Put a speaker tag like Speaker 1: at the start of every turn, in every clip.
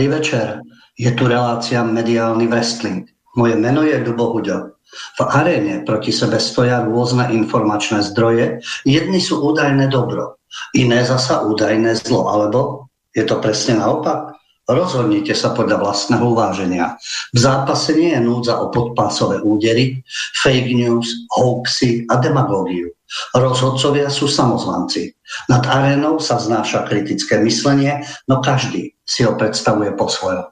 Speaker 1: Dobrý večer, je tu relácia Mediálny wrestling. Moje meno je Dubo Huďo. V aréne proti sebe stoja rôzne informačné zdroje. Jedni sú údajné dobro, iné zasa údajné zlo, alebo je to presne naopak? Rozhodnite sa podľa vlastného uváženia. V zápase nie je núdza o podpásové údery, fake news, hoaxy a demagógiu. Rozhodcovia sú samozvanci. Nad arénou sa znáša kritické myslenie, no každý si ho predstavuje po svojom.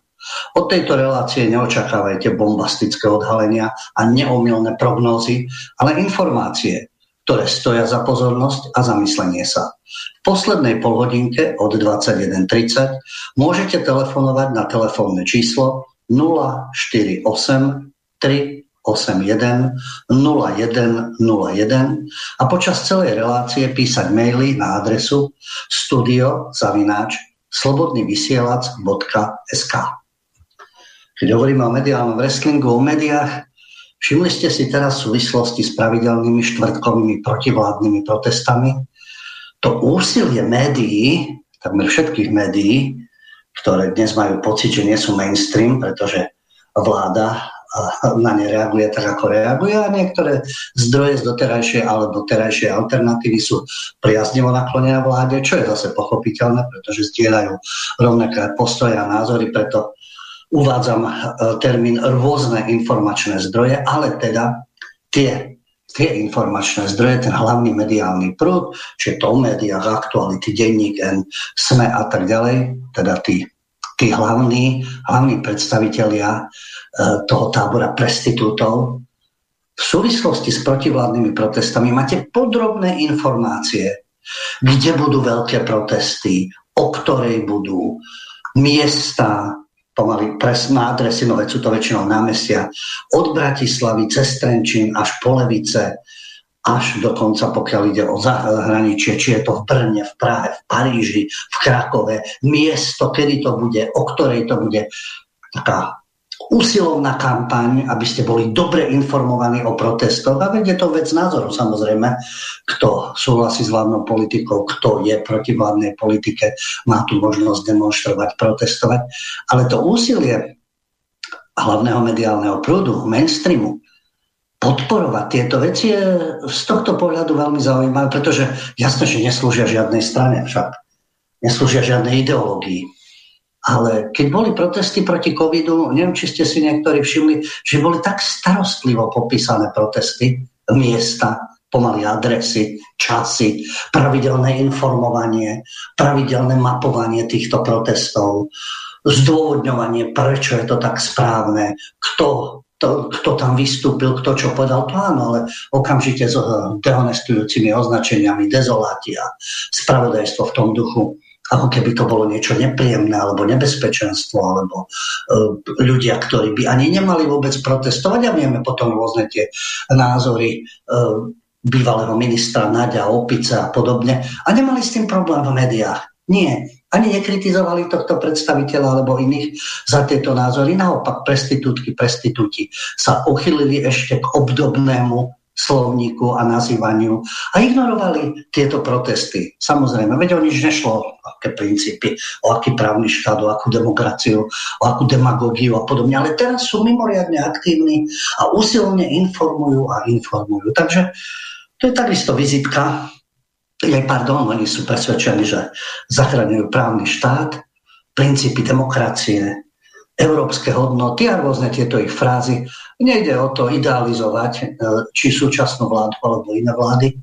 Speaker 1: Od tejto relácie neočakávajte bombastické odhalenia a neomilné prognózy, ale informácie, ktoré stoja za pozornosť a zamyslenie sa. V poslednej polhodinke od 21.30 môžete telefonovať na telefónne číslo 048 381 0101 a počas celej relácie písať maily na adresu studiozavináč slobodnyvysielac.sk Keď hovoríme o mediálnom wrestlingu, o médiách, všimli ste si teraz v súvislosti s pravidelnými štvrtkovými protivládnymi protestami, to úsilie médií, takmer všetkých médií, ktoré dnes majú pocit, že nie sú mainstream, pretože vláda na ne reaguje tak, ako reaguje. A niektoré zdroje z doterajšej alebo terajšej alternatívy sú priaznivo naklonené vláde, čo je zase pochopiteľné, pretože zdieľajú rovnaké postoje a názory, preto uvádzam e, termín rôzne informačné zdroje, ale teda tie tie informačné zdroje, ten hlavný mediálny prúd, čiže to médiách, aktuality, denník, N, SME a tak ďalej, teda tí, tí hlavní, hlavní predstavitelia e, toho tábora prestitútov, v súvislosti s protivládnymi protestami máte podrobné informácie, kde budú veľké protesty, o ktorej budú miesta, pomaly presná adresy, no veď sú to väčšinou námestia, od Bratislavy cez Trenčín až po Levice, až dokonca pokiaľ ide o zahraničie, či je to v Brne, v Prahe, v Paríži, v Krakove, miesto, kedy to bude, o ktorej to bude, taká usilovná kampaň, aby ste boli dobre informovaní o protestoch. A veď je to vec názoru samozrejme, kto súhlasí s vládnou politikou, kto je proti vládnej politike, má tu možnosť demonstrovať, protestovať. Ale to úsilie hlavného mediálneho prúdu, mainstreamu, podporovať tieto veci je z tohto pohľadu veľmi zaujímavé, pretože jasné, že neslúžia žiadnej strane však. Neslúžia žiadnej ideológii ale keď boli protesty proti covidu, neviem, či ste si niektorí všimli, že boli tak starostlivo popísané protesty, miesta, pomaly adresy, časy, pravidelné informovanie, pravidelné mapovanie týchto protestov, zdôvodňovanie, prečo je to tak správne, kto, to, kto tam vystúpil, kto čo povedal, to áno, ale okamžite s dehonestujúcimi označeniami, dezolátia, spravodajstvo v tom duchu. Ako keby to bolo niečo nepríjemné alebo nebezpečenstvo, alebo uh, ľudia, ktorí by ani nemali vôbec protestovať. A vieme potom rôzne tie názory uh, bývalého ministra Nadia, Opice a podobne. A nemali s tým problém v médiách. Nie, ani nekritizovali tohto predstaviteľa alebo iných za tieto názory. Naopak, prestitútky, prestitúti sa uchylili ešte k obdobnému slovníku a nazývaniu a ignorovali tieto protesty. Samozrejme, veď o nič nešlo, aké princípy, o aký právny štát, o akú demokraciu, o akú demagógiu a podobne. Ale teraz sú mimoriadne aktívni a usilne informujú a informujú. Takže to je takisto vizitka. Je, pardon, oni sú presvedčení, že zachraňujú právny štát, princípy demokracie, európske hodnoty a rôzne tieto ich frázy. Nejde o to idealizovať e, či súčasnú vládu alebo iné vlády,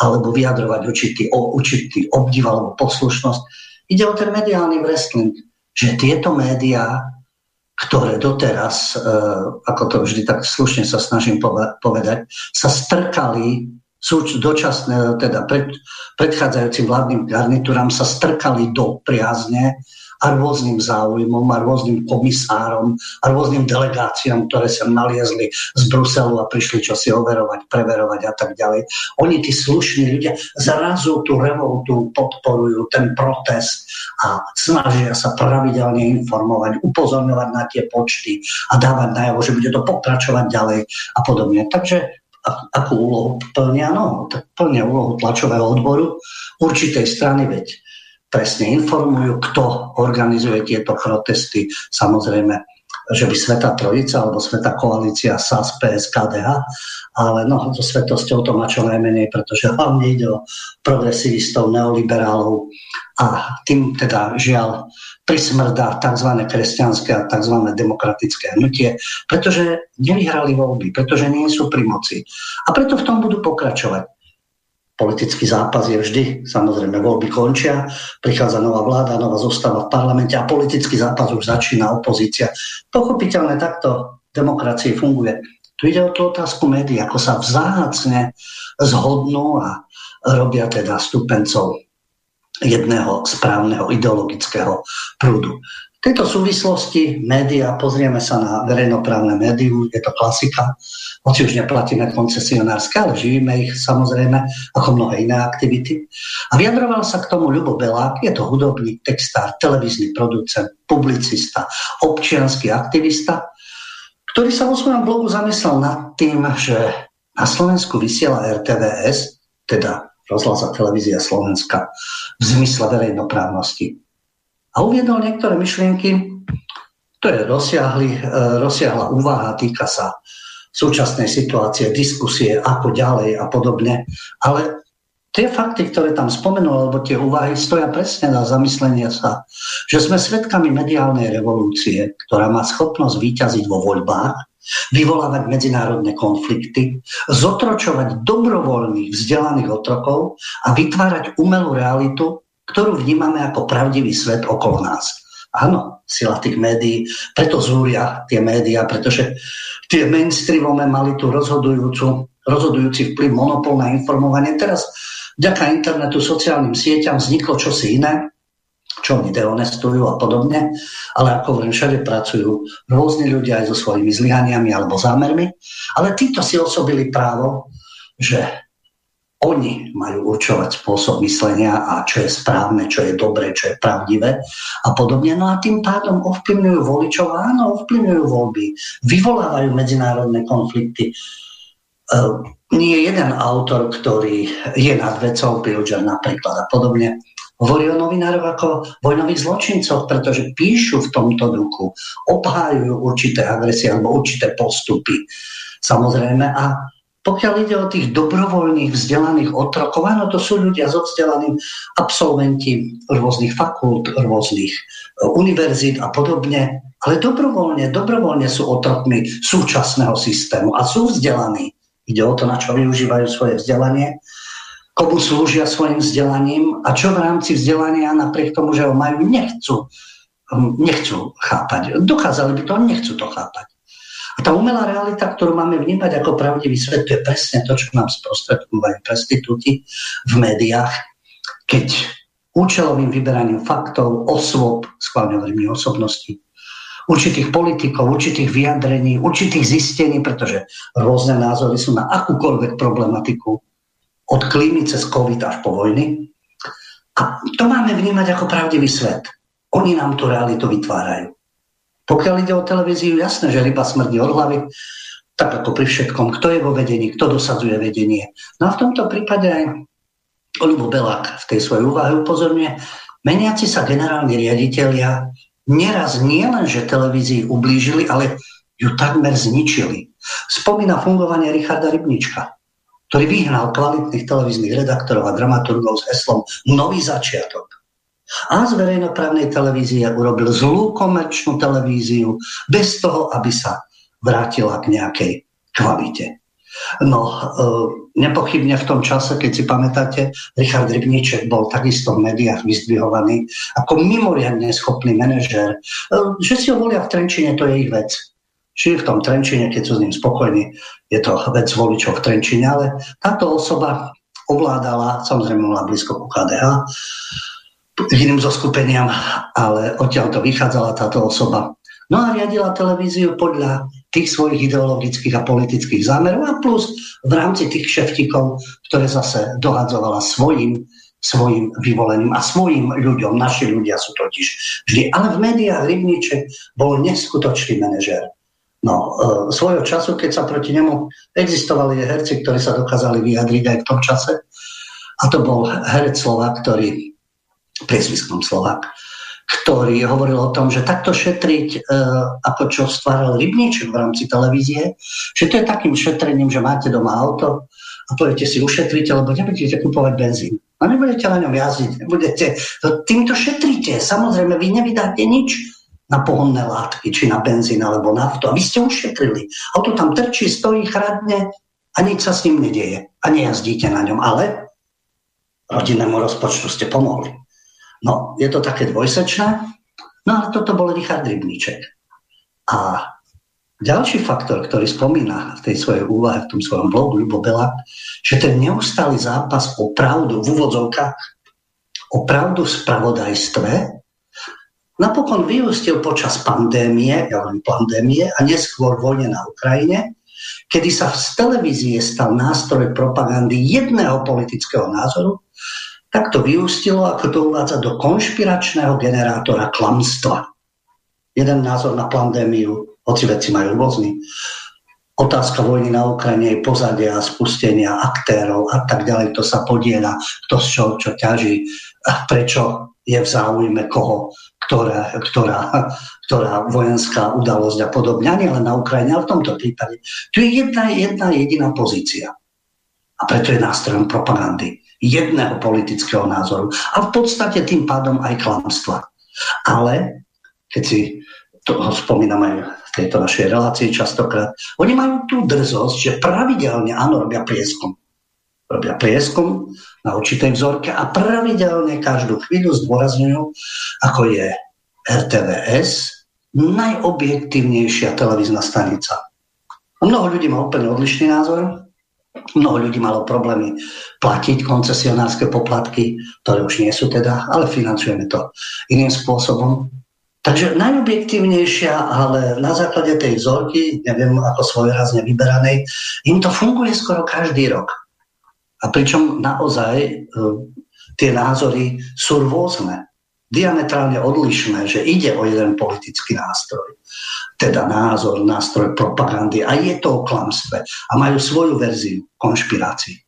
Speaker 1: alebo vyjadrovať určitý, určitý obdiv alebo poslušnosť. Ide o ten mediálny wrestling, že tieto médiá, ktoré doteraz, e, ako to vždy tak slušne sa snažím povedať, sa strkali dočasné, teda pred, predchádzajúcim vládnym garnitúram sa strkali do priazne a rôznym záujmom a rôznym komisárom a rôznym delegáciám, ktoré sa naliezli z Bruselu a prišli čo si overovať, preverovať a tak ďalej. Oni, tí slušní ľudia, zrazu tú revoltu podporujú, ten protest a snažia sa pravidelne informovať, upozorňovať na tie počty a dávať najavo, že bude to pokračovať ďalej a podobne. Takže akú úlohu plnia? No, tak plnia úlohu tlačového odboru určitej strany, veď presne informujú, kto organizuje tieto protesty. Samozrejme, že by Sveta Trojica alebo Sveta Koalícia SAS, PS, KDH, ale no, so svetosťou to má čo najmenej, pretože hlavne ide o progresivistov, neoliberálov a tým teda žiaľ prismrdá tzv. kresťanské a tzv. demokratické hnutie, pretože nevyhrali voľby, pretože nie sú pri moci. A preto v tom budú pokračovať. Politický zápas je vždy, samozrejme, voľby končia, prichádza nová vláda, nová zostava v parlamente a politický zápas už začína opozícia. Pochopiteľne takto demokracie funguje. Tu ide o tú otázku médií, ako sa vzácne zhodnú a robia teda stupencov jedného správneho ideologického prúdu. Tejto súvislosti média, pozrieme sa na verejnoprávne médium, je to klasika, hoci už neplatíme koncesionárske, ale živíme ich samozrejme ako mnohé iné aktivity. A vyjadroval sa k tomu Ľubo Belák, je to hudobník, textár, televízny producent, publicista, občianský aktivista, ktorý sa vo svojom blogu zamyslel nad tým, že na Slovensku vysiela RTVS, teda rozhlas a televízia Slovenska v zmysle verejnoprávnosti a uviedol niektoré myšlienky, to je rozsiahli, e, rozsiahla úvaha, týka sa súčasnej situácie, diskusie, ako ďalej a podobne. Ale tie fakty, ktoré tam spomenul, alebo tie úvahy stoja presne na zamyslenie sa, že sme svedkami mediálnej revolúcie, ktorá má schopnosť výťaziť vo voľbách, vyvolávať medzinárodné konflikty, zotročovať dobrovoľných vzdelaných otrokov a vytvárať umelú realitu, ktorú vnímame ako pravdivý svet okolo nás. Áno, sila tých médií, preto zúria tie médiá, pretože tie mainstreamové mali tú rozhodujúcu, rozhodujúci vplyv monopol na informovanie. Teraz vďaka internetu, sociálnym sieťam vzniklo čosi iné, čo oni dehonestujú a podobne, ale ako hovorím, všade pracujú rôzni ľudia aj so svojimi zlyhaniami alebo zámermi, ale títo si osobili právo, že oni majú určovať spôsob myslenia a čo je správne, čo je dobré, čo je pravdivé a podobne. No a tým pádom ovplyvňujú voličov, áno, ovplyvňujú voľby, vyvolávajú medzinárodné konflikty. Uh, nie jeden autor, ktorý je nad vecou, Pilger napríklad a podobne, hovorí o novinároch ako vojnových zločincoch, pretože píšu v tomto duchu, obhájujú určité agresie alebo určité postupy. Samozrejme, a pokiaľ ide o tých dobrovoľných vzdelaných otrokov, áno, to sú ľudia so vzdelaným absolventi rôznych fakult, rôznych e, univerzít a podobne, ale dobrovoľne, dobrovoľne sú otrokmi súčasného systému a sú vzdelaní. Ide o to, na čo využívajú svoje vzdelanie, komu slúžia svojim vzdelaním a čo v rámci vzdelania napriek tomu, že ho majú, nechcú, nechcú chápať. Dokázali by to, nechcú to chápať. Tá umelá realita, ktorú máme vnímať ako pravdivý svet, to je presne to, čo nám sprostredkúvajú prestitúti v médiách, keď účelovým vyberaním faktov, osôb, schválne hovorím osobností, určitých politikov, určitých vyjadrení, určitých zistení, pretože rôzne názory sú na akúkoľvek problematiku, od klímy cez COVID až po vojny. A to máme vnímať ako pravdivý svet. Oni nám tú realitu vytvárajú. Pokiaľ ide o televíziu, jasné, že ryba smrdí od hlavy, tak ako pri všetkom, kto je vo vedení, kto dosadzuje vedenie. No a v tomto prípade aj Olivo Belák v tej svojej úvahe upozorňuje, meniaci sa generálni riaditeľia neraz nie len, že televízii ublížili, ale ju takmer zničili. Spomína fungovanie Richarda Rybnička, ktorý vyhnal kvalitných televíznych redaktorov a dramaturgov s heslom Nový začiatok a z verejnoprávnej televízie urobil zlú komerčnú televíziu bez toho, aby sa vrátila k nejakej kvalite. No, e, nepochybne v tom čase, keď si pamätáte, Richard Rybníček bol takisto v médiách vyzdvihovaný ako mimoriadne schopný manažér. E, že si ho volia v Trenčine, to je ich vec. Či v tom Trenčine, keď sú s ním spokojní, je to vec voličov v Trenčine, ale táto osoba ovládala, samozrejme mala blízko ku KDH, iným zoskupeniam, ale odtiaľ to vychádzala táto osoba. No a riadila televíziu podľa tých svojich ideologických a politických zámerov a plus v rámci tých šeftikov, ktoré zase dohadzovala svojim, svojim vyvoleným a svojim ľuďom. Naši ľudia sú totiž vždy. Ale v médiách Rybníček bol neskutočný manažer. No, e, svojho času, keď sa proti nemu existovali herci, ktorí sa dokázali vyjadriť aj v tom čase, a to bol herec Slova, ktorý priezviskom Slovak, ktorý hovoril o tom, že takto šetriť, e, ako čo stváral Rybníček v rámci televízie, že to je takým šetrením, že máte doma auto a poviete si ušetrite, lebo nebudete kupovať benzín. A nebudete na ňom jazdiť, nebudete, to, týmto šetríte. Samozrejme, vy nevydáte nič na pohonné látky, či na benzín alebo naftu. A vy ste ušetrili. Auto tam trčí, stojí, chradne a nič sa s ním nedieje. A nejazdíte na ňom. Ale rodinnému rozpočtu ste pomohli. No, je to také dvojsečné, no ale toto bol Richard Rybníček. A ďalší faktor, ktorý spomína v tej svojej úvahe, v tom svojom blogu Ibo Bela, že ten neustály zápas o pravdu v úvodzovkách, o pravdu v spravodajstve, napokon vyústil počas pandémie, ja len pandémie a neskôr vojne na Ukrajine, kedy sa z televízie stal nástroj propagandy jedného politického názoru tak to vyústilo, ako to uvádza, do konšpiračného generátora klamstva. Jeden názor na pandémiu, hoci veci majú rôzny. Otázka vojny na Ukrajine, pozadia, spustenia aktérov a tak ďalej, to sa podiela, kto z čoho čo ťaží, a prečo je v záujme koho, ktorá, ktorá, ktorá vojenská udalosť a podobne, ani len na Ukrajine, ale v tomto prípade. Tu je jedna, jedna jediná pozícia. A preto je nástrojom propagandy jedného politického názoru. A v podstate tým pádom aj klamstva. Ale, keď si to spomínam aj v tejto našej relácii častokrát, oni majú tú drzosť, že pravidelne, áno, robia prieskum. Robia prieskum na určitej vzorke a pravidelne každú chvíľu zdôrazňujú, ako je RTVS najobjektívnejšia televízna stanica. A mnoho ľudí má úplne odlišný názor, Mnoho ľudí malo problémy platiť koncesionárske poplatky, ktoré už nie sú teda, ale financujeme to iným spôsobom. Takže najobjektívnejšia, ale na základe tej vzorky, neviem ako svojrazne vyberanej, im to funguje skoro každý rok. A pričom naozaj e, tie názory sú rôzne, diametrálne odlišné, že ide o jeden politický nástroj teda názor, nástroj propagandy a je to o klamstve a majú svoju verziu konšpirácií.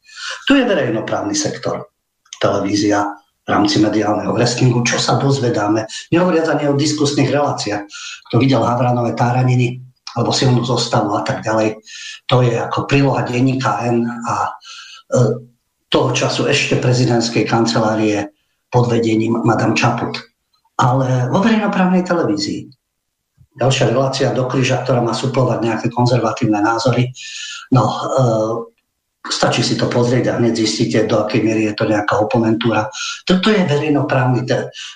Speaker 1: Tu je verejnoprávny sektor, televízia v rámci mediálneho wrestlingu, čo sa dozvedáme, nehovoriac ani o diskusných reláciách. Kto videl Havranové táraniny, alebo silnú zostavu a tak ďalej, to je ako príloha denníka N a e, toho času ešte prezidentskej kancelárie pod vedením Madame Čaput. Ale vo verejnoprávnej televízii ďalšia relácia do kríža, ktorá má suplovať nejaké konzervatívne názory. No, e, stačí si to pozrieť a hneď zistíte, do akej miery je to nejaká oponentúra. Toto je verejnoprávny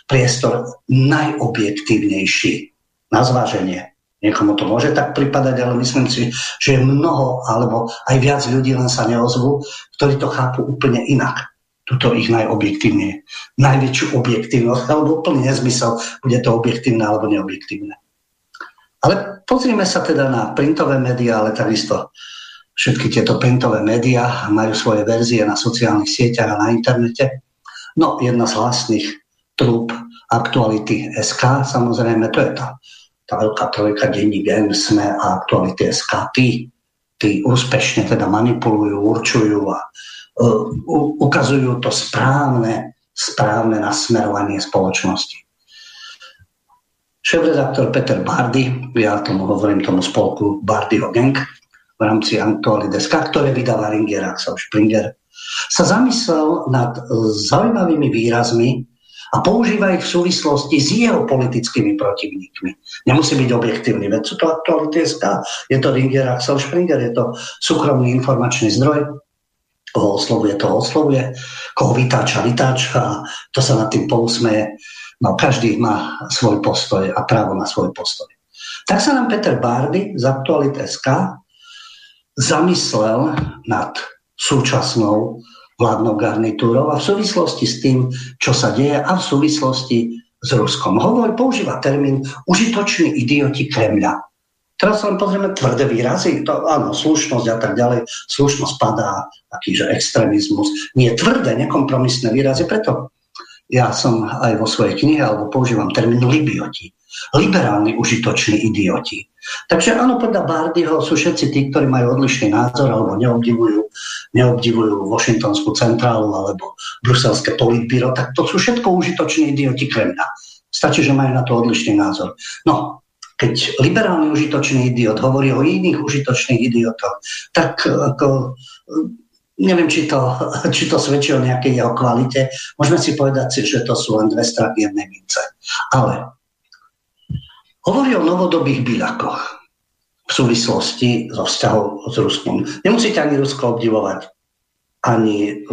Speaker 1: priestor najobjektívnejší na zváženie. Niekomu to môže tak pripadať, ale myslím si, že je mnoho alebo aj viac ľudí len sa neozvú, ktorí to chápu úplne inak. Tuto ich najobjektívne. Najväčšiu objektívnosť, alebo úplný nezmysel, bude to objektívne alebo neobjektívne. Ale pozrieme sa teda na printové médiá, ale takisto všetky tieto printové médiá majú svoje verzie na sociálnych sieťach a na internete. No, jedna z hlasných trúb aktuality SK, samozrejme, to je tá, tá veľká trojka denní gen, SME a aktuality SK. Tí, tí úspešne teda manipulujú, určujú a uh, ukazujú to správne, správne nasmerovanie spoločnosti. Šéf-redaktor Peter Bardy, ja tomu hovorím tomu spolku Bardyho Gang, v rámci Aktualideska, ktoré vydáva Ringer Axel Springer, sa zamyslel nad zaujímavými výrazmi a používa ich v súvislosti s jeho politickými protivníkmi. Nemusí byť objektívny, veď sú to Aktuality.sk, je to Ringer Axel Springer, je to súkromný informačný zdroj, koho oslovuje, to oslovuje, koho vytáča, vytáča to sa nad tým pousmeje. No každý má svoj postoj a právo na svoj postoj. Tak sa nám Peter Bardy z Aktualit.sk zamyslel nad súčasnou vládnou garnitúrou a v súvislosti s tým, čo sa deje a v súvislosti s Ruskom. Hovor používa termín užitoční idioti Kremľa. Teraz sa len pozrieme tvrdé výrazy, to áno, slušnosť a tak ďalej. Slušnosť padá, takýže extrémizmus. Nie tvrdé, nekompromisné výrazy, preto ja som aj vo svojej knihe, alebo používam termín libioti. liberálni, užitoční idioti. Takže áno, podľa Bardyho sú všetci tí, ktorí majú odlišný názor alebo neobdivujú, neobdivujú Washingtonskú centrálu alebo bruselské politbíro, tak to sú všetko užitoční idioti Kremľa. Stačí, že majú na to odlišný názor. No, keď liberálny užitočný idiot hovorí o iných užitočných idiotoch, tak ako, neviem, či to, či to svedčí o nejakej jeho kvalite. Môžeme si povedať, že to sú len dve strany jednej mince. Ale Hovorí o novodobých byľakoch v súvislosti so vzťahom s Ruskom. Nemusíte ani Rusko obdivovať, ani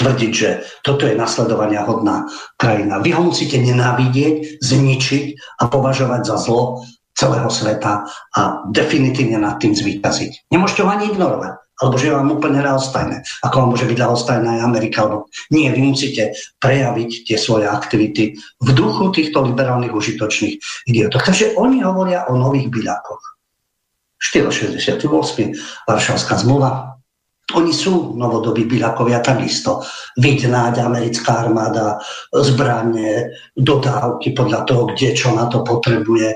Speaker 1: tvrdiť, že toto je nasledovania hodná krajina. Vy ho musíte nenávidieť, zničiť a považovať za zlo celého sveta a definitívne nad tým zvýťaziť. Nemôžete ho ani ignorovať alebo že vám úplne ľahostajné. Ako vám môže byť ľahostajná aj Amerika, alebo nie, vy musíte prejaviť tie svoje aktivity v duchu týchto liberálnych užitočných idiotov. Takže oni hovoria o nových byľakoch. 468. Varšavská zmluva, oni sú novodobí byľakovia takisto. Vidnáť americká armáda, zbranie, dodávky podľa toho, kde čo na to potrebuje,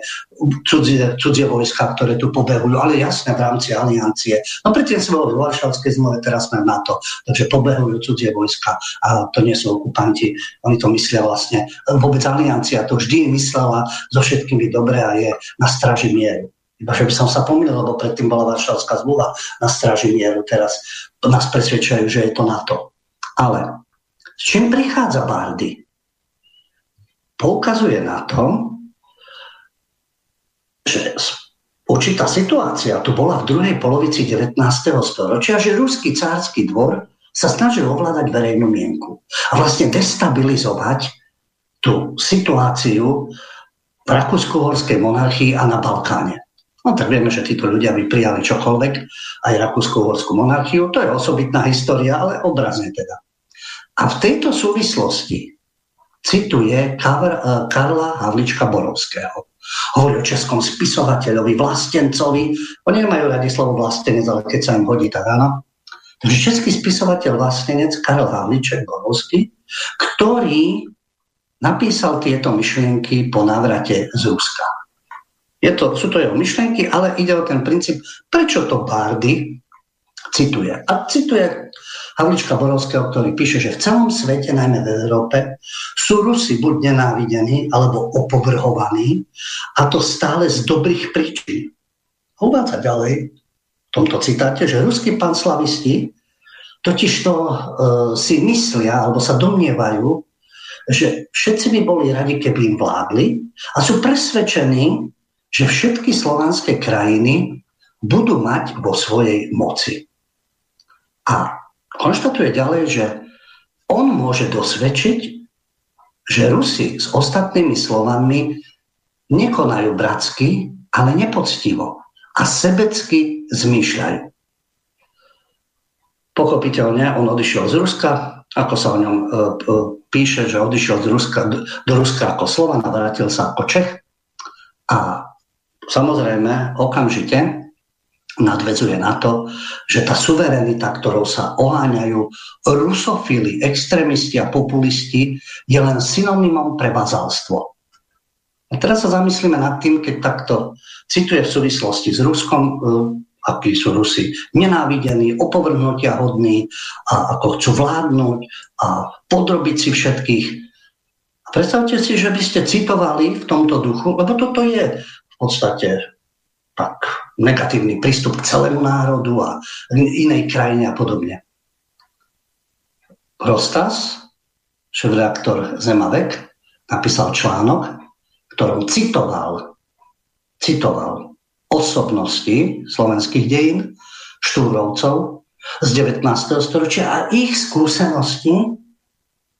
Speaker 1: cudzie, cudzie vojska, ktoré tu pobehujú, ale jasne v rámci aliancie. No predtým sme boli v Varšavskej zmluve, teraz sme na to. Takže pobehujú cudzie vojska a to nie sú okupanti. Oni to myslia vlastne. Vôbec aliancia to vždy myslela so všetkými dobre a je na straži mieru. Iba že by som sa pomýlil, lebo predtým bola Varšavská zmluva na straži mieru. Teraz nás presvedčajú, že je to NATO. Ale s čím prichádza Bardy? Poukazuje na to, že určitá situácia tu bola v druhej polovici 19. storočia, že ruský cársky dvor sa snažil ovládať verejnú mienku a vlastne destabilizovať tú situáciu v Rakúsko-Horskej monarchii a na Balkáne. No tak vieme, že títo ľudia by prijali čokoľvek, aj Rakúsko-Horskú monarchiu, to je osobitná história, ale obrazne teda. A v tejto súvislosti cituje eh, Karla Havlička Borovského. Hovorí o českom spisovateľovi, vlastencovi. Oni nemajú radi slovo vlastenec, ale keď sa im hodí, tak áno. Takže český spisovateľ vlastenec Karel Havliček Borovský, ktorý napísal tieto myšlienky po návrate z Ruska. Je to, sú to jeho myšlenky, ale ide o ten princíp, prečo to Bardy cituje. A cituje Havlička Borovského, ktorý píše, že v celom svete, najmä v Európe, sú Rusi buď nenávidení, alebo opovrhovaní, a to stále z dobrých príčin. Uvádza ďalej v tomto citáte, že ruskí panslavisti totiž to e, si myslia, alebo sa domnievajú, že všetci by boli radi, keby im vládli a sú presvedčení, že všetky slovanské krajiny budú mať vo svojej moci. A konštatuje ďalej, že on môže dosvedčiť, že Rusi s ostatnými Slovanmi nekonajú bratsky, ale nepoctivo a sebecky zmýšľajú. Pochopiteľne on odišiel z Ruska, ako sa o ňom e, e, píše, že odišiel z Ruska, do Ruska ako Slovan a vrátil sa ako Čech. A samozrejme okamžite nadvezuje na to, že tá suverenita, ktorou sa oháňajú rusofily, extrémisti a populisti, je len synonymom pre bazálstvo. A teraz sa zamyslíme nad tým, keď takto cituje v súvislosti s Ruskom, e, akí sú Rusi nenávidení, opovrhnutia hodní a ako chcú vládnuť a podrobiť si všetkých. Predstavte si, že by ste citovali v tomto duchu, lebo toto je v podstate tak negatívny prístup k celému národu a inej krajine a podobne. Rostas, šéf-reaktor Zemavek, napísal článok, ktorom citoval, citoval osobnosti slovenských dejín, štúrovcov z 19. storočia a ich skúsenosti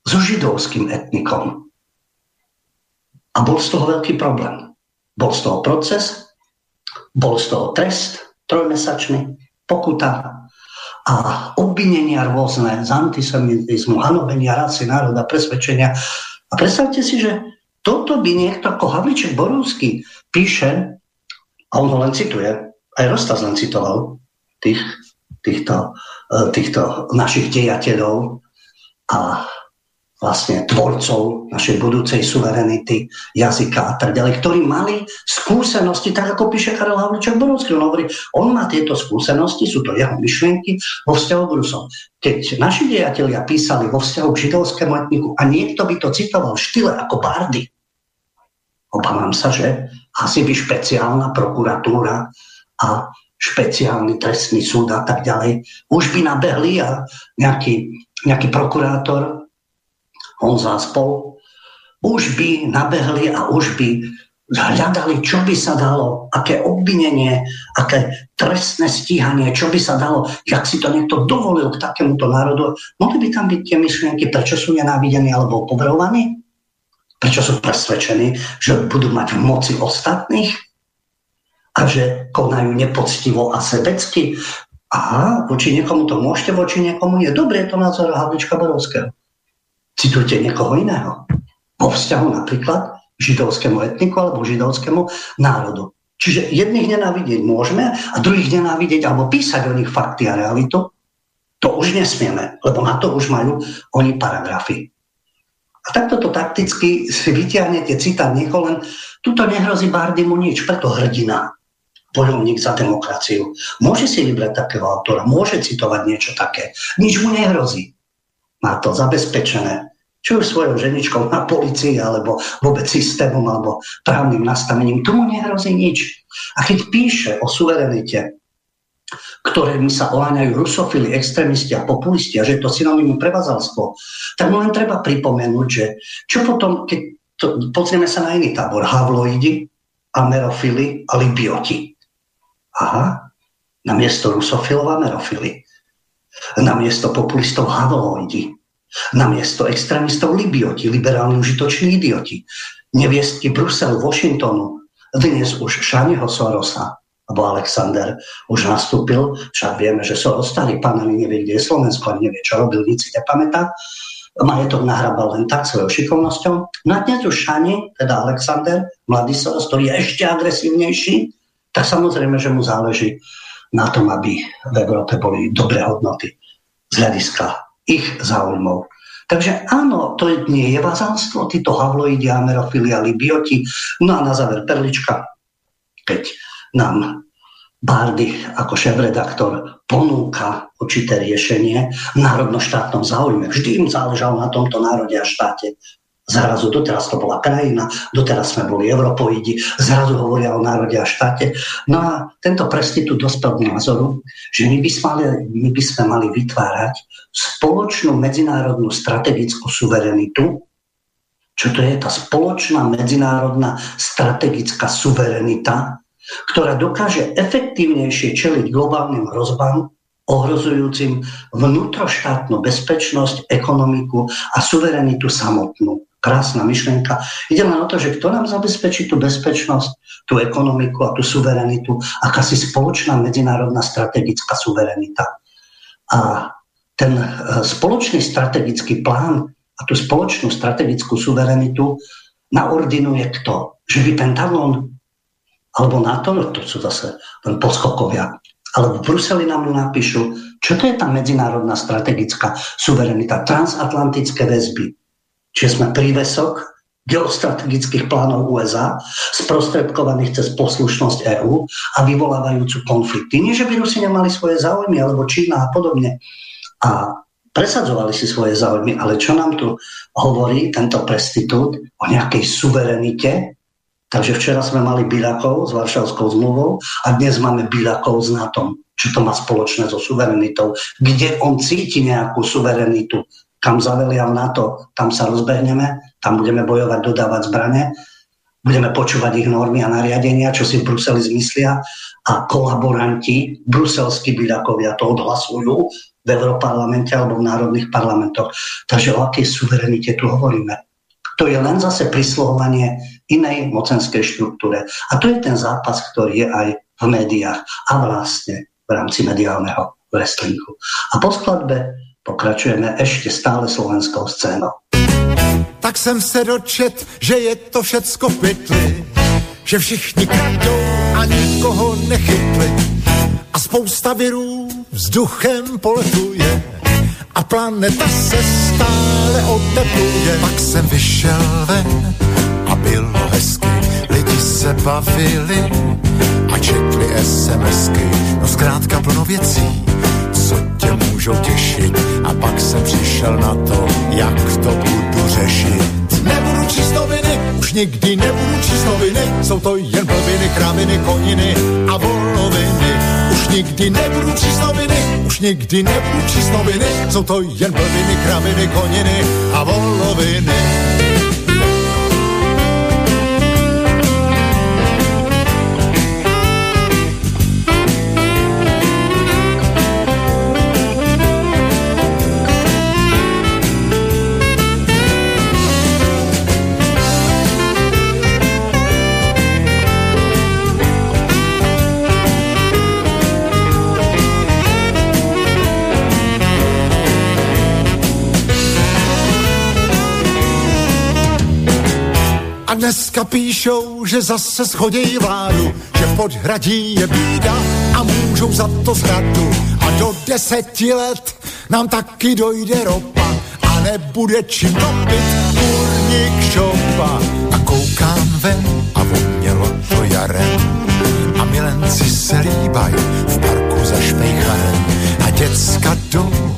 Speaker 1: so židovským etnikom. A bol z toho veľký problém. Bol z toho proces, bol z toho trest trojmesačný, pokuta a obvinenia rôzne z antisemitizmu, hanobenia rasy, národa, presvedčenia. A predstavte si, že toto by niekto ako Havliček Borovský píše, a on ho len cituje, aj Rostaz len citoval tých, týchto, e, týchto našich dejateľov a vlastne tvorcov našej budúcej suverenity, jazyka a tak ďalej, ktorí mali skúsenosti, tak ako píše Karel Havličák Borovský. On hovorí, on má tieto skúsenosti, sú to jeho myšlienky vo vzťahu k Rusom. Keď naši dejatelia písali vo vzťahu k židovskému etniku a niekto by to citoval v štýle ako Bardy, obávam sa, že asi by špeciálna prokuratúra a špeciálny trestný súd a tak ďalej už by nabehli a nejaký, nejaký prokurátor on zaspol, už by nabehli a už by hľadali, čo by sa dalo, aké obvinenie, aké trestné stíhanie, čo by sa dalo, jak si to niekto dovolil k takémuto národu. Mohli by tam byť tie myšlienky, prečo sú nenávidení alebo povrhovaní? Prečo sú presvedčení, že budú mať v moci ostatných? A že konajú nepoctivo a sebecky? Aha, voči niekomu to môžete, voči niekomu nie. Dobre je to názor Havlička Borovského citujte niekoho iného. Vo vzťahu napríklad židovskému etniku alebo židovskému národu. Čiže jedných nenávidieť môžeme a druhých nenávidieť alebo písať o nich fakty a realitu, to už nesmieme, lebo na to už majú oni paragrafy. A takto to takticky si vyťahnete citát niekoho, len tuto nehrozí Bardimu nič, preto hrdina, bojovník za demokraciu. Môže si vybrať takého autora, môže citovať niečo také. Nič mu nehrozí má to zabezpečené, či už svojou ženičkou na policii, alebo vôbec systémom, alebo právnym nastavením. Tomu nehrozí nič. A keď píše o suverenite, ktorými sa oháňajú rusofili, extrémisti a populisti a že je to synonymum prevazalstvo, tak mu len treba pripomenúť, že čo potom, keď to, pozrieme sa na iný tábor, havloidi, amerofily a libioti. Aha, na miesto rusofilov amerofily na miesto populistov havloidi, na miesto extrémistov libioti, liberálni užitoční idioti, neviestky Bruselu, Washingtonu, dnes už Šaniho Sorosa, alebo Alexander už nastúpil, však vieme, že Soros starý pán nevie, kde je Slovensko, ani nevie, čo robil, nic si nepamätá. Majetok nahrabal len tak svojou šikovnosťou. No a dnes už Šani, teda Alexander, mladý Soros, ktorý je ešte agresívnejší, tak samozrejme, že mu záleží na tom, aby v Európe boli dobré hodnoty z hľadiska ich záujmov. Takže áno, to nie je vazánstvo, títo havloidi, amerofili a libioti. No a na záver perlička, keď nám Bardy ako šéf-redaktor ponúka určité riešenie v národno-štátnom záujme. Vždy im záležalo na tomto národe a štáte Zrazu doteraz to bola krajina, doteraz sme boli europoidi, zrazu hovoria o národe a štáte. No a tento prestitút dospel k názoru, že my by, sme mali, my by sme mali vytvárať spoločnú medzinárodnú strategickú suverenitu, čo to je tá spoločná medzinárodná strategická suverenita, ktorá dokáže efektívnejšie čeliť globálnym hrozbám, ohrozujúcim vnútroštátnu bezpečnosť, ekonomiku a suverenitu samotnú krásna myšlienka. Ide len o to, že kto nám zabezpečí tú bezpečnosť, tú ekonomiku a tú suverenitu, akási spoločná medzinárodná strategická suverenita. A ten e, spoločný strategický plán a tú spoločnú strategickú suverenitu naordinuje kto? Že by Pentagon alebo NATO, no to sú zase len poskokovia, ale v Bruseli nám napíšu, čo to je tá medzinárodná strategická suverenita, transatlantické väzby, Čiže sme prívesok geostrategických plánov USA, sprostredkovaných cez poslušnosť EÚ a vyvolávajúcu konflikty. Nie, že by Rusi nemali svoje záujmy, alebo Čína a podobne. A presadzovali si svoje záujmy, ale čo nám tu hovorí tento prestitút o nejakej suverenite? Takže včera sme mali Birakov s Varšavskou zmluvou a dnes máme Birakov s NATO. Čo to má spoločné so suverenitou? Kde on cíti nejakú suverenitu? Kam zavelia v NATO, tam sa rozbehneme, tam budeme bojovať, dodávať zbrane, budeme počúvať ich normy a nariadenia, čo si v Bruseli zmyslia a kolaboranti, bruselskí byľakovia to odhlasujú v Európarlamente alebo v národných parlamentoch. Takže o akej suverenite tu hovoríme? To je len zase prislohovanie inej mocenskej štruktúre. A to je ten zápas, ktorý je aj v médiách a vlastne v rámci mediálneho wrestlingu. A po skladbe pokračujeme ešte stále slovenskou scénou.
Speaker 2: Tak jsem se dočet, že je to všecko pytli, že všichni kradou a nikoho nechytli a spousta virů vzduchem poletuje a planeta se stále otepluje. Pak jsem vyšel ven a bylo hezky, lidi se bavili a četli SMSky, no zkrátka plno věcí, můžou těšit a pak jsem přišel na to, jak to budu řešit. Nebudu číst noviny, už nikdy nebudu číst noviny, jsou to jen blbiny, kraviny, koniny a voloviny. Už nikdy nebudu číst noviny, už nikdy nebudu číst noviny, jsou to jen blbiny, kraviny, koniny a voloviny. Dneska píšou, že zase schodí vládu, že v podhradí je bída a můžou za to zradu. A do deseti let nám taky dojde ropa a nebude čím topit kurník šopa. A koukám ven a vonělo to jarem a milenci se líbají v parku za špejcharem a děcka jdou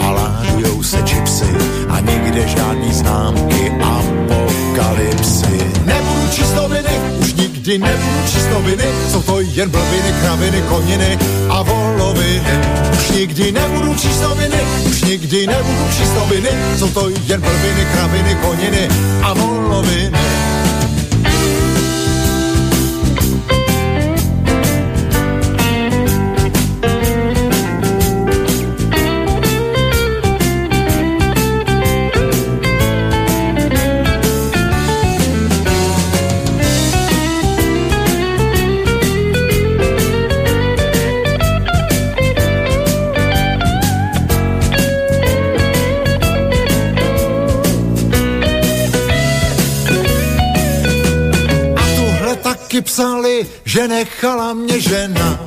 Speaker 2: a ládujou se čipsy a nikde žádný známky apokalypsy. Nebudu číst noviny, už nikdy nebudu číst noviny, jsou to jen blbiny, kraviny, koniny a voloviny. Už nikdy nebudu číst noviny, už nikdy nebudu číst noviny, jsou to jen blbiny, kraviny, koniny a voloviny. Že nechala mě žena.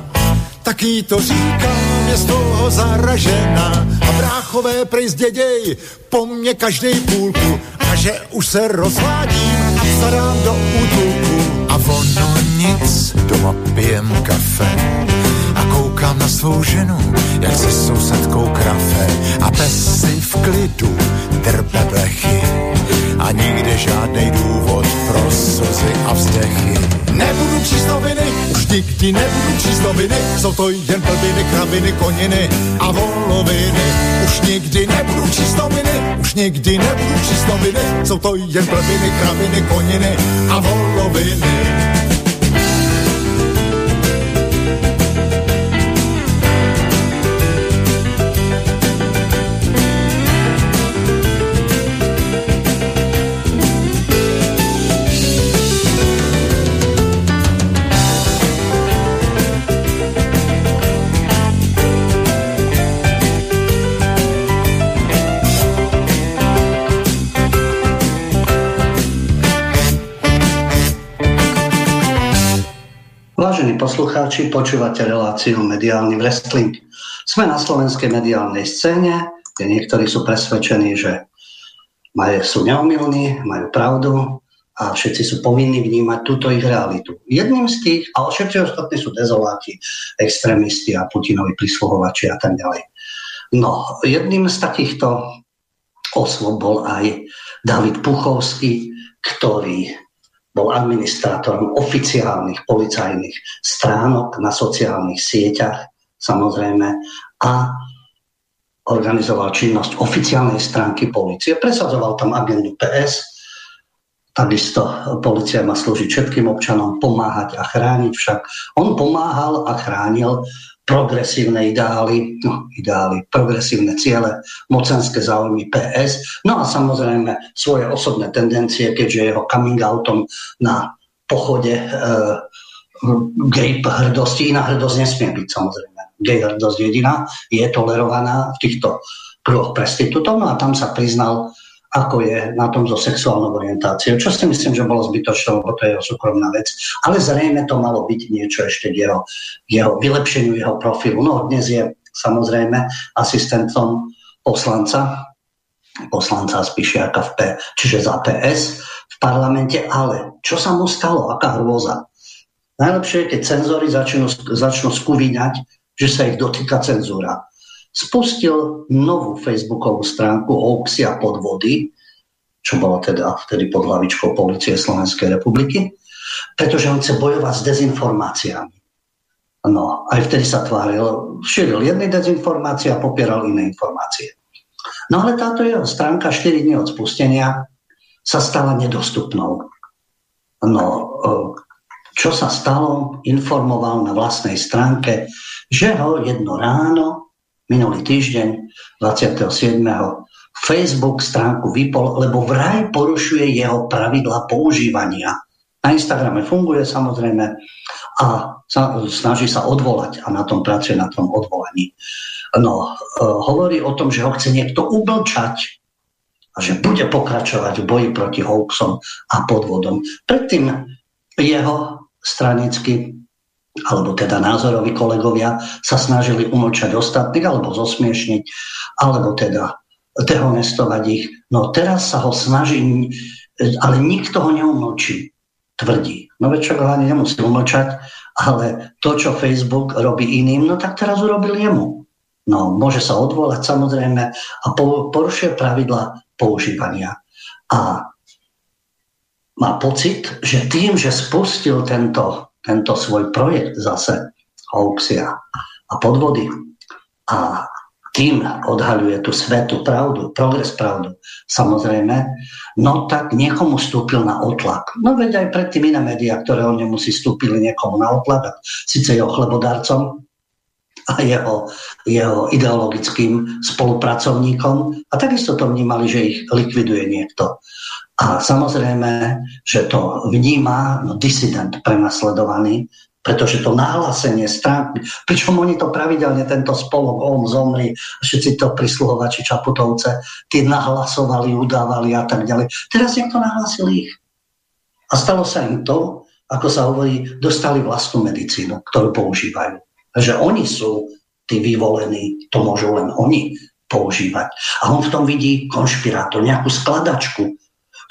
Speaker 2: Taky to říkám, je z toho zaražena. A bráchové prej zděděj po mně každej půlku. A že už se rozvádím a starám do útulku. A ono nic, doma pijem kafe. A koukám na svou ženu, jak se sousedkou krafe. A pes si v klidu drbe blechy a nikde žádný důvod pro slzy a vzdechy. Nebudu číst noviny, už nikdy nebudu číst noviny, jsou to jen blbiny, kraviny, koniny a voloviny. Už nikdy nebudu číst noviny, už nikdy nebudu číst noviny, jsou to jen blbiny, kraviny, koniny a voloviny.
Speaker 1: Poslucháči, počúvate reláciu Mediálny wrestling. Sme na slovenskej mediálnej scéne, kde niektorí sú presvedčení, že majú, sú neomilní, majú pravdu a všetci sú povinní vnímať túto ich realitu. Jedným z tých, ale všetci ostatní sú dezoláti, extrémisti a Putinovi prisluhovači a tak ďalej. No, jedným z takýchto osôb bol aj David Puchovský, ktorý bol administrátorom oficiálnych policajných stránok na sociálnych sieťach, samozrejme, a organizoval činnosť oficiálnej stránky policie. Presadzoval tam agendu PS, takisto policia má slúžiť všetkým občanom, pomáhať a chrániť, však on pomáhal a chránil progresívne ideály, no, ideály, progresívne ciele, mocenské záujmy PS, no a samozrejme svoje osobné tendencie, keďže jeho coming outom na pochode e, gay hrdosti, iná hrdosť nesmie byť samozrejme. Gay hrdosť jediná je tolerovaná v týchto kruhoch prestitútov, no a tam sa priznal ako je na tom so sexuálnou orientáciou, čo si myslím, že bolo zbytočné, lebo to je jeho súkromná vec. Ale zrejme to malo byť niečo ešte k jeho, jeho vylepšeniu jeho profilu. No dnes je samozrejme asistentom poslanca, poslanca Spišiaka v P, čiže za PS v parlamente, ale čo sa mu stalo, aká hrôza. Najlepšie je, keď cenzory začnú, začnú skuvíňať, že sa ich dotýka cenzúra. Spustil novú facebookovú stránku Hoaxy a podvody, čo bolo teda vtedy pod hlavičkou Polície Slovenskej republiky, pretože on chce bojovať s dezinformáciami. No, aj vtedy sa tváril, šíril jedny dezinformácie a popieral iné informácie. No ale táto jeho stránka 4 dní od spustenia sa stala nedostupnou. No, e, čo sa stalo, informoval na vlastnej stránke, že ho jedno ráno, minulý týždeň, 27. Facebook stránku vypol, lebo vraj porušuje jeho pravidla používania. Na Instagrame funguje samozrejme a snaží sa odvolať a na tom pracuje, na tom odvolaní. No, e, hovorí o tom, že ho chce niekto umlčať a že bude pokračovať v boji proti hoaxom a podvodom. Predtým jeho stranicky alebo teda názoroví kolegovia sa snažili umlčať ostatných alebo zosmiešniť, alebo teda dehonestovať ich. No teraz sa ho snaží, ale nikto ho neumlčí, tvrdí. No čo ho ani nemusí umlčať, ale to, čo Facebook robí iným, no tak teraz urobil jemu. No, môže sa odvolať samozrejme a porušuje pravidla používania. A má pocit, že tým, že spustil tento, tento svoj projekt zase hoaxia a podvody a tým odhaľuje tú svetú pravdu, progres pravdu, samozrejme, no tak niekomu stúpil na otlak. No veď aj predtým iné médiá, ktoré on nemusí, stúpili niekomu na otlak, síce jeho chlebodarcom a jeho, jeho ideologickým spolupracovníkom a takisto to vnímali, že ich likviduje niekto. A samozrejme, že to vníma no, disident prenasledovaný, pretože to nahlásenie strán, pričom oni to pravidelne, tento spolok, on zomri, všetci to prisluhovači Čaputovce, tí nahlasovali, udávali a tak ďalej. Teraz niekto nahlásil ich. A stalo sa im to, ako sa hovorí, dostali vlastnú medicínu, ktorú používajú. Takže oni sú tí vyvolení, to môžu len oni používať. A on v tom vidí konšpirátor, nejakú skladačku,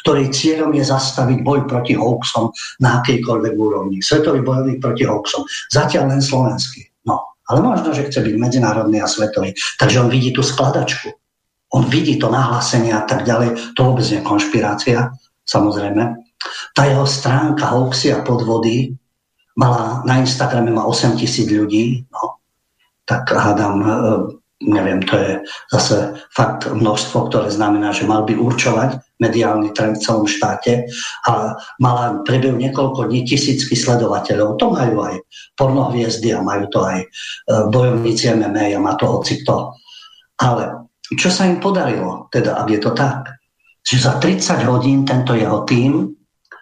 Speaker 1: ktorej cieľom je zastaviť boj proti hoaxom na akejkoľvek úrovni. Svetový bojovník proti hoaxom. Zatiaľ len slovenský. No, ale možno, že chce byť medzinárodný a svetový. Takže on vidí tú skladačku. On vidí to nahlásenie a tak ďalej. To vôbec nie je konšpirácia, samozrejme. Tá jeho stránka hoaxy a podvody mala, na Instagrame má 8 tisíc ľudí, no, tak hádam, e, neviem, to je zase fakt množstvo, ktoré znamená, že mal by určovať mediálny trend v celom štáte a mala prebehu niekoľko dní tisícky sledovateľov. To majú aj pornohviezdy a majú to aj e, bojovníci MMA a má to hocikto. Ale čo sa im podarilo, teda ak je to tak, že za 30 hodín tento jeho tým,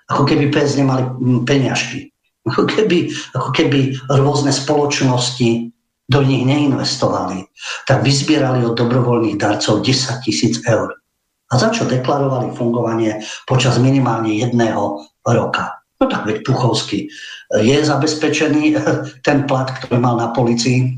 Speaker 1: ako keby pes nemali peňažky, ako keby, ako keby rôzne spoločnosti do nich neinvestovali, tak vyzbierali od dobrovoľných darcov 10 tisíc eur a za čo deklarovali fungovanie počas minimálne jedného roka. No tak veď Puchovský je zabezpečený ten plat, ktorý mal na policii,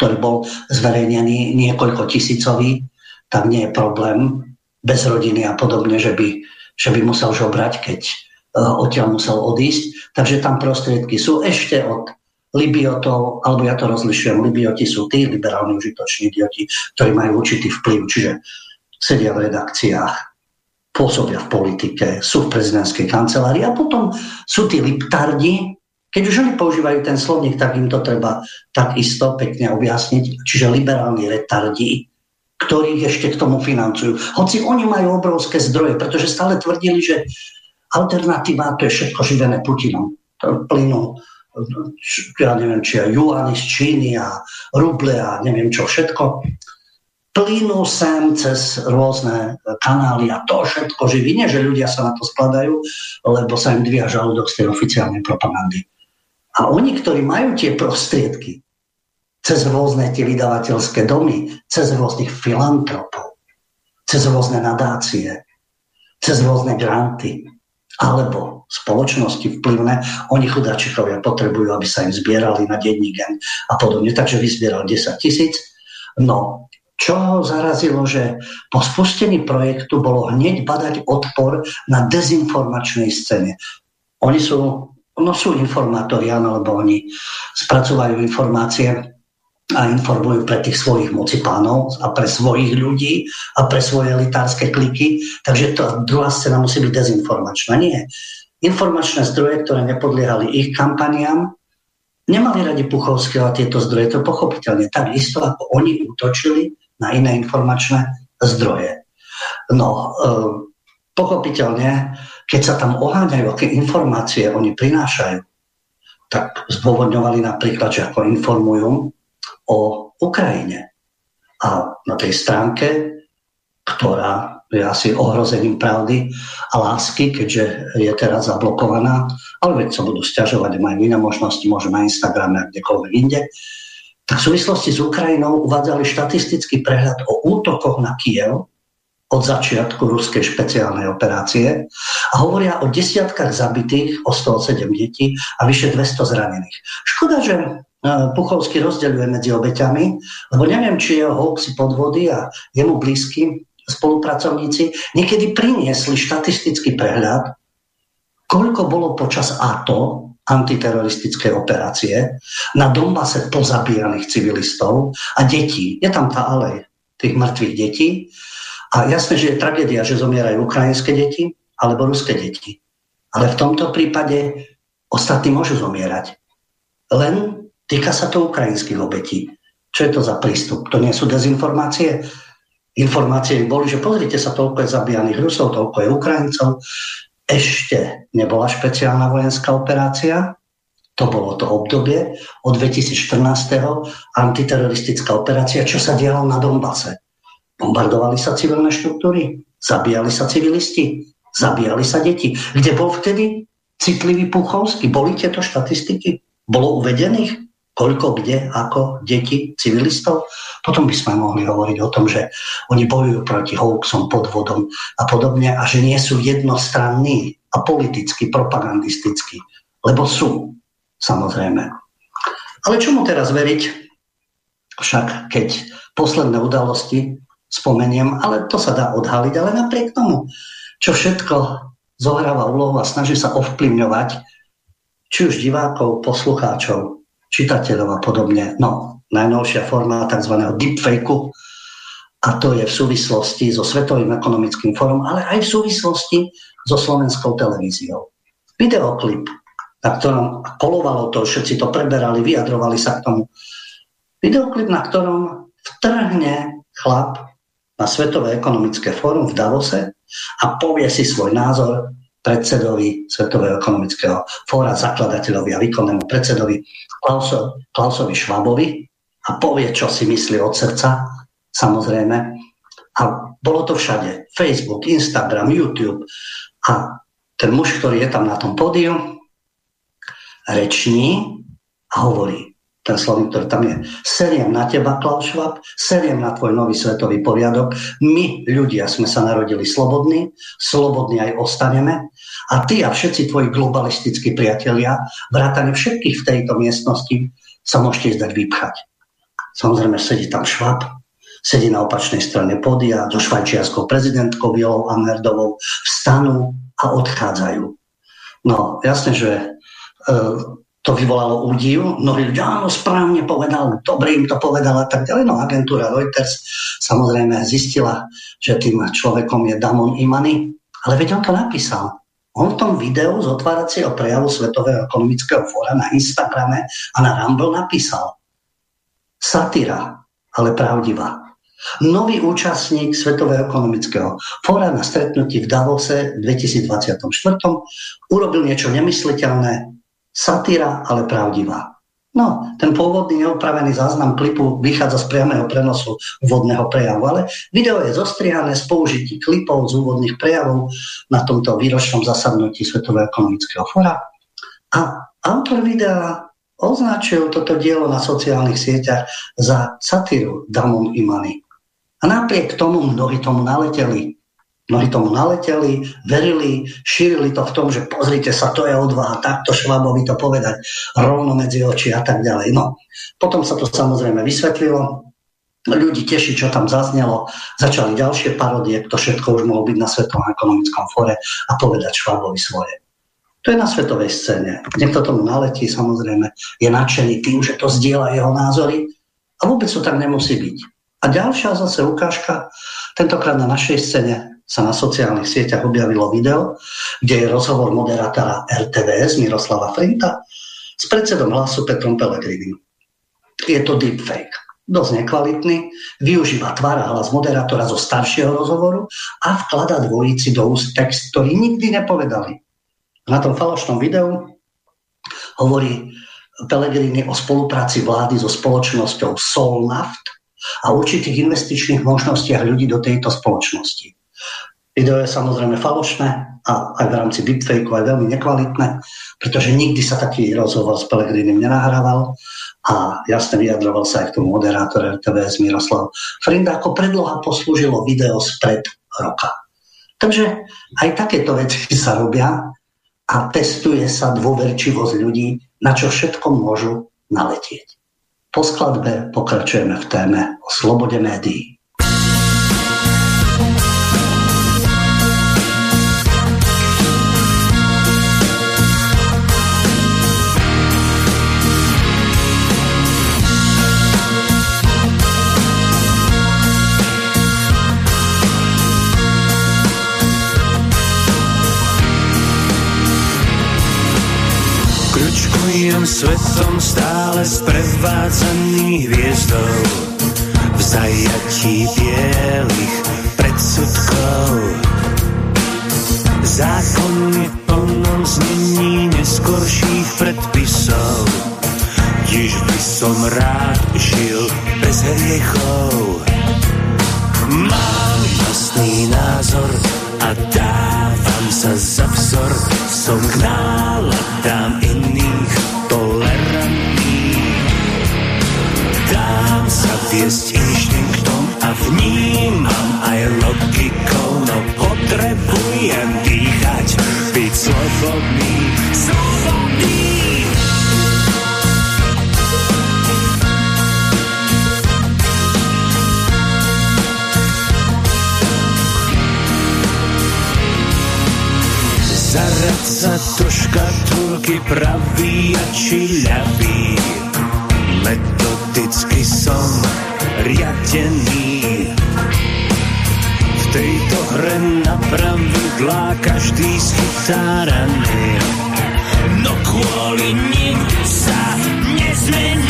Speaker 1: ktorý bol zverejnený niekoľko tisícový, tak nie je problém bez rodiny a podobne, že by, že by musel žobrať, keď uh, odtiaľ musel odísť. Takže tam prostriedky sú ešte od Libiotov, alebo ja to rozlišujem, Libioti sú tí liberálni užitoční idioti, ktorí majú určitý vplyv. Čiže sedia v redakciách, pôsobia v politike, sú v prezidentskej kancelárii a potom sú tí liptardi, keď už oni používajú ten slovník, tak im to treba takisto pekne objasniť. Čiže liberálni retardi, ktorých ešte k tomu financujú. Hoci oni majú obrovské zdroje, pretože stále tvrdili, že alternatíva to je všetko živené Putinom. To plynú, ja neviem, či aj juany z Číny a ruble a neviem čo všetko plynú sem cez rôzne kanály a to všetko živí. Nie, že ľudia sa na to skladajú, lebo sa im dvíha žalúdok z tej oficiálnej propagandy. A oni, ktorí majú tie prostriedky, cez rôzne tie vydavateľské domy, cez rôznych filantropov, cez rôzne nadácie, cez rôzne granty, alebo spoločnosti vplyvné, oni chudáčichovia potrebujú, aby sa im zbierali na denní a podobne. Takže vyzbieral 10 tisíc. No, čo ho zarazilo, že po spustení projektu bolo hneď badať odpor na dezinformačnej scéne. Oni sú, no sú informátori, áno, lebo oni spracovajú informácie a informujú pre tých svojich mocipánov a pre svojich ľudí a pre svoje elitárske kliky. Takže to druhá scéna musí byť dezinformačná. Nie. Informačné zdroje, ktoré nepodliehali ich kampaniám, nemali radi Puchovského a tieto zdroje, to pochopiteľne tak isto, ako oni útočili na iné informačné zdroje. No, e, pochopiteľne, keď sa tam oháňajú, aké informácie oni prinášajú, tak zdôvodňovali napríklad, že ako informujú o Ukrajine. A na tej stránke, ktorá je asi ohrozením pravdy a lásky, keďže je teraz zablokovaná, ale veď sa budú stiažovať, majú iné možnosti, môžu na Instagrame a kdekoľvek inde, tak v súvislosti s Ukrajinou uvádzali štatistický prehľad o útokoch na Kiev od začiatku ruskej špeciálnej operácie a hovoria o desiatkách zabitých, o 107 detí a vyše 200 zranených. Škoda, že Puchovský rozdeľuje medzi obeťami, lebo neviem, či jeho hoaxy podvody a jemu blízky spolupracovníci niekedy priniesli štatistický prehľad, koľko bolo počas ATO antiteroristické operácie, na Donbase pozabíjaných civilistov a detí. Je tam tá alej tých mŕtvych detí. A jasné, že je tragédia, že zomierajú ukrajinské deti alebo ruské deti. Ale v tomto prípade ostatní môžu zomierať. Len týka sa to ukrajinských obetí. Čo je to za prístup? To nie sú dezinformácie? Informácie boli, že pozrite sa, toľko je zabíjaných Rusov, toľko je Ukrajincov, ešte nebola špeciálna vojenská operácia, to bolo to obdobie od 2014. antiteroristická operácia, čo sa dialo na Donbase. Bombardovali sa civilné štruktúry, zabíjali sa civilisti, zabíjali sa deti. Kde bol vtedy citlivý Puchovský? Boli tieto štatistiky? Bolo uvedených? Koľko, kde, ako, deti, civilistov. Potom by sme mohli hovoriť o tom, že oni bojujú proti hoaxom, podvodom a podobne a že nie sú jednostranní a politicky, propagandisticky. Lebo sú, samozrejme. Ale čomu teraz veriť? Však keď posledné udalosti spomeniem, ale to sa dá odhaliť, ale napriek tomu, čo všetko zohráva úlohu a snaží sa ovplyvňovať či už divákov, poslucháčov, čitateľov a podobne. No, najnovšia forma tzv. deepfakeu a to je v súvislosti so Svetovým ekonomickým fórum, ale aj v súvislosti so slovenskou televíziou. Videoklip, na ktorom kolovalo to, všetci to preberali, vyjadrovali sa k tomu. Videoklip, na ktorom vtrhne chlap na Svetové ekonomické fórum v Davose a povie si svoj názor predsedovi Svetového ekonomického fóra, zakladateľovi a výkonnému predsedovi Klauso, Klausovi Švabovi a povie, čo si myslí od srdca, samozrejme. A bolo to všade. Facebook, Instagram, YouTube. A ten muž, ktorý je tam na tom pódiu, reční a hovorí, ten slovník, ktorý tam je. Seriem na teba, Klaus Schwab, seriem na tvoj nový svetový poriadok. My, ľudia, sme sa narodili slobodní, slobodní aj ostaneme. A ty a všetci tvoji globalistickí priatelia, vrátane všetkých v tejto miestnosti, sa môžete zdať vypchať. Samozrejme, sedí tam Schwab, sedí na opačnej strane podia so švajčiarskou prezidentkou Violou Amerdovou, vstanú a odchádzajú. No, jasne, že e, to vyvolalo údiv. Mnohí ľudia, áno, správne povedal, dobre im to povedal a tak ďalej. No agentúra Reuters samozrejme zistila, že tým človekom je Damon Imani, ale veď on to napísal. On v tom videu z otváracieho prejavu Svetového ekonomického fóra na Instagrame a na Rumble napísal Satyra, ale pravdivá. Nový účastník Svetového ekonomického fóra na stretnutí v Davose v 2024 urobil niečo nemysliteľné, satíra, ale pravdivá. No, ten pôvodný neopravený záznam klipu vychádza z priamého prenosu úvodného prejavu, ale video je zostrihané z použití klipov z úvodných prejavov na tomto výročnom zasadnutí Svetového ekonomického fóra. A autor videa označil toto dielo na sociálnych sieťach za satíru Damon Imani. A napriek tomu mnohí tomu naleteli. Mnohí tomu naleteli, verili, šírili to v tom, že pozrite sa, to je odvaha, takto Švabovi to povedať rovno medzi oči a tak ďalej. No, potom sa to samozrejme vysvetlilo ľudí teší, čo tam zaznelo. Začali ďalšie parodie, to všetko už mohlo byť na Svetovom ekonomickom fóre a povedať Švábovi svoje. To je na svetovej scéne. Niekto tomu naletí, samozrejme, je nadšený tým, že to zdieľa jeho názory a vôbec to tak nemusí byť. A ďalšia zase ukážka, tentokrát na našej scéne sa na sociálnych sieťach objavilo video, kde je rozhovor moderátora RTVS Miroslava Frinta s predsedom hlasu Petrom Pelegrinim. Je to deepfake dosť nekvalitný, využíva tvár a hlas moderátora zo staršieho rozhovoru a vklada dvojici do úst text, ktorý nikdy nepovedali. Na tom falošnom videu hovorí Pelegrini o spolupráci vlády so spoločnosťou Solnaft a určitých investičných možnostiach ľudí do tejto spoločnosti. Video je samozrejme falošné a aj v rámci deepfakeu aj veľmi nekvalitné, pretože nikdy sa taký rozhovor s Pelegrinim nenahrával a jasne vyjadroval sa aj k tomu moderátor RTVS Miroslav Frinda, ako predloha poslúžilo video spred roka. Takže aj takéto veci sa robia a testuje sa dôverčivosť ľudí, na čo všetko môžu naletieť. Po skladbe pokračujeme v téme o slobode médií.
Speaker 3: Kručkujem svetom stále sprevádzaný hviezdou v zajatí bielých predsudkov. Zákon je plnom znení neskorších predpisov, tiež by som rád žil bez hriechov. Mám vlastný názor a dávam sa za vzor, som k náladám iných tolerantných. Dám sa viesť inštinktom a vnímam aj logikou, no potrebujem dýchať, byť slobodný, slobodný. Zarať sa do škatulky pravý a či ľavý. Metodicky som riadený. V tejto hre na pravidlá každý schytáraný. No kvôli nim sa nezmením,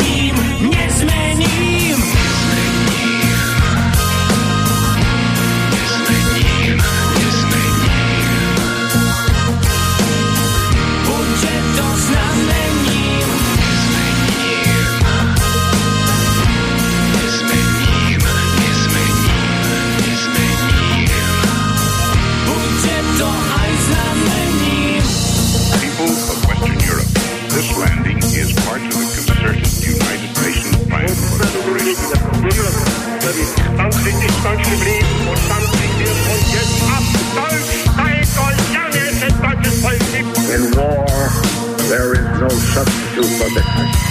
Speaker 4: In war, there is no substitute for victory.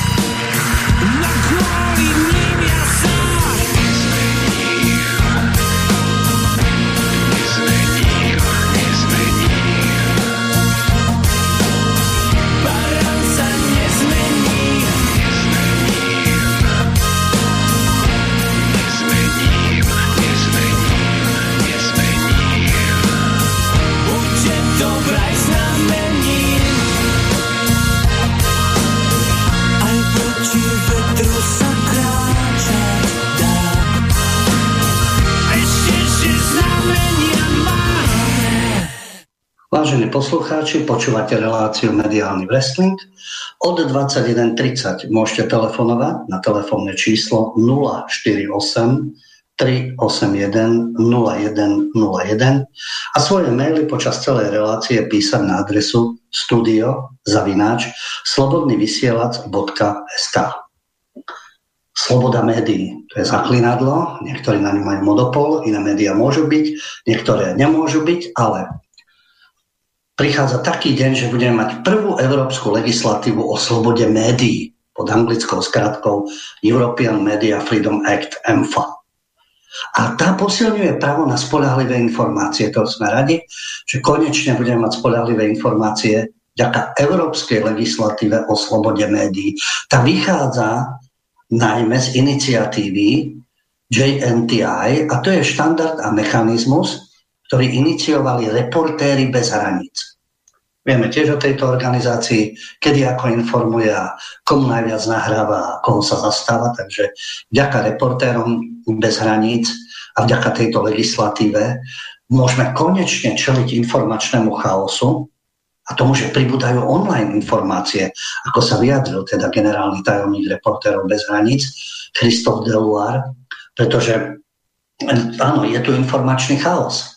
Speaker 1: Vážení poslucháči, počúvate reláciu Mediálny wrestling. Od 21.30 môžete telefonovať na telefónne číslo 048 381 0101 a svoje maily počas celej relácie písať na adresu studio zavináč slobodnyvysielac.sk Sloboda médií, to je zaklinadlo, niektorí na ňu majú monopol, iné médiá môžu byť, niektoré nemôžu byť, ale prichádza taký deň, že budeme mať prvú európsku legislatívu o slobode médií pod anglickou skratkou European Media Freedom Act EMFA. A tá posilňuje právo na spolahlivé informácie. To sme radi, že konečne budeme mať spolahlivé informácie vďaka európskej legislatíve o slobode médií. Tá vychádza najmä z iniciatívy JNTI a to je štandard a mechanizmus, ktorý iniciovali reportéry bez hraníc. Vieme tiež o tejto organizácii, kedy ako informuje a komu najviac nahráva a koho sa zastáva. Takže vďaka reportérom bez hraníc a vďaka tejto legislatíve môžeme konečne čeliť informačnému chaosu a tomu, že pribúdajú online informácie, ako sa vyjadril teda generálny tajomník reportérov bez hraníc, Christophe Deluar, pretože áno, je tu informačný chaos.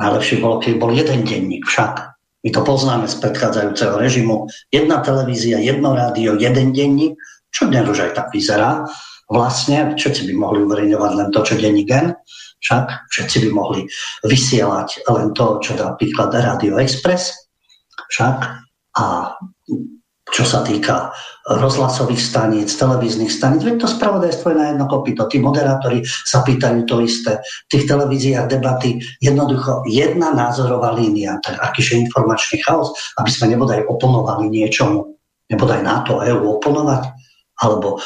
Speaker 1: Najlepšie bolo, keď bol jeden denník však my to poznáme z predchádzajúceho režimu. Jedna televízia, jedno rádio, jeden denník, čo dnes už aj tak vyzerá. Vlastne všetci by mohli uverejňovať len to, čo denní gen, však všetci by mohli vysielať len to, čo dá príklad Radio Express, však a čo sa týka rozhlasových staníc, televíznych staníc, veď to spravodajstvo je na jedno kopito. Tí moderátori sa pýtajú to isté. V tých televíziách debaty jednoducho jedna názorová línia. Tak akýže informačný chaos, aby sme nebodaj oponovali niečomu, nebodaj NATO, EU oponovať, alebo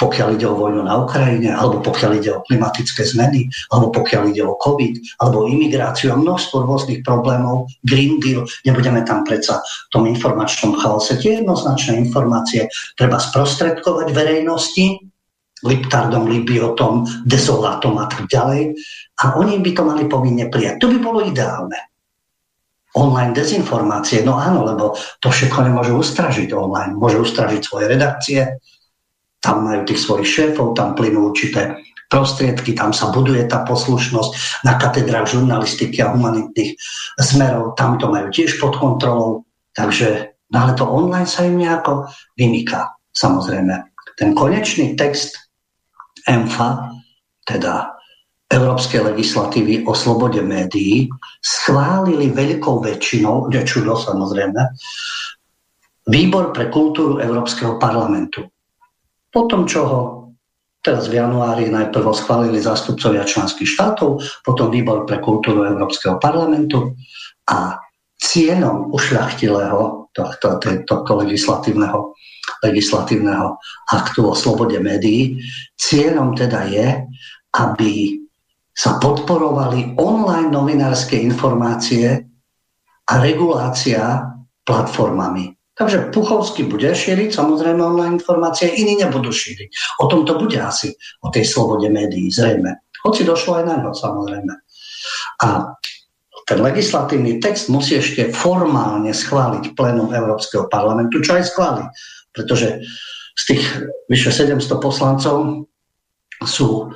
Speaker 1: pokiaľ ide o vojnu na Ukrajine, alebo pokiaľ ide o klimatické zmeny, alebo pokiaľ ide o COVID, alebo imigráciu a množstvo rôznych problémov, Green Deal, nebudeme tam predsa v tom informačnom chaose. Tie jednoznačné informácie treba sprostredkovať verejnosti, Liptardom, Libiotom, Desolatom a tak ďalej. A oni by to mali povinne prijať. To by bolo ideálne. Online dezinformácie, no áno, lebo to všetko nemôže ustražiť online. Môže ustražiť svoje redakcie, tam majú tých svojich šéfov, tam plynú určité prostriedky, tam sa buduje tá poslušnosť na katedrách žurnalistiky a humanitných smerov, tam to majú tiež pod kontrolou, takže no ale to online sa im nejako vymyká. Samozrejme, ten konečný text EMFA, teda Európskej legislatívy o slobode médií, schválili veľkou väčšinou, čudo samozrejme, Výbor pre kultúru Európskeho parlamentu. Potom, čo ho teraz v januári najprv schválili zástupcovia členských štátov, potom výbor pre kultúru Európskeho parlamentu a cieľom ušľachtilého tohto, legislatívneho, legislatívneho aktu o slobode médií, cieľom teda je, aby sa podporovali online novinárske informácie a regulácia platformami. Takže Puchovský bude šíriť samozrejme online informácie, iní nebudú šíriť. O tom to bude asi, o tej slobode médií, zrejme. Hoci došlo aj na ňo, samozrejme. A ten legislatívny text musí ešte formálne schváliť plénum Európskeho parlamentu, čo aj schváli. Pretože z tých vyše 700 poslancov sú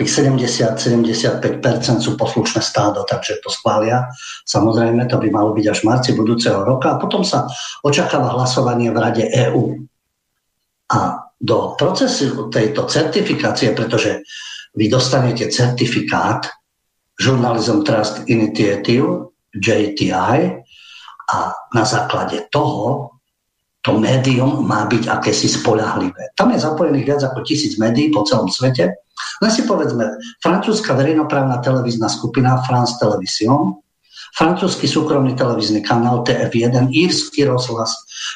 Speaker 1: tých 70-75% sú poslušné stádo, takže to schvália. Samozrejme, to by malo byť až v marci budúceho roka a potom sa očakáva hlasovanie v Rade EÚ. A do procesu tejto certifikácie, pretože vy dostanete certifikát Journalism Trust Initiative, JTI, a na základe toho to médium má byť akési spolahlivé. Tam je zapojených viac ako tisíc médií po celom svete. Len si povedzme, francúzska verejnoprávna televízna skupina France Television, francúzsky súkromný televízny kanál TF1, írsky rozhlas,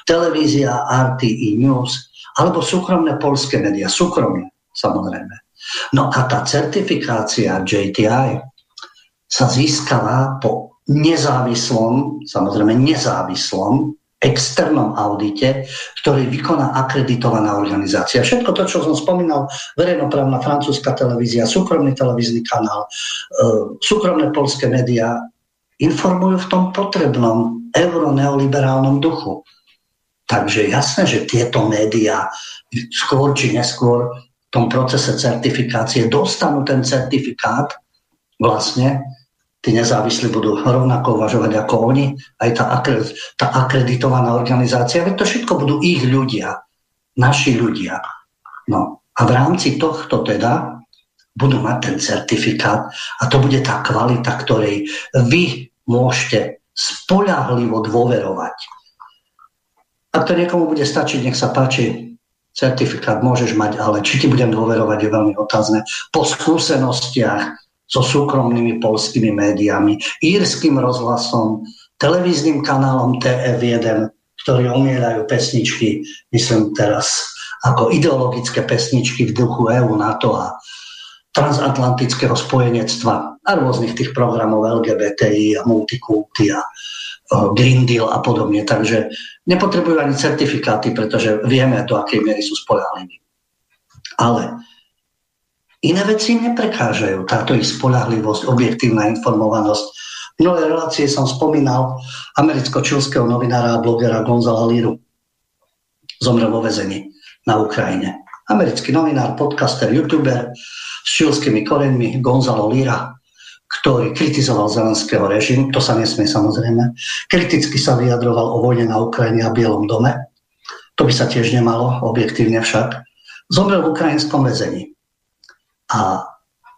Speaker 1: televízia RTE News, alebo súkromné polské médiá, súkromné samozrejme. No a tá certifikácia JTI sa získala po nezávislom, samozrejme nezávislom externom audite, ktorý vykoná akreditovaná organizácia. Všetko to, čo som spomínal, verejnoprávna francúzska televízia, súkromný televízny kanál, e, súkromné polské médiá, informujú v tom potrebnom euroneoliberálnom duchu. Takže jasné, že tieto médiá skôr či neskôr v tom procese certifikácie dostanú ten certifikát vlastne tí nezávislí budú rovnako uvažovať ako oni, aj tá, tá akreditovaná organizácia, veď to všetko budú ich ľudia, naši ľudia. No a v rámci tohto teda budú mať ten certifikát a to bude tá kvalita, ktorej vy môžete spolahlivo dôverovať. Ak to niekomu bude stačiť, nech sa páči, certifikát môžeš mať, ale či ti budem dôverovať je veľmi otázne. Po skúsenostiach so súkromnými polskými médiami, írským rozhlasom, televíznym kanálom TF1, ktorí omielajú pesničky, myslím teraz ako ideologické pesničky v duchu EU, NATO a transatlantického spojenectva a rôznych tých programov LGBTI a multikulty a Green Deal a podobne. Takže nepotrebujú ani certifikáty, pretože vieme, do akej miery sú spolahliví. Ale iné veci neprekážajú. Táto ich spolahlivosť, objektívna informovanosť. V minulej relácie som spomínal americko-čilského novinára a blogera Gonzala Liru. Zomrel vo vezení na Ukrajine. Americký novinár, podcaster, youtuber s čilskými koreňmi Gonzalo Lira ktorý kritizoval Zelenského režim, to sa nesmie samozrejme, kriticky sa vyjadroval o vojne na Ukrajine a Bielom dome, to by sa tiež nemalo, objektívne však, zomrel v ukrajinskom väzení. A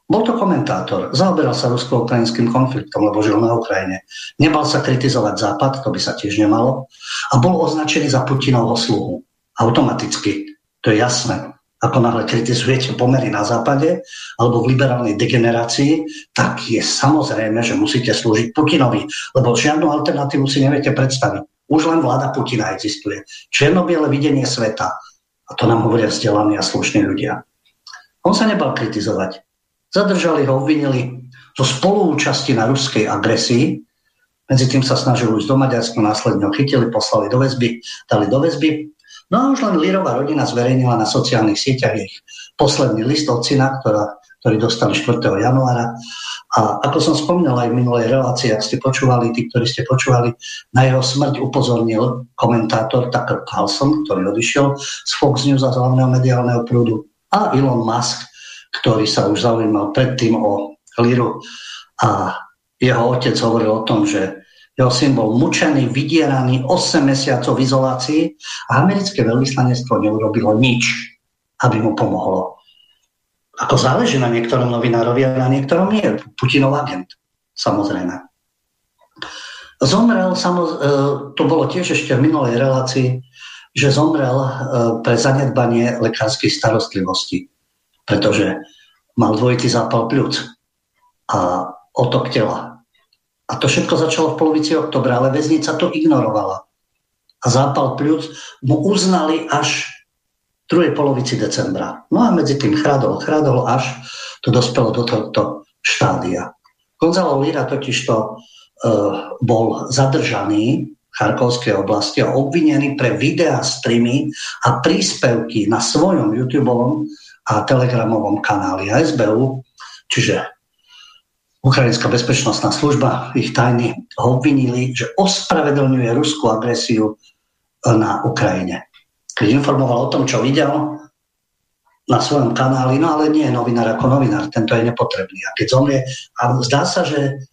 Speaker 1: bol to komentátor, zaoberal sa rusko-ukrajinským konfliktom, lebo žil na Ukrajine. Nebal sa kritizovať Západ, to by sa tiež nemalo. A bol označený za Putinovho sluhu. Automaticky. To je jasné ako náhle kritizujete pomery na západe alebo v liberálnej degenerácii, tak je samozrejme, že musíte slúžiť Putinovi, lebo žiadnu alternatívu si neviete predstaviť. Už len vláda Putina existuje. Černobiele videnie sveta. A to nám hovoria vzdelaní a slušní ľudia. On sa nebal kritizovať. Zadržali ho, obvinili zo spoluúčasti na ruskej agresii. Medzi tým sa snažili už do Maďarska, následne ho chytili, poslali do väzby, dali do väzby No a už len Lírová rodina zverejnila na sociálnych sieťach ich posledný list od syna, ktorá, ktorý dostali 4. januára. A ako som spomínal aj v minulej relácii, ak ste počúvali, tí, ktorí ste počúvali, na jeho smrť upozornil komentátor Tucker Carlson, ktorý odišiel z Fox News a z hlavného mediálneho prúdu, a Elon Musk, ktorý sa už zaujímal predtým o Liru. A jeho otec hovoril o tom, že jeho syn bol mučený, vydieraný 8 mesiacov v izolácii a americké veľvyslanectvo neurobilo nič, aby mu pomohlo. Ako záleží na niektorom novinárovi a na niektorom nie. Putinov agent, samozrejme. Zomrel, samoz, e, to bolo tiež ešte v minulej relácii, že zomrel e, pre zanedbanie lekárskej starostlivosti, pretože mal dvojitý zápal pľúc a otok tela a to všetko začalo v polovici oktobra, ale väznica to ignorovala. A zápal pľúc mu uznali až v druhej polovici decembra. No a medzi tým chradol, chradol, až to dospelo do tohto štádia. Gonzalo Lira totiž to e, bol zadržaný Charkovskej oblasti a obvinený pre videá, streamy a príspevky na svojom YouTube a telegramovom kanáli SBU, čiže Ukrajinská bezpečnostná služba, ich tajny ho obvinili, že ospravedlňuje ruskú agresiu na Ukrajine. Keď informoval o tom, čo videl na svojom kanáli, no ale nie je novinár ako novinár, tento je nepotrebný. A keď zomrie, a zdá sa, že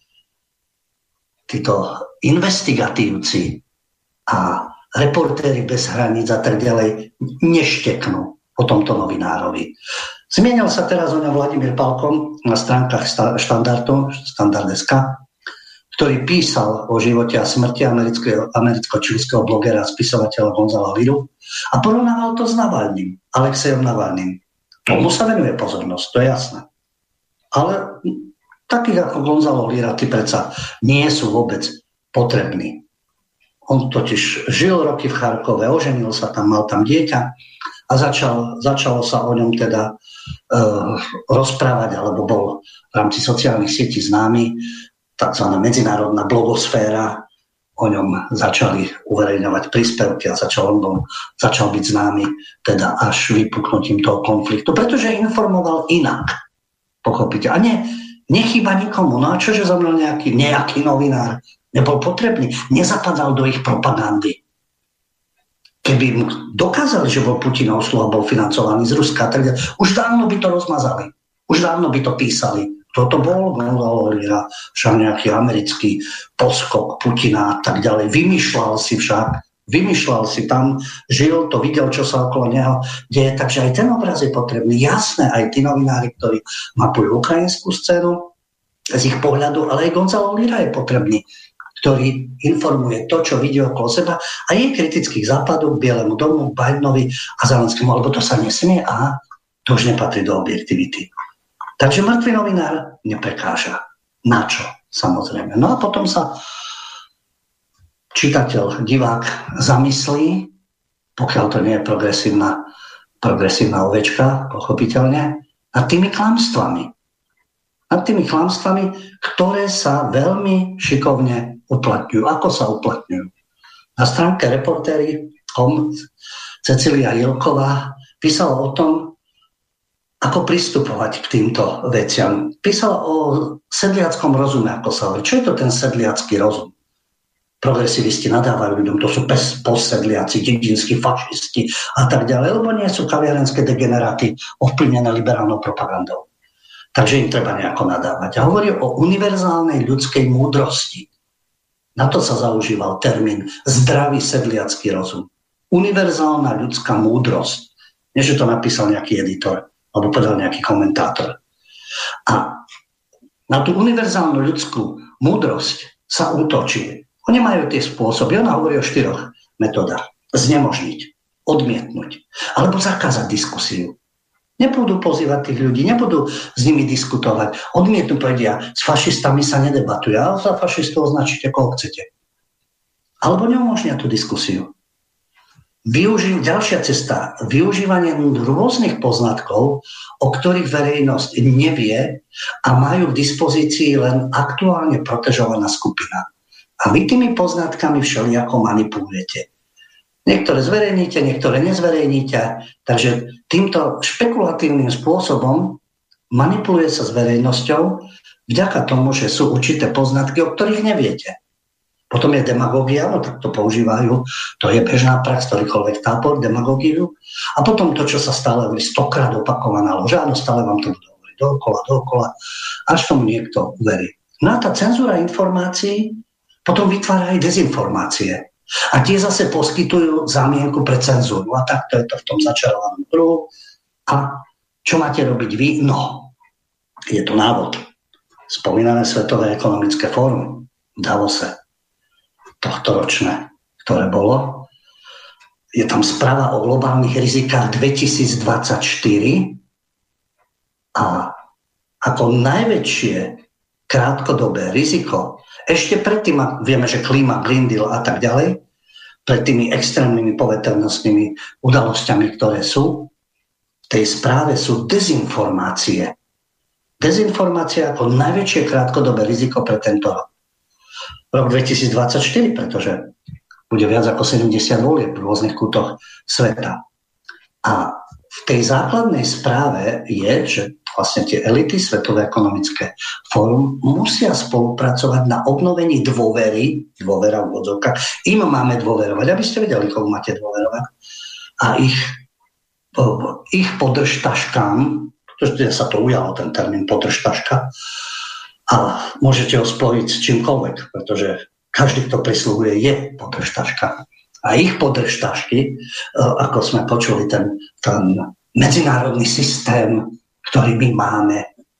Speaker 1: títo investigatívci a reportéry bez hraníc a tak ďalej nešteknú o tomto novinárovi. Zmienil sa teraz o ňom Vladimír Palkom na stránkach štandardu, štandard.sk, ktorý písal o živote a smrti americko-čilského blogera a spisovateľa Gonzala Liru a porovnával to s Navalným, Alexejom Navalným. Tomu sa venuje pozornosť, to je jasné. Ale takých ako Gonzalo Lira, tí predsa nie sú vôbec potrební. On totiž žil roky v Charkove, oženil sa tam, mal tam dieťa a začal, začalo sa o ňom teda uh, rozprávať, alebo bol v rámci sociálnych sietí známy, tzv. medzinárodná blogosféra, o ňom začali uverejňovať príspevky a začal, on začal byť známy teda až vypuknutím toho konfliktu, pretože informoval inak, pochopíte. A ne, nechýba nikomu. No a čože zomrel nejaký, nejaký novinár? Nebol potrebný, nezapadal do ich propagandy keby mu dokázali, že bol Putinov sluha, bol financovaný z Ruska, tak už dávno by to rozmazali. Už dávno by to písali. Toto bol Gonzalo však nejaký americký poskok Putina a tak ďalej. Vymýšľal si však, vymýšľal si tam, žil, to videl, čo sa okolo neho deje, takže aj ten obraz je potrebný. Jasné, aj tí novinári, ktorí mapujú ukrajinskú scénu z ich pohľadu, ale aj Gonzalo Lira je potrebný, ktorý informuje to, čo vidí okolo seba a je kritických západov k Bielemu domu, Bidenovi a Zelenskému, lebo to sa nesmie a to už nepatrí do objektivity. Takže mŕtvý novinár neprekáža. Na čo? Samozrejme. No a potom sa čitateľ, divák zamyslí, pokiaľ to nie je progresívna, progresívna ovečka, pochopiteľne, a tými klamstvami. Nad tými klamstvami, ktoré sa veľmi šikovne uplatňujú. Ako sa uplatňujú? Na stránke reportéry.com Cecilia Jilková písala o tom, ako pristupovať k týmto veciam. Písala o sedliackom rozume, ako sa hovorí. Čo je to ten sedliacký rozum? progresivisti nadávajú ľuďom, to sú posedliaci, dedinskí fašisti a tak ďalej, lebo nie sú kaviarenské degeneráty ovplyvnené liberálnou propagandou. Takže im treba nejako nadávať. A hovorí o univerzálnej ľudskej múdrosti. Na to sa zaužíval termín zdravý sedliacký rozum. Univerzálna ľudská múdrosť. Nie, že to napísal nejaký editor alebo povedal nejaký komentátor. A na tú univerzálnu ľudskú múdrosť sa útočí oni majú tie spôsoby, ona hovorí o štyroch metodách. Znemožniť, odmietnúť, alebo zakázať diskusiu. Nebudú pozývať tých ľudí, nebudú s nimi diskutovať. Odmietnú povedia, s fašistami sa nedebatuje, ale za fašistov označíte, koho chcete. Alebo neumožnia tú diskusiu. Využi- ďalšia cesta, využívanie rôznych poznatkov, o ktorých verejnosť nevie a majú k dispozícii len aktuálne protežovaná skupina. A vy tými poznatkami všelijako manipulujete. Niektoré zverejníte, niektoré nezverejníte. Takže týmto špekulatívnym spôsobom manipuluje sa s verejnosťou vďaka tomu, že sú určité poznatky, o ktorých neviete. Potom je demagogia, no tak to používajú, to je bežná prax, ktorýkoľvek tápor, demagógiu. A potom to, čo sa stále hovorí, stokrát opakovaná lož, áno, stále vám to budú hovoriť dookola, dookola, až tomu niekto uverí. No a tá cenzúra informácií potom vytvára aj dezinformácie. A tie zase poskytujú zámienku pre cenzúru. A takto je to v tom začarovanom kruhu. A čo máte robiť vy? No, je to návod. Spomínané Svetové ekonomické fórum v Davose tohto ročné, ktoré bolo. Je tam správa o globálnych rizikách 2024 a ako najväčšie krátkodobé riziko ešte predtým, vieme, že klíma, Green Deal a tak ďalej, pred tými extrémnymi poveternostnými udalosťami, ktoré sú, v tej správe sú dezinformácie. Dezinformácie ako najväčšie krátkodobé riziko pre tento rok. Rok 2024, pretože bude viac ako 70 volieb v rôznych kútoch sveta. A v tej základnej správe je, že vlastne tie elity, Svetové ekonomické fórum, musia spolupracovať na obnovení dôvery, dôvera v vodzovkách, im máme dôverovať, aby ste vedeli, komu máte dôverovať. A ich, ich podržtaškám, pretože sa to ujalo, ten termín podržtaška, a môžete ho spojiť s čímkoľvek, pretože každý, kto prislúhuje, je podržtaška. A ich podržtašky, e, ako sme počuli, ten, ten medzinárodný systém ktorý my máme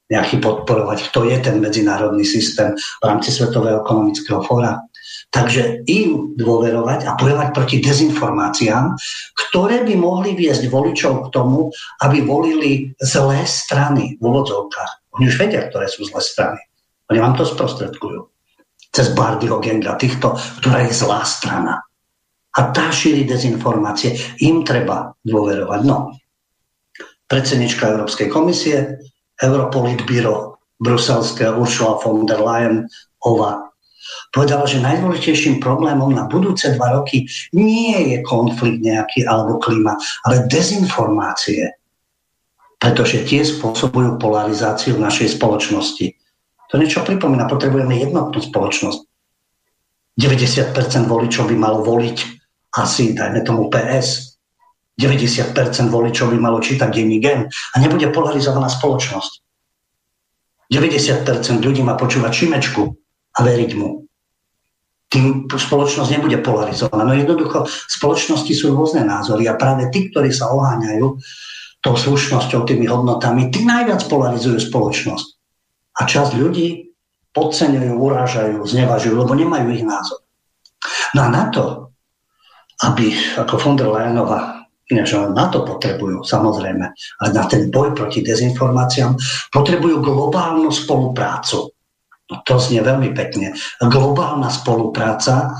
Speaker 1: nejaký podporovať. To je ten medzinárodný systém v rámci Svetového ekonomického fóra. Takže im dôverovať a bojovať proti dezinformáciám, ktoré by mohli viesť voličov k tomu, aby volili zlé strany v úvodzovkách. Oni už vedia, ktoré sú zlé strany. Oni vám to sprostredkujú. Cez Bardyho genga, týchto, ktorá je zlá strana. A tá šíri dezinformácie. Im treba dôverovať. No, predsednička Európskej komisie, Europolitbíro bruselské Ursula von der Leyen ova povedala, že najdôležitejším problémom na budúce dva roky nie je konflikt nejaký alebo klíma, ale dezinformácie. Pretože tie spôsobujú polarizáciu našej spoločnosti. To niečo pripomína, potrebujeme jednotnú spoločnosť. 90% voličov by malo voliť asi, dajme tomu PS, 90% voličov by malo čítať denní gen a nebude polarizovaná spoločnosť. 90% ľudí má počúvať Šimečku a veriť mu. Tým spoločnosť nebude polarizovaná. No jednoducho, v spoločnosti sú rôzne názory a práve tí, ktorí sa oháňajú tou slušnosťou, tými hodnotami, tí najviac polarizujú spoločnosť. A časť ľudí podceňujú, urážajú, znevažujú, lebo nemajú ich názor. No a na to, aby ako von der Leyenová, že na to potrebujú, samozrejme, ale na ten boj proti dezinformáciám potrebujú globálnu spoluprácu. No to znie veľmi pekne. Globálna spolupráca.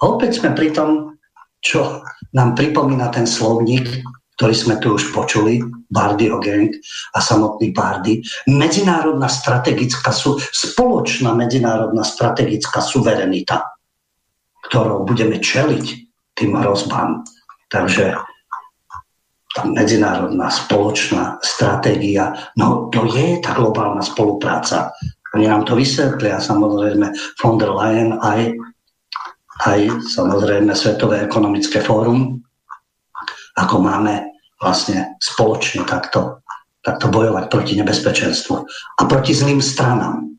Speaker 1: A opäť sme pri tom, čo nám pripomína ten slovník, ktorý sme tu už počuli, Bardyho gang a samotný Bardy. Medzinárodná strategická, spoločná medzinárodná strategická suverenita, ktorou budeme čeliť tým hrozbám. Takže tá medzinárodná spoločná stratégia, no to je tá globálna spolupráca. Oni nám to vysvetlia, samozrejme von der Leyen aj, aj samozrejme Svetové ekonomické fórum, ako máme vlastne spoločne takto, takto bojovať proti nebezpečenstvu a proti zlým stranám.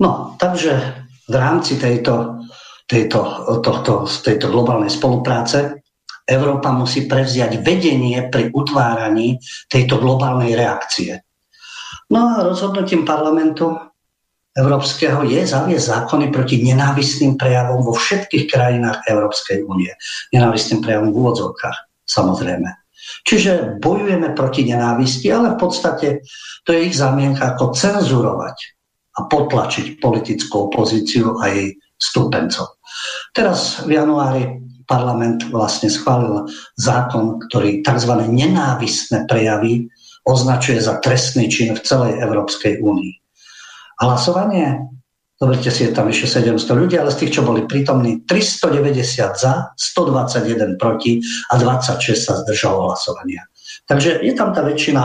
Speaker 1: No, takže v rámci tejto tejto, tohto, tejto globálnej spolupráce, Európa musí prevziať vedenie pri utváraní tejto globálnej reakcie. No a rozhodnutím parlamentu Európskeho je zaviesť zákony proti nenávistným prejavom vo všetkých krajinách Európskej únie. Nenávistným prejavom v úvodzovkách, samozrejme. Čiže bojujeme proti nenávisti, ale v podstate to je ich zamienka ako cenzurovať a potlačiť politickú opozíciu a jej stúpencov. Teraz v januári parlament vlastne schválil zákon, ktorý tzv. nenávistné prejavy označuje za trestný čin v celej Európskej únii. Hlasovanie, zoberte si, je tam ešte 700 ľudí, ale z tých, čo boli prítomní, 390 za, 121 proti a 26 sa zdržalo hlasovania. Takže je tam tá väčšina,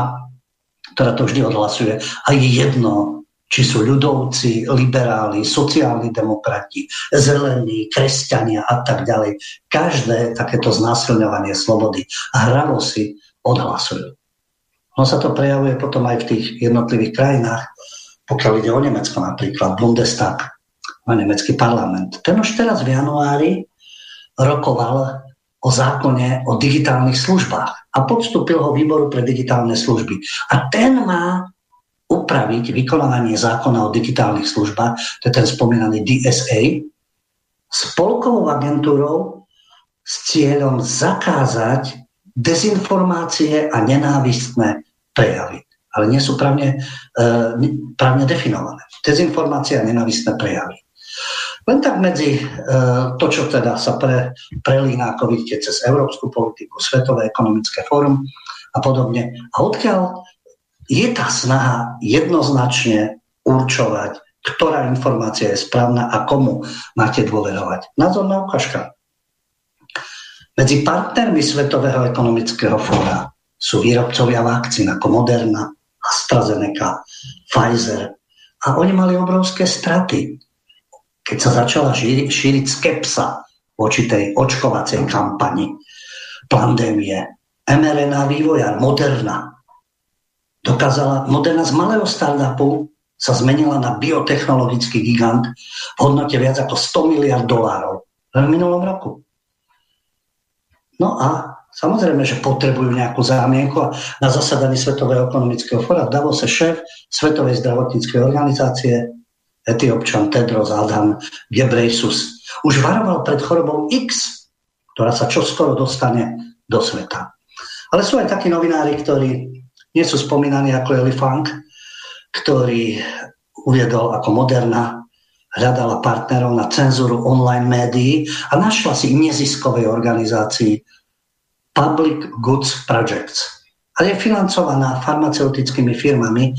Speaker 1: ktorá to vždy odhlasuje a je jedno, či sú ľudovci, liberáli, sociálni demokrati, zelení, kresťania a tak ďalej. Každé takéto znásilňovanie slobody a hravo si odhlasujú. On sa to prejavuje potom aj v tých jednotlivých krajinách, pokiaľ ide o Nemecko napríklad, Bundestag, a nemecký parlament. Ten už teraz v januári rokoval o zákone o digitálnych službách a podstúpil ho výboru pre digitálne služby. A ten má upraviť vykonávanie zákona o digitálnych službách, to je ten spomínaný DSA, spolkovou agentúrou s cieľom zakázať dezinformácie a nenávistné prejavy. Ale nie sú právne, e, právne definované. Dezinformácie a nenávistné prejavy. Len tak medzi e, to, čo teda sa pre, prelína, ako vidíte, cez európsku politiku, Svetové ekonomické fórum a podobne. A odkiaľ je tá snaha jednoznačne určovať, ktorá informácia je správna a komu máte dôverovať. Názorná ukážka. Medzi partnermi Svetového ekonomického fóra sú výrobcovia vakcín ako Moderna, AstraZeneca, Pfizer. A oni mali obrovské straty. Keď sa začala šíriť, šíriť skepsa voči tej očkovacej kampani, pandémie, mRNA vývojar, Moderna, dokázala, Moderna z malého startupu sa zmenila na biotechnologický gigant v hodnote viac ako 100 miliard dolárov len v minulom roku. No a samozrejme, že potrebujú nejakú zámienku a na zasadaní Svetového ekonomického fóra v Davose šéf Svetovej zdravotníckej organizácie etiopčan Tedros Adhan Gebreisus už varoval pred chorobou X, ktorá sa čoskoro dostane do sveta. Ale sú aj takí novinári, ktorí nie sú spomínaní ako Eli Funk, ktorý uviedol ako Moderna hľadala partnerov na cenzúru online médií a našla si neziskovej organizácii Public Goods Projects. A je financovaná farmaceutickými firmami,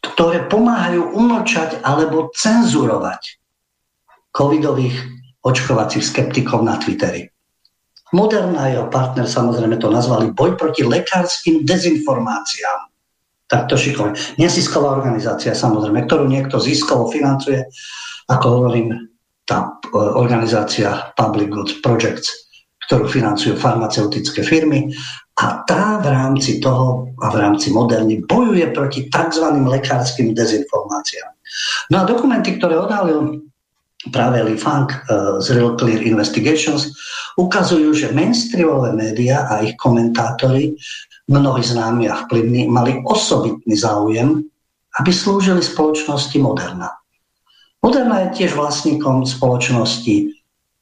Speaker 1: ktoré pomáhajú umlčať alebo cenzurovať covidových očkovacích skeptikov na Twitteri. Moderna jeho partner samozrejme to nazvali boj proti lekárským dezinformáciám. Tak to šikovne. Nezisková organizácia samozrejme, ktorú niekto ziskovo financuje, ako hovorím, tá e, organizácia Public Goods Projects, ktorú financujú farmaceutické firmy a tá v rámci toho a v rámci moderny bojuje proti tzv. lekárskym dezinformáciám. No a dokumenty, ktoré odhalil práve Lee Funk uh, z Real Clear Investigations ukazujú, že mainstreamové médiá a ich komentátori, mnohí známi a vplyvní, mali osobitný záujem aby slúžili spoločnosti Moderna. Moderna je tiež vlastníkom spoločnosti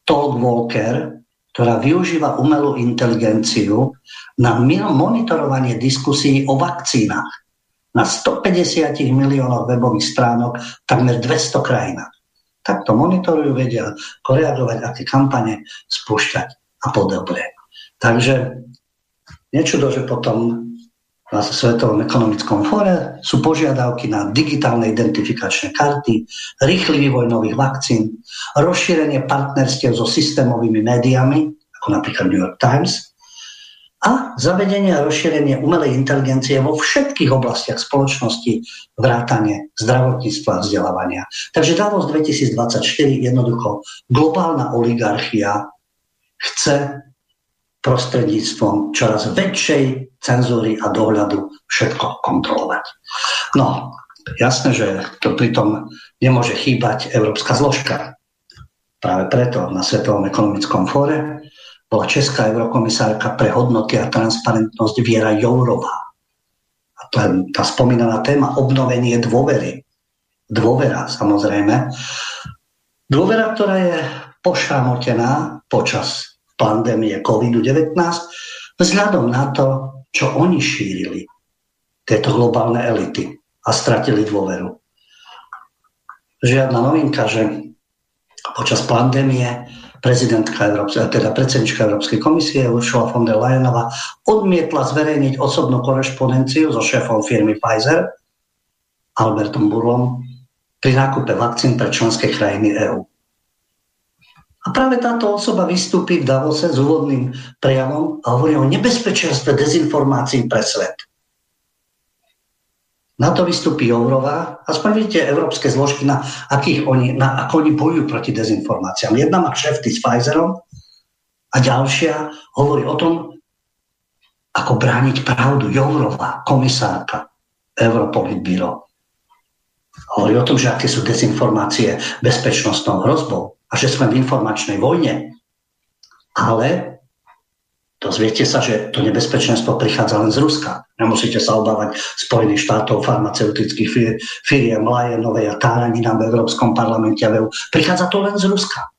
Speaker 1: Todd Walker, ktorá využíva umelú inteligenciu na monitorovanie diskusí o vakcínach na 150 miliónov webových stránok takmer 200 krajinách. Takto monitorujú, vedia reagovať, aké kampane spúšťať a podobne. Takže nečudo, že potom na Svetovom ekonomickom fóre sú požiadavky na digitálne identifikačné karty, rýchly vývoj nových vakcín, rozšírenie partnerstiev so systémovými médiami, ako napríklad New York Times, a zavedenie a rozšírenie umelej inteligencie vo všetkých oblastiach spoločnosti, vrátane zdravotníctva a vzdelávania. Takže Davos 2024 jednoducho globálna oligarchia chce prostredníctvom čoraz väčšej cenzúry a dohľadu všetko kontrolovať. No, jasné, že to pritom nemôže chýbať európska zložka. Práve preto na Svetovom ekonomickom fóre bola česká eurokomisárka pre hodnoty a transparentnosť Viera Jourová. A to je tá spomínaná téma obnovenie dôvery. Dôvera, samozrejme. Dôvera, ktorá je pošramotená počas pandémie COVID-19 vzhľadom na to, čo oni šírili, tieto globálne elity a stratili dôveru. Žiadna novinka, že počas pandémie prezidentka Európskej, teda predsednička Európskej komisie Ursula von der Leyenová odmietla zverejniť osobnú korešpondenciu so šéfom firmy Pfizer Albertom Burlom pri nákupe vakcín pre členské krajiny EÚ. A práve táto osoba vystúpi v Davose s úvodným prejavom a hovorí o nebezpečenstve dezinformácií pre svet. Na to vystúpi Jourová. Aspoň vidíte európske zložky, na akých oni, na, ako oni bojujú proti dezinformáciám. Jedna má kšefty s Pfizerom a ďalšia hovorí o tom, ako brániť pravdu. Jourová, komisárka Europolitbíro. Hovorí o tom, že aké sú dezinformácie bezpečnostnou hrozbou a že sme v informačnej vojne. Ale dozviete sa, že to nebezpečenstvo prichádza len z Ruska. Nemusíte sa obávať Spojených štátov, farmaceutických firiem, Lajenovej a Táranina v Európskom parlamente Prichádza to len z Ruska.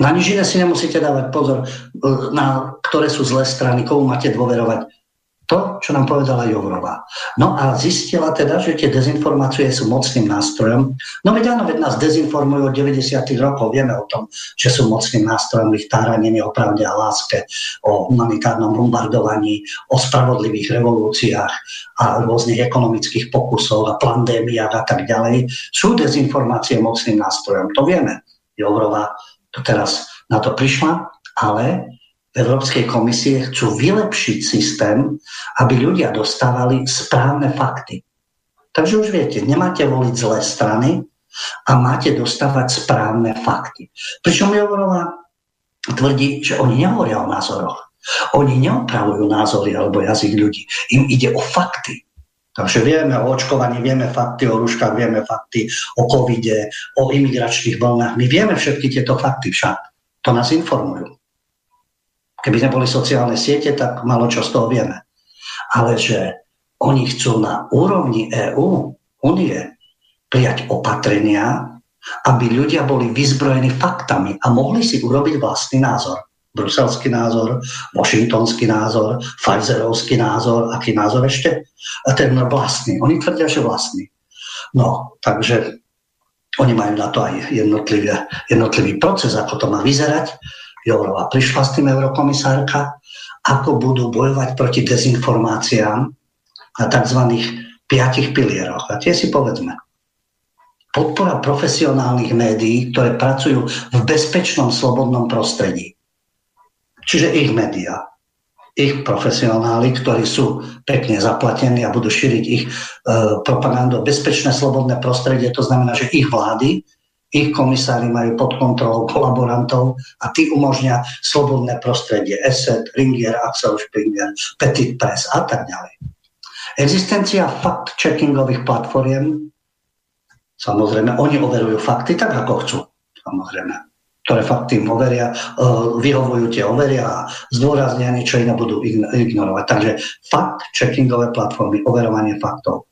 Speaker 1: Na nič iné si nemusíte dávať pozor, na ktoré sú zlé strany, komu máte dôverovať to, čo nám povedala Jourová. No a zistila teda, že tie dezinformácie sú mocným nástrojom. No veď áno, veď nás dezinformujú od 90. rokov, vieme o tom, že sú mocným nástrojom ich táranení o a láske, o humanitárnom bombardovaní, o spravodlivých revolúciách a rôznych ekonomických pokusoch a pandémiách a tak ďalej. Sú dezinformácie mocným nástrojom, to vieme. Jourová to teraz na to prišla, ale Európskej komisie chcú vylepšiť systém, aby ľudia dostávali správne fakty. Takže už viete, nemáte voliť zlé strany a máte dostávať správne fakty. Pričom Jourová tvrdí, že oni nehovoria o názoroch. Oni neopravujú názory alebo jazyk ľudí. Im ide o fakty. Takže vieme o očkovaní, vieme fakty o ruškách, vieme fakty o covide, o imigračných vlnách. My vieme všetky tieto fakty však. To nás informujú. Keby neboli sociálne siete, tak malo čo z toho vieme. Ale že oni chcú na úrovni EÚ, Unie, prijať opatrenia, aby ľudia boli vyzbrojení faktami a mohli si urobiť vlastný názor. Bruselský názor, washingtonský názor, Pfizerovský názor, aký názor ešte? A ten vlastný. Oni tvrdia, že vlastný. No, takže oni majú na to aj jednotlivý proces, ako to má vyzerať. Jourová prišla s tým eurokomisárka, ako budú bojovať proti dezinformáciám na tzv. piatich pilieroch. A tie si povedzme. Podpora profesionálnych médií, ktoré pracujú v bezpečnom, slobodnom prostredí. Čiže ich médiá, ich profesionáli, ktorí sú pekne zaplatení a budú šíriť ich e, propagandu bezpečné, slobodné prostredie, to znamená, že ich vlády ich komisári majú pod kontrolou kolaborantov a tí umožňa slobodné prostredie. ESET, Ringier, Axel Springer, Petit Press a tak ďalej. Existencia fact-checkingových platformiem, samozrejme, oni overujú fakty tak, ako chcú. Samozrejme. To ktoré fakt tým overia, uh, vyhovujú tie overia a zdôraznia niečo iné budú ignorovať. Takže fakt checkingové platformy, overovanie faktov.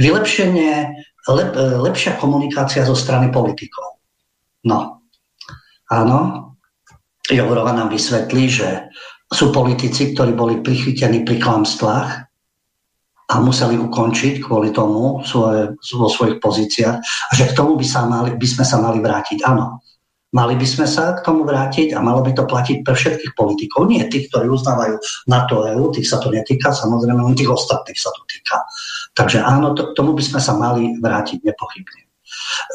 Speaker 1: Vylepšenie, lep, lepšia komunikácia zo strany politikov. No, áno, Jourova nám vysvetlí, že sú politici, ktorí boli prichytení pri klamstvách a museli ukončiť kvôli tomu svoje, vo svojich pozíciách a že k tomu by, sa mali, by sme sa mali vrátiť. Áno, mali by sme sa k tomu vrátiť a malo by to platiť pre všetkých politikov. Nie tých, ktorí uznávajú NATO EU, tých sa to netýka, samozrejme len tých ostatných sa to týka. Takže áno, to, tomu by sme sa mali vrátiť nepochybne.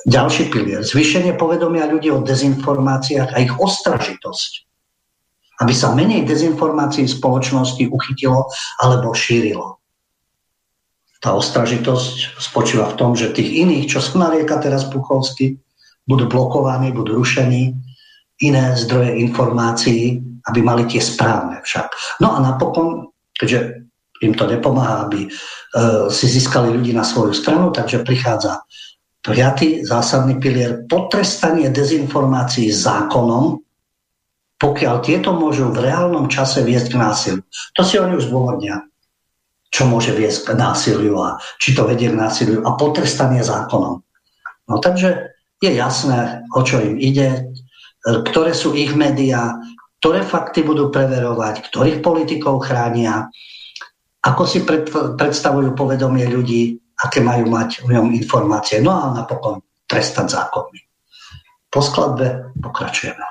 Speaker 1: Ďalší pilier. Zvýšenie povedomia ľudí o dezinformáciách a ich ostražitosť aby sa menej dezinformácií v spoločnosti uchytilo alebo šírilo. Tá ostražitosť spočíva v tom, že tých iných, čo sa narieka teraz Puchovsky, budú blokovaní, budú rušení, iné zdroje informácií, aby mali tie správne však. No a napokon, keďže im to nepomáha, aby e, si získali ľudí na svoju stranu, takže prichádza piatý zásadný pilier potrestanie dezinformácií zákonom, pokiaľ tieto môžu v reálnom čase viesť k násiliu. To si oni už dôvodnia, čo môže viesť k násiliu a či to vedie k násiliu a potrestanie zákonom. No takže je jasné, o čo im ide, ktoré sú ich médiá, ktoré fakty budú preverovať, ktorých politikov chránia, ako si pred, predstavujú povedomie ľudí, aké majú mať v ňom informácie. No a napokon trestať zákonmi. Po skladbe pokračujeme.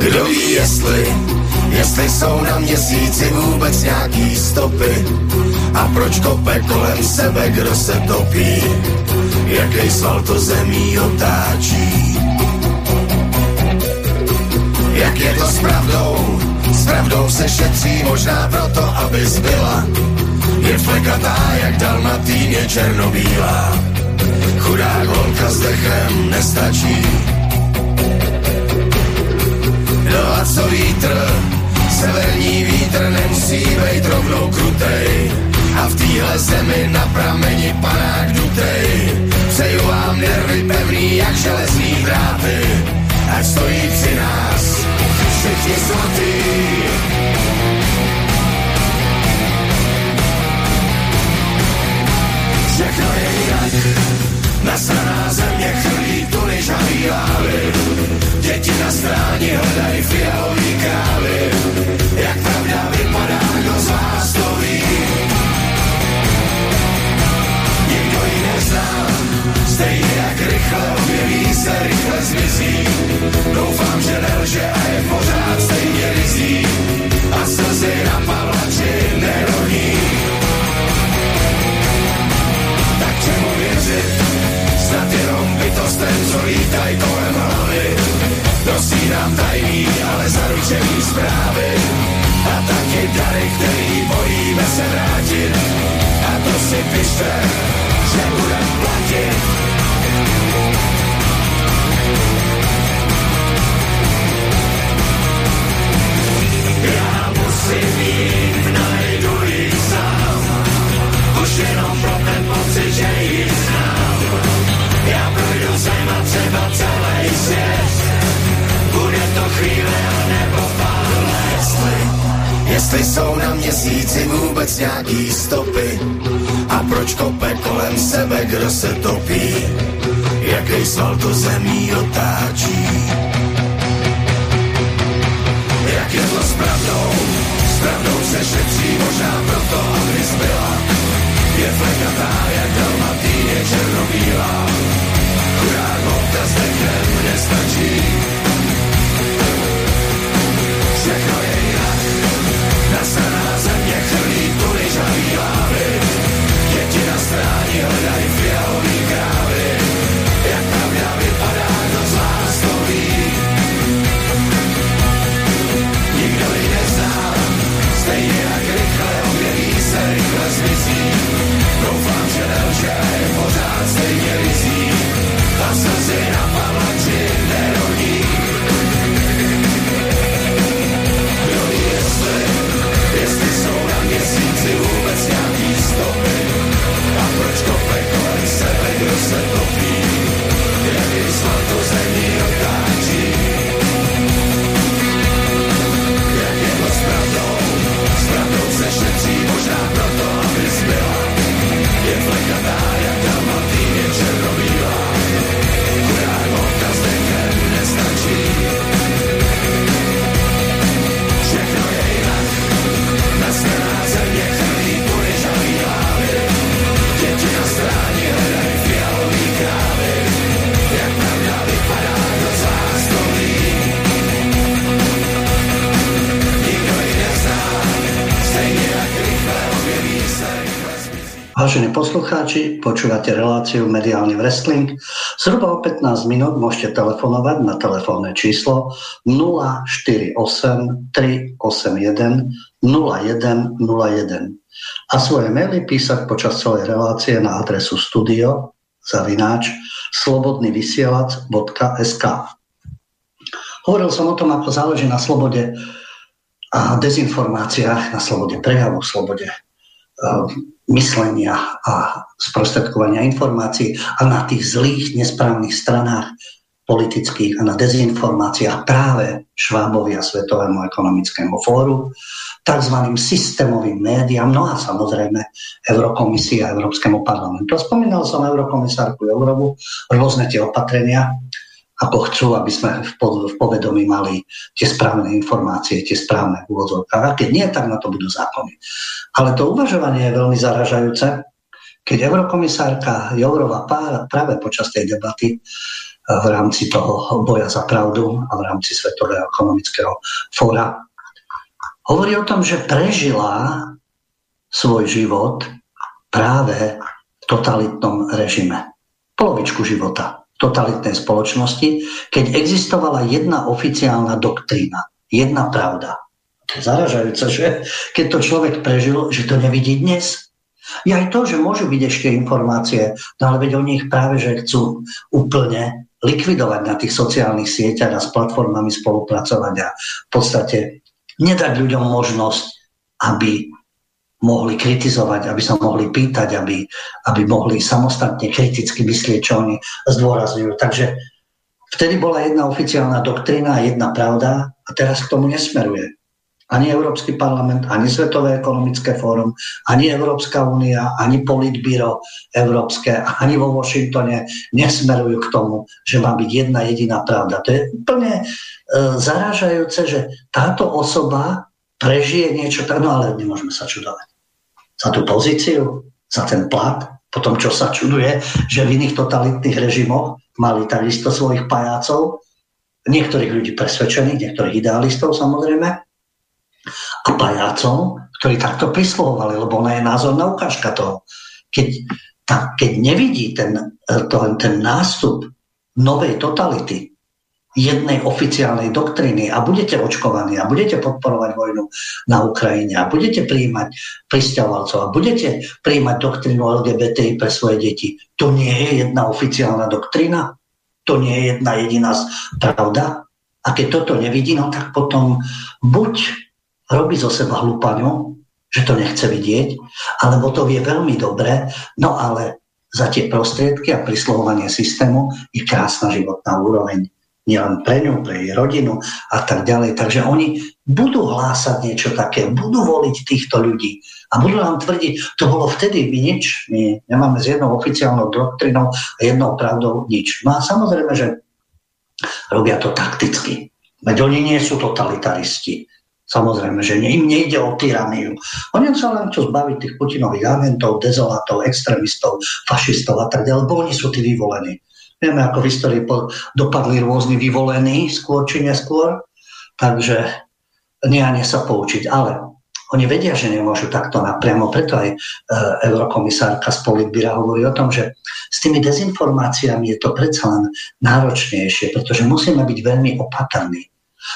Speaker 5: Kdo ví, jestli, jestli jsou na měsíci vůbec nějaký stopy a proč kope kolem sebe, kdo se topí, jaký sval to zemí otáčí. Jak je to s pravdou, s pravdou se šetří možná proto, aby zbyla. Je flekatá, jak dal týně černobílá. Chudá holka s dechem nestačí No a co vítr? Severní vítr nemusí být rovnou krutej. A v téhle zemi na prameni panák dutej. Přeju vám nervy pevný jak železný dráty. Ať stojí při nás všichni svatý. Všechno je jinak, nasraná země chrlí tuny žavý lávy. Děti na stráni hledají fialový krávy. Jak pravda vypadá, kdo z vás to ví? Stejně jak rychle objeví se, rychle zmizí. Doufám, že nelže a je pořád stejně rizí. A slzy na pavlači neroní. Tak čemu věřit? Snad jenom bytostem, co lítaj kolem hlavy Prosím tajný, ale zaručený zprávy a taky dary, který bojíme se vrátit. A to si pište, že budem platit. Jestli, jsou na měsíci vůbec nějaký stopy? A proč kope kolem sebe, kdo se topí, jaký sval to zemí otáčí. Jak je to s pravdou, s pravdou se šetří možná proto, aby zbyla. Je flekatá, jak dalmatýně černobílá, chudák holka s dechem nestačí všechno je jinak. Nasraná země chrlí tuny žavý lávy. Děti na stráni hledají fialový krávy. pořád stejně vizí, ta slzy na palači nerodí. Kdo jestli, jsou na měsíci vůbec nějaký stopy, a proč kope kolem sebe,
Speaker 1: kdo se topí. Počúvate reláciu Mediálny wrestling. Zhruba o 15 minút môžete telefonovať na telefónne číslo 048 381 0101 a svoje maily písať počas celej relácie na adresu studio zavináč slobodnyvysielac.sk Hovoril som o tom, ako záleží na slobode a dezinformáciách, na slobode prejavu, slobode myslenia a sprostredkovania informácií a na tých zlých, nesprávnych stranách politických a na dezinformáciách práve Švábovi a Svetovému ekonomickému fóru, tzv. systémovým médiám, no a samozrejme Eurokomisii a Európskemu parlamentu. Spomínal som Eurokomisárku Eurovu, rôzne tie opatrenia, ako chcú, aby sme v, povedomí mali tie správne informácie, tie správne úvodzovky. A keď nie, tak na to budú zákony. Ale to uvažovanie je veľmi zaražajúce, keď eurokomisárka Jourova práve počas tej debaty eh, v rámci toho boja za pravdu a v rámci Svetového ekonomického fóra hovorí o tom, že prežila svoj život práve v totalitnom režime. Polovičku života totalitnej spoločnosti, keď existovala jedna oficiálna doktrína, jedna pravda. To zaražajúce, že keď to človek prežil, že to nevidí dnes. Je aj to, že môžu byť ešte informácie, no ale veď oni ich práve, že chcú úplne likvidovať na tých sociálnych sieťach a s platformami spolupracovať a v podstate nedať ľuďom možnosť, aby mohli kritizovať, aby sa mohli pýtať, aby, aby mohli samostatne kriticky myslieť, čo oni zdôrazňujú. Takže vtedy bola jedna oficiálna doktrína jedna pravda a teraz k tomu nesmeruje. Ani Európsky parlament, ani Svetové ekonomické fórum, ani Európska únia, ani politbíro európske, ani vo Washingtone nesmerujú k tomu, že má byť jedna jediná pravda. To je úplne e, zarážajúce, že táto osoba prežije niečo tak, no ale nemôžeme sa čudovať za tú pozíciu, za ten plat, potom čo sa čuduje, že v iných totalitných režimoch mali takisto svojich pajácov, niektorých ľudí presvedčených, niektorých idealistov samozrejme, a pajácov, ktorí takto prisluhovali, lebo ona je názorná ukážka toho. Keď, tak, keď nevidí ten, to, ten nástup novej totality, jednej oficiálnej doktríny a budete očkovaní a budete podporovať vojnu na Ukrajine a budete prijímať pristahovalcov a budete prijímať doktrínu LGBTI pre svoje deti. To nie je jedna oficiálna doktrína? To nie je jedna jediná pravda? A keď toto nevidí, no tak potom buď robí zo seba hlupaniu, že to nechce vidieť, alebo to vie veľmi dobre, no ale za tie prostriedky a prislohovanie systému je krásna životná úroveň nielen pre ňu, pre jej rodinu a tak ďalej. Takže oni budú hlásať niečo také, budú voliť týchto ľudí a budú nám tvrdiť, to bolo vtedy, my nič, my nemáme s jednou oficiálnou doktrinou a jednou pravdou nič. No a samozrejme, že robia to takticky. Veď oni nie sú totalitaristi. Samozrejme, že im nejde o tyraniu. Oni sa len chcú zbaviť tých Putinových agentov, dezolatov, extrémistov, fašistov a tak ďalej, lebo oni sú tí vyvolení. Vieme, ako v histórii dopadli rôzni vyvolení, skôr či neskôr, takže nie sa poučiť. Ale oni vedia, že nemôžu takto napriamo, preto aj e, eurokomisárka z Politbíra hovorí o tom, že s tými dezinformáciami je to predsa len náročnejšie, pretože musíme byť veľmi opatrní.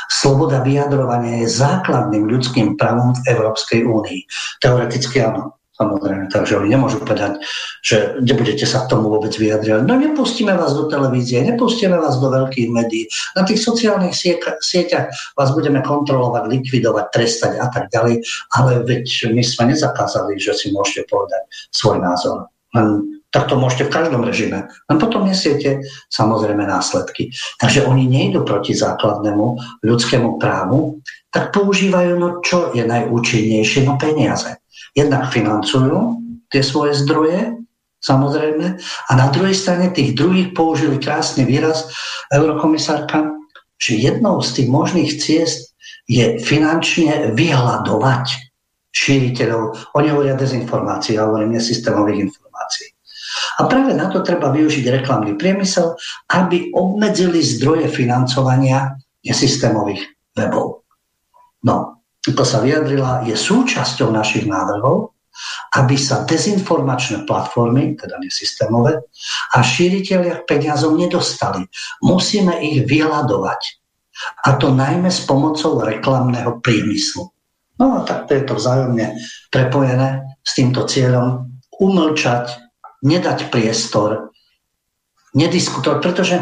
Speaker 1: Sloboda vyjadrovania je základným ľudským právom v Európskej únii. Teoreticky áno, Samozrejme, takže oni nemôžu povedať, že nebudete sa k tomu vôbec vyjadriť. No nepustíme vás do televízie, nepustíme vás do veľkých médií. Na tých sociálnych sieťach vás budeme kontrolovať, likvidovať, trestať a tak ďalej. Ale veď my sme nezakázali, že si môžete povedať svoj názor. Len tak to môžete v každom režime. Len potom nesiete samozrejme následky. Takže oni nejdu proti základnému ľudskému právu, tak používajú, no čo je najúčinnejšie, no peniaze jednak financujú tie svoje zdroje, samozrejme, a na druhej strane tých druhých použili krásny výraz eurokomisárka, že jednou z tých možných ciest je finančne vyhľadovať šíriteľov. Oni hovoria dezinformácií, ja hovorím nesystémových informácií. A práve na to treba využiť reklamný priemysel, aby obmedzili zdroje financovania nesystémových webov. No, to sa vyjadrila, je súčasťou našich návrhov aby sa dezinformačné platformy, teda nesystémové, a šíriteľia peniazov nedostali. Musíme ich vyhľadovať. A to najmä s pomocou reklamného priemyslu. No a tak to je to vzájomne prepojené s týmto cieľom umlčať, nedať priestor, nediskutovať, pretože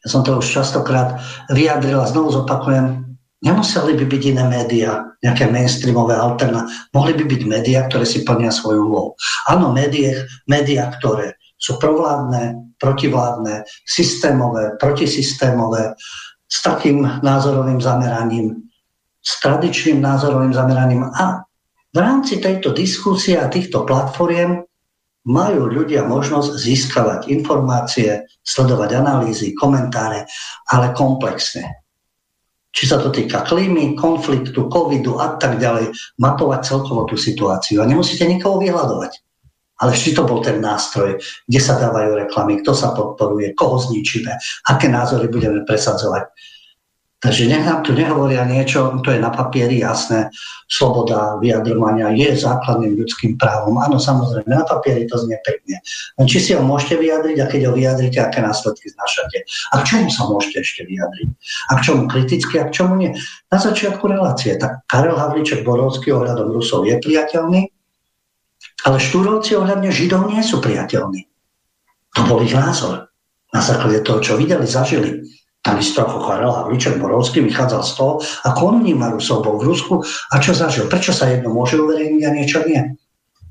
Speaker 1: ja som to už častokrát vyjadril a znovu zopakujem, nemuseli by byť iné médiá, nejaké mainstreamové alterna. Mohli by byť médiá, ktoré si plnia svoju úlohu. Áno, médiá, ktoré sú provládne, protivládne, systémové, protisystémové, s takým názorovým zameraním, s tradičným názorovým zameraním. A v rámci tejto diskusie a týchto platformiem majú ľudia možnosť získavať informácie, sledovať analýzy, komentáre, ale komplexne. Či sa to týka klímy, konfliktu, covidu a tak ďalej, mapovať celkovo tú situáciu. A nemusíte nikoho vyhľadovať. Ale vždy to bol ten nástroj, kde sa dávajú reklamy, kto sa podporuje, koho zničíme, aké názory budeme presadzovať. Takže nech nám tu nehovoria niečo, to je na papieri jasné, sloboda vyjadrovania je základným ľudským právom. Áno, samozrejme, na papieri to znie pekne. Len či si ho môžete vyjadriť a keď ho vyjadrite, aké následky znašate. A k čomu sa môžete ešte vyjadriť? A k čomu kriticky a k čomu nie? Na začiatku relácie. Tak Karel Havliček Borovský ohľadom Rusov je priateľný, ale Štúrovci ohľadne Židov nie sú priateľní. To bol ich názor. Na základe toho, čo videli, zažili. Takisto ako Karel Havliček Borovský vychádzal z toho, ako on vníma Rusov, v Rusku a čo zažil. Prečo sa jedno môže uverejniť a niečo nie?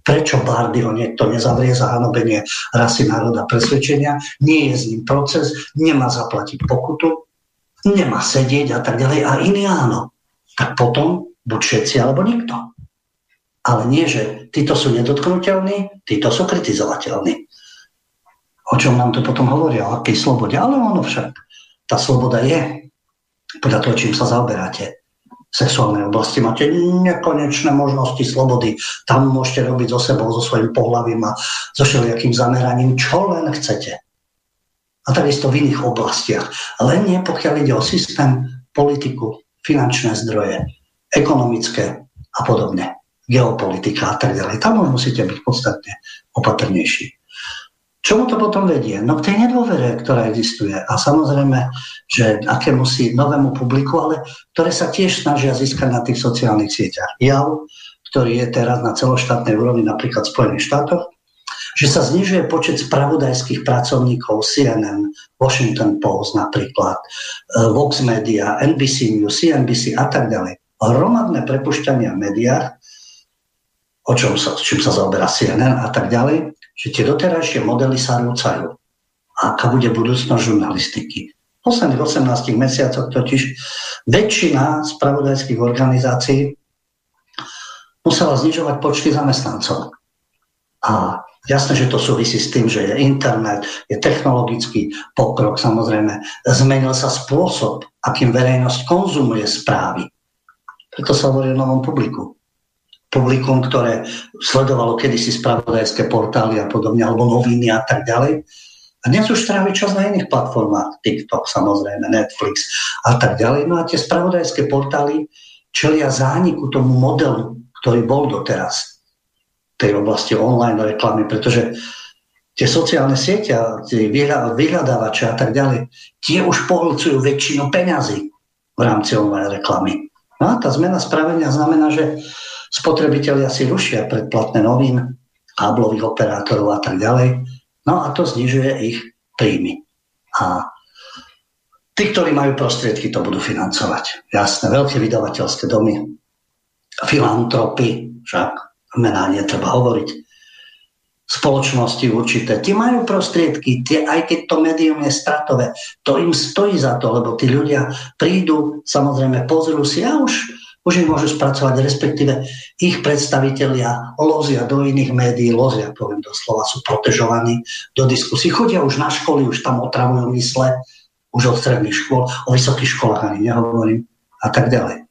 Speaker 1: Prečo Bardy ho niekto nezavrie za hanobenie rasy národa presvedčenia? Nie je s ním proces, nemá zaplatiť pokutu, nemá sedieť a tak ďalej. A iný áno. Tak potom buď všetci, alebo nikto. Ale nie, že títo sú nedotknutelní, títo sú kritizovateľní. O čom nám to potom hovoria, o akej slobode. Ale ono však tá sloboda je podľa toho, čím sa zaoberáte v sexuálnej oblasti. Máte nekonečné možnosti slobody. Tam môžete robiť so sebou, so svojím pohľavím a so všelijakým zameraním, čo len chcete. A takisto v iných oblastiach. Len nie, pokiaľ ide o systém, politiku, finančné zdroje, ekonomické a podobne, geopolitika a tak ďalej. Tam musíte byť podstatne opatrnejší. Čomu to potom vedie? No k tej nedôvere, ktorá existuje. A samozrejme, že aké musí novému publiku, ale ktoré sa tiež snažia získať na tých sociálnych sieťach. Jav, ktorý je teraz na celoštátnej úrovni, napríklad v Spojených štátoch, že sa znižuje počet spravodajských pracovníkov CNN, Washington Post napríklad, eh, Vox Media, NBC News, CNBC a tak ďalej. Hromadné prepušťania v médiách, o čom sa, čím sa zaoberá CNN a tak ďalej, že tie doterajšie modely sa rúcajú. Aká bude budúcnosť žurnalistiky? V posledných 18 mesiacoch totiž väčšina spravodajských organizácií musela znižovať počty zamestnancov. A jasné, že to súvisí s tým, že je internet, je technologický pokrok, samozrejme. Zmenil sa spôsob, akým verejnosť konzumuje správy. Preto sa hovorí o novom publiku publikum, ktoré sledovalo kedysi spravodajské portály a podobne, alebo noviny a tak ďalej. A dnes už trávi čas na iných platformách, TikTok samozrejme, Netflix a tak ďalej. No a tie spravodajské portály čelia zániku tomu modelu, ktorý bol doteraz v tej oblasti online reklamy, pretože tie sociálne siete, tie vyhľadávače a tak ďalej, tie už pohlcujú väčšinu peňazí v rámci online reklamy. No a tá zmena spravenia znamená, že Spotrebitelia si rušia predplatné novín, káblových operátorov a tak ďalej. No a to znižuje ich príjmy. A tí, ktorí majú prostriedky, to budú financovať. Jasné, veľké vydavateľské domy, filantropy, však mená netreba hovoriť, spoločnosti určité. Tí majú prostriedky, tie, aj keď to médium je stratové, to im stojí za to, lebo tí ľudia prídu, samozrejme pozrú si a už už ich môžu spracovať, respektíve ich predstavitelia lozia do iných médií, lozia, poviem doslova, sú protežovaní do diskusí, chodia už na školy, už tam otravujú mysle, už od stredných škôl, o vysokých školách ani nehovorím a tak ďalej.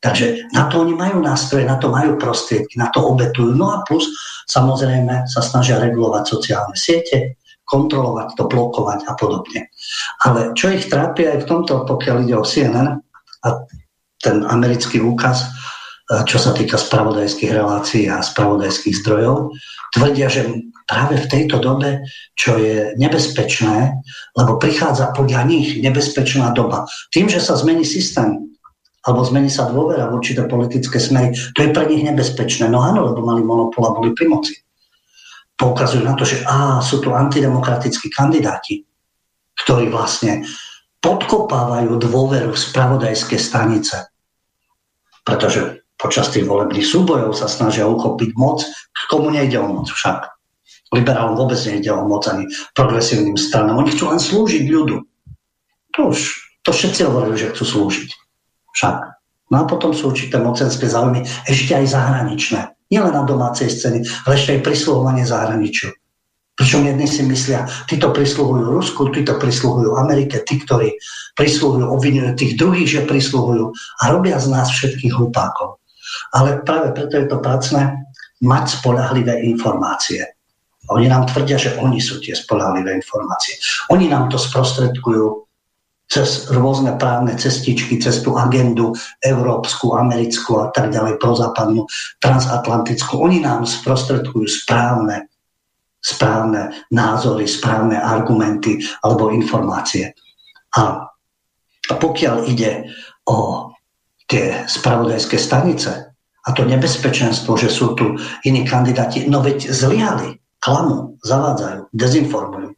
Speaker 1: Takže na to oni majú nástroje, na to majú prostriedky, na to obetujú. No a plus samozrejme sa snažia regulovať sociálne siete, kontrolovať to, blokovať a podobne. Ale čo ich trápia aj v tomto, pokiaľ ide o CNN, a ten americký úkaz čo sa týka spravodajských relácií a spravodajských zdrojov, tvrdia, že práve v tejto dobe, čo je nebezpečné, lebo prichádza podľa nich nebezpečná doba. Tým, že sa zmení systém, alebo zmení sa dôvera v určité politické smery, to je pre nich nebezpečné. No áno, lebo mali monopol a boli pri moci. Poukazujú na to, že á, sú tu antidemokratickí kandidáti, ktorí vlastne podkopávajú dôveru v spravodajské stanice. Pretože počas tých volebných súbojov sa snažia uchopiť moc, komu nejde o moc však. Liberálom vôbec nejde o moc ani progresívnym stranám. Oni chcú len slúžiť ľudu. To už, to všetci hovorili, že chcú slúžiť. Však. No a potom sú určité mocenské záujmy, ešte aj zahraničné. Nielen na domácej scéne, ale ešte aj prisluhovanie zahraničiu. Pričom jedni si myslia, títo prisluhujú Rusku, títo prisluhujú Amerike, tí, ktorí prisluhujú, obvinujú tých druhých, že prisluhujú a robia z nás všetkých hlupákov. Ale práve preto je to pracné mať spolahlivé informácie. Oni nám tvrdia, že oni sú tie spolahlivé informácie. Oni nám to sprostredkujú cez rôzne právne cestičky, cez tú agendu európsku, americkú a tak ďalej, prozápadnú, transatlantickú. Oni nám sprostredkujú správne, správne názory, správne argumenty alebo informácie. A pokiaľ ide o tie spravodajské stanice a to nebezpečenstvo, že sú tu iní kandidáti, no veď zlyhali klamú, zavádzajú, dezinformujú.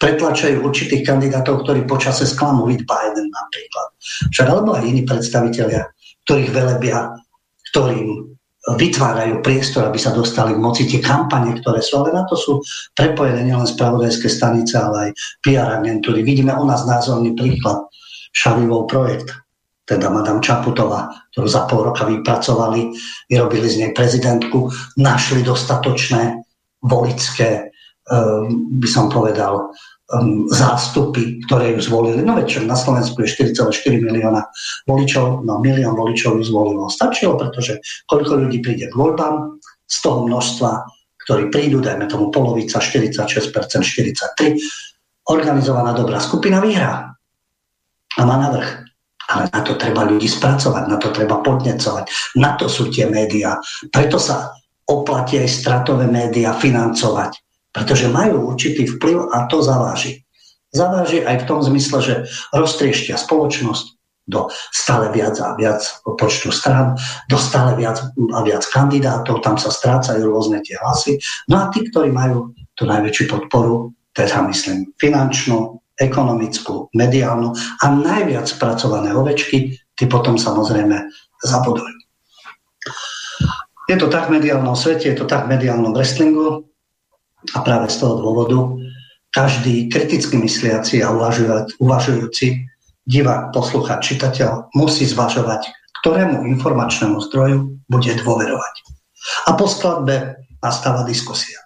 Speaker 1: Pretlačajú určitých kandidátov, ktorí počase sklamú, vid Biden napríklad. Však alebo aj iní predstavitelia, ktorých velebia, ktorým vytvárajú priestor, aby sa dostali k moci tie kampane, ktoré sú, ale na to sú prepojené nielen spravodajské stanice, ale aj PR agentúry. Vidíme u nás názorný príklad. Šavivov projekt, teda Madame Čaputová, ktorú za pol roka vypracovali, vyrobili z nej prezidentku, našli dostatočné volické, ehm, by som povedal, ehm, zástupy, ktoré ju zvolili. No veď na Slovensku je 4,4 milióna voličov, no milión voličov ju zvolilo. Stačilo, pretože koľko ľudí príde k voľbám, z toho množstva, ktorí prídu, dajme tomu polovica, 46%, 43%, organizovaná dobrá skupina vyhrá a má navrh. Ale na to treba ľudí spracovať, na to treba podnecovať. Na to sú tie médiá. Preto sa oplatí aj stratové médiá financovať, pretože majú určitý vplyv a to zaváži. Zaváži aj v tom zmysle, že roztrieštia spoločnosť do stále viac a viac počtu stran, do stále viac a viac kandidátov, tam sa strácajú rôzne tie hlasy. No a tí, ktorí majú tú najväčšiu podporu, teda myslím finančnú, ekonomickú, mediálnu a najviac spracované ovečky, tí potom samozrejme zabudujú. Je to tak v mediálnom svete, je to tak v mediálnom wrestlingu a práve z toho dôvodu každý kriticky mysliaci a uvažujúci divák, posluchač, čitateľ musí zvažovať, ktorému informačnému zdroju bude dôverovať. A po skladbe nastáva diskusia.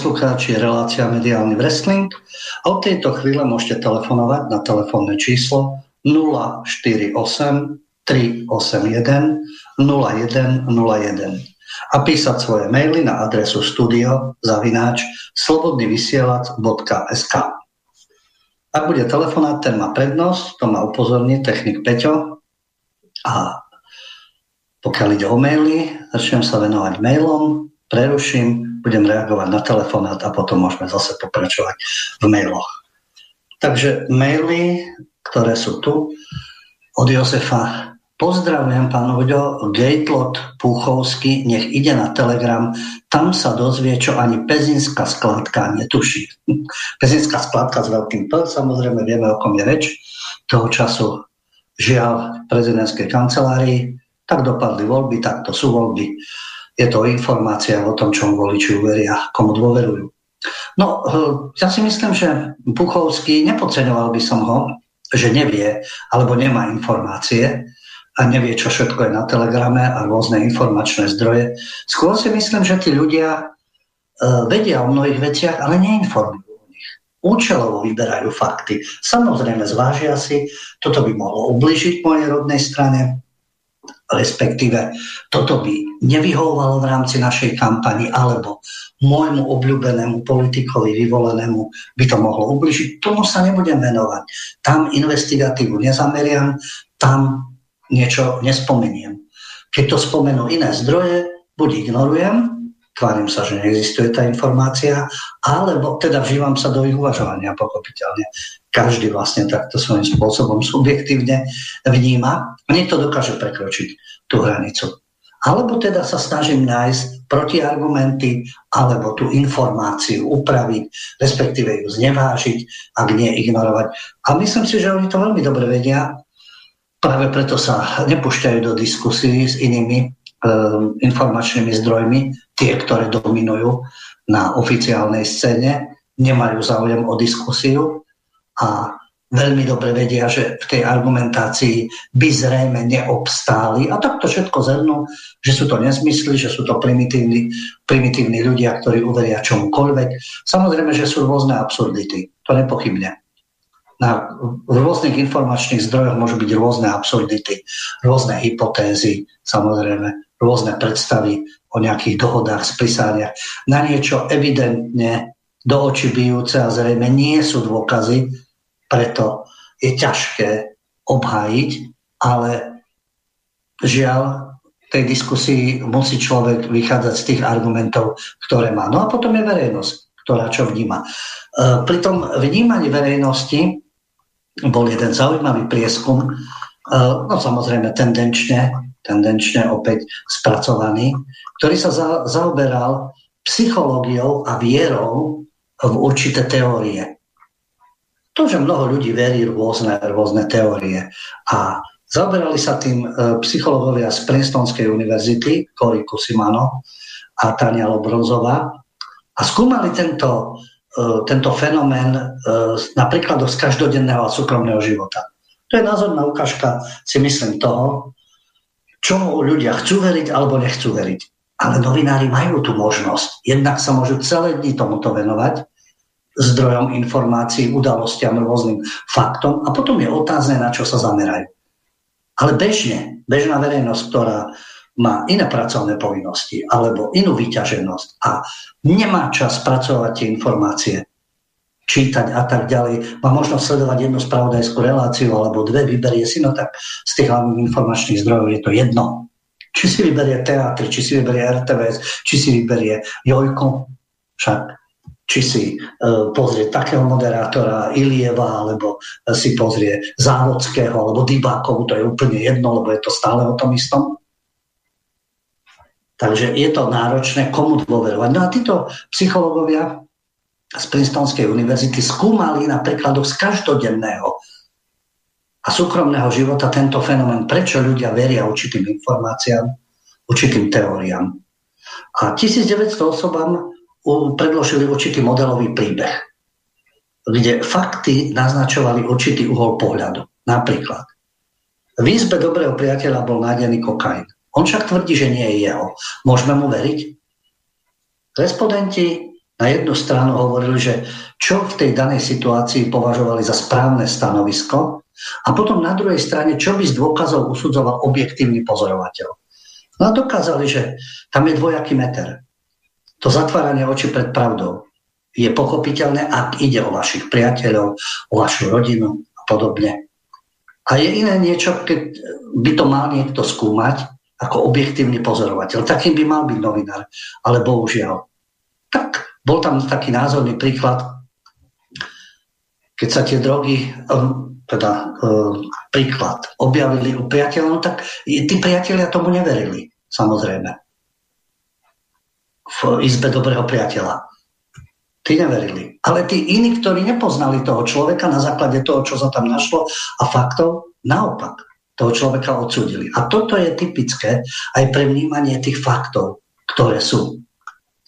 Speaker 1: Poslucháči, relácia Mediálny wrestling. A od tejto chvíle môžete telefonovať na telefónne číslo 048 381 0101 a písať svoje maily na adresu studio zavináč slobodnyvysielac.sk Ak bude telefonát, ten má prednosť, to má upozorniť technik Peťo. A pokiaľ ide o maily, začnem sa venovať mailom, preruším, budem reagovať na telefonát a potom môžeme zase pokračovať v mailoch. Takže maily, ktoré sú tu od Josefa. Pozdravujem pán Uďo, Gatelot Púchovský, nech ide na Telegram, tam sa dozvie, čo ani pezinská skladka netuší. pezinská skladka s veľkým P, samozrejme vieme, o kom je reč. Toho času žiaľ prezidentskej kancelárii, tak dopadli voľby, takto sú voľby je to informácia o tom, čo voliči uveria, komu dôverujú. No, eh, ja si myslím, že Puchovský, nepodceňoval by som ho, že nevie alebo nemá informácie a nevie, čo všetko je na Telegrame a rôzne informačné zdroje. Skôr si myslím, že tí ľudia eh, vedia o mnohých veciach, ale neinformujú o nich. Účelovo vyberajú fakty. Samozrejme zvážia si, toto by mohlo ubližiť mojej rodnej strane, respektíve toto by nevyhovovalo v rámci našej kampani, alebo môjmu obľúbenému politikovi vyvolenému by to mohlo ubližiť. Tomu sa nebudem venovať. Tam investigatívu nezameriam, tam niečo nespomeniem. Keď to spomenú iné zdroje, buď ignorujem, tvárim sa, že neexistuje tá informácia, alebo teda vžívam sa do ich uvažovania, pochopiteľne. Každý vlastne takto svojím spôsobom subjektívne vníma niekto dokáže prekročiť tú hranicu. Alebo teda sa snažím nájsť protiargumenty, alebo tú informáciu upraviť, respektíve ju znevážiť, ak nie ignorovať. A myslím si, že oni to veľmi dobre vedia, práve preto sa nepúšťajú do diskusí s inými Um, informačnými zdrojmi, tie, ktoré dominujú na oficiálnej scéne, nemajú záujem o diskusiu a veľmi dobre vedia, že v tej argumentácii by zrejme neobstáli. A tak to všetko zhrnú, že sú to nezmysly, že sú to primitívni, primitívni ľudia, ktorí uveria čomukoľvek. Samozrejme, že sú rôzne absurdity. To nepochybne. Na rôznych informačných zdrojoch môžu byť rôzne absurdity, rôzne hypotézy, samozrejme rôzne predstavy o nejakých dohodách, sprisániach. Na niečo evidentne do očí bijúce a zrejme nie sú dôkazy, preto je ťažké obhájiť, ale žiaľ, tej diskusii musí človek vychádzať z tých argumentov, ktoré má. No a potom je verejnosť, ktorá čo vníma. E, pri tom vnímaní verejnosti bol jeden zaujímavý prieskum, e, no samozrejme tendenčne tendenčne opäť spracovaný, ktorý sa za, zaoberal psychológiou a vierou v určité teórie. To, že mnoho ľudí verí rôzne, rôzne teórie a zaoberali sa tým e, psychológovia z Princetonskej univerzity, Cory Kusimano a Tania Lobronzová a skúmali tento, e, tento fenomén e, napríklad z každodenného a súkromného života. To je názorná ukážka, si myslím, toho, čomu ľudia chcú veriť alebo nechcú veriť. Ale novinári majú tú možnosť. Jednak sa môžu celé dni tomuto venovať, zdrojom informácií, udalostiam, rôznym faktom a potom je otázne, na čo sa zamerajú. Ale bežne, bežná verejnosť, ktorá má iné pracovné povinnosti alebo inú vyťaženosť a nemá čas pracovať tie informácie, čítať a tak ďalej, má možnosť sledovať jednu spravodajskú reláciu alebo dve, vyberie si, no tak z tých hlavných informačných zdrojov je to jedno. Či si vyberie teatr, či si vyberie RTVS, či si vyberie Jojko, však či si uh, pozrie takého moderátora Ilieva, alebo uh, si pozrie Závodského, alebo Dybákovu, to je úplne jedno, lebo je to stále o tom istom. Takže je to náročné, komu dôverovať. No a títo psychológovia z Princetonskej univerzity skúmali na príkladoch z každodenného a súkromného života tento fenomén, prečo ľudia veria určitým informáciám, určitým teóriám. A 1900 osobám predložili určitý modelový príbeh, kde fakty naznačovali určitý uhol pohľadu. Napríklad, v izbe dobrého priateľa bol nájdený kokain. On však tvrdí, že nie je jeho. Môžeme mu veriť? Respondenti na jednu stranu hovorili, že čo v tej danej situácii považovali za správne stanovisko a potom na druhej strane, čo by z dôkazov usudzoval objektívny pozorovateľ. No a dokázali, že tam je dvojaký meter. To zatváranie oči pred pravdou je pochopiteľné, ak ide o vašich priateľov, o vašu rodinu a podobne. A je iné niečo, keď by to mal niekto skúmať ako objektívny pozorovateľ. Takým by mal byť novinár. Ale bohužiaľ. Tak bol tam taký názorný príklad, keď sa tie drogy, um, teda um, príklad, objavili u priateľov, tak tí priatelia tomu neverili, samozrejme. V izbe dobrého priateľa. Tí neverili. Ale tí iní, ktorí nepoznali toho človeka na základe toho, čo sa tam našlo a faktov, naopak toho človeka odsudili. A toto je typické aj pre vnímanie tých faktov, ktoré sú.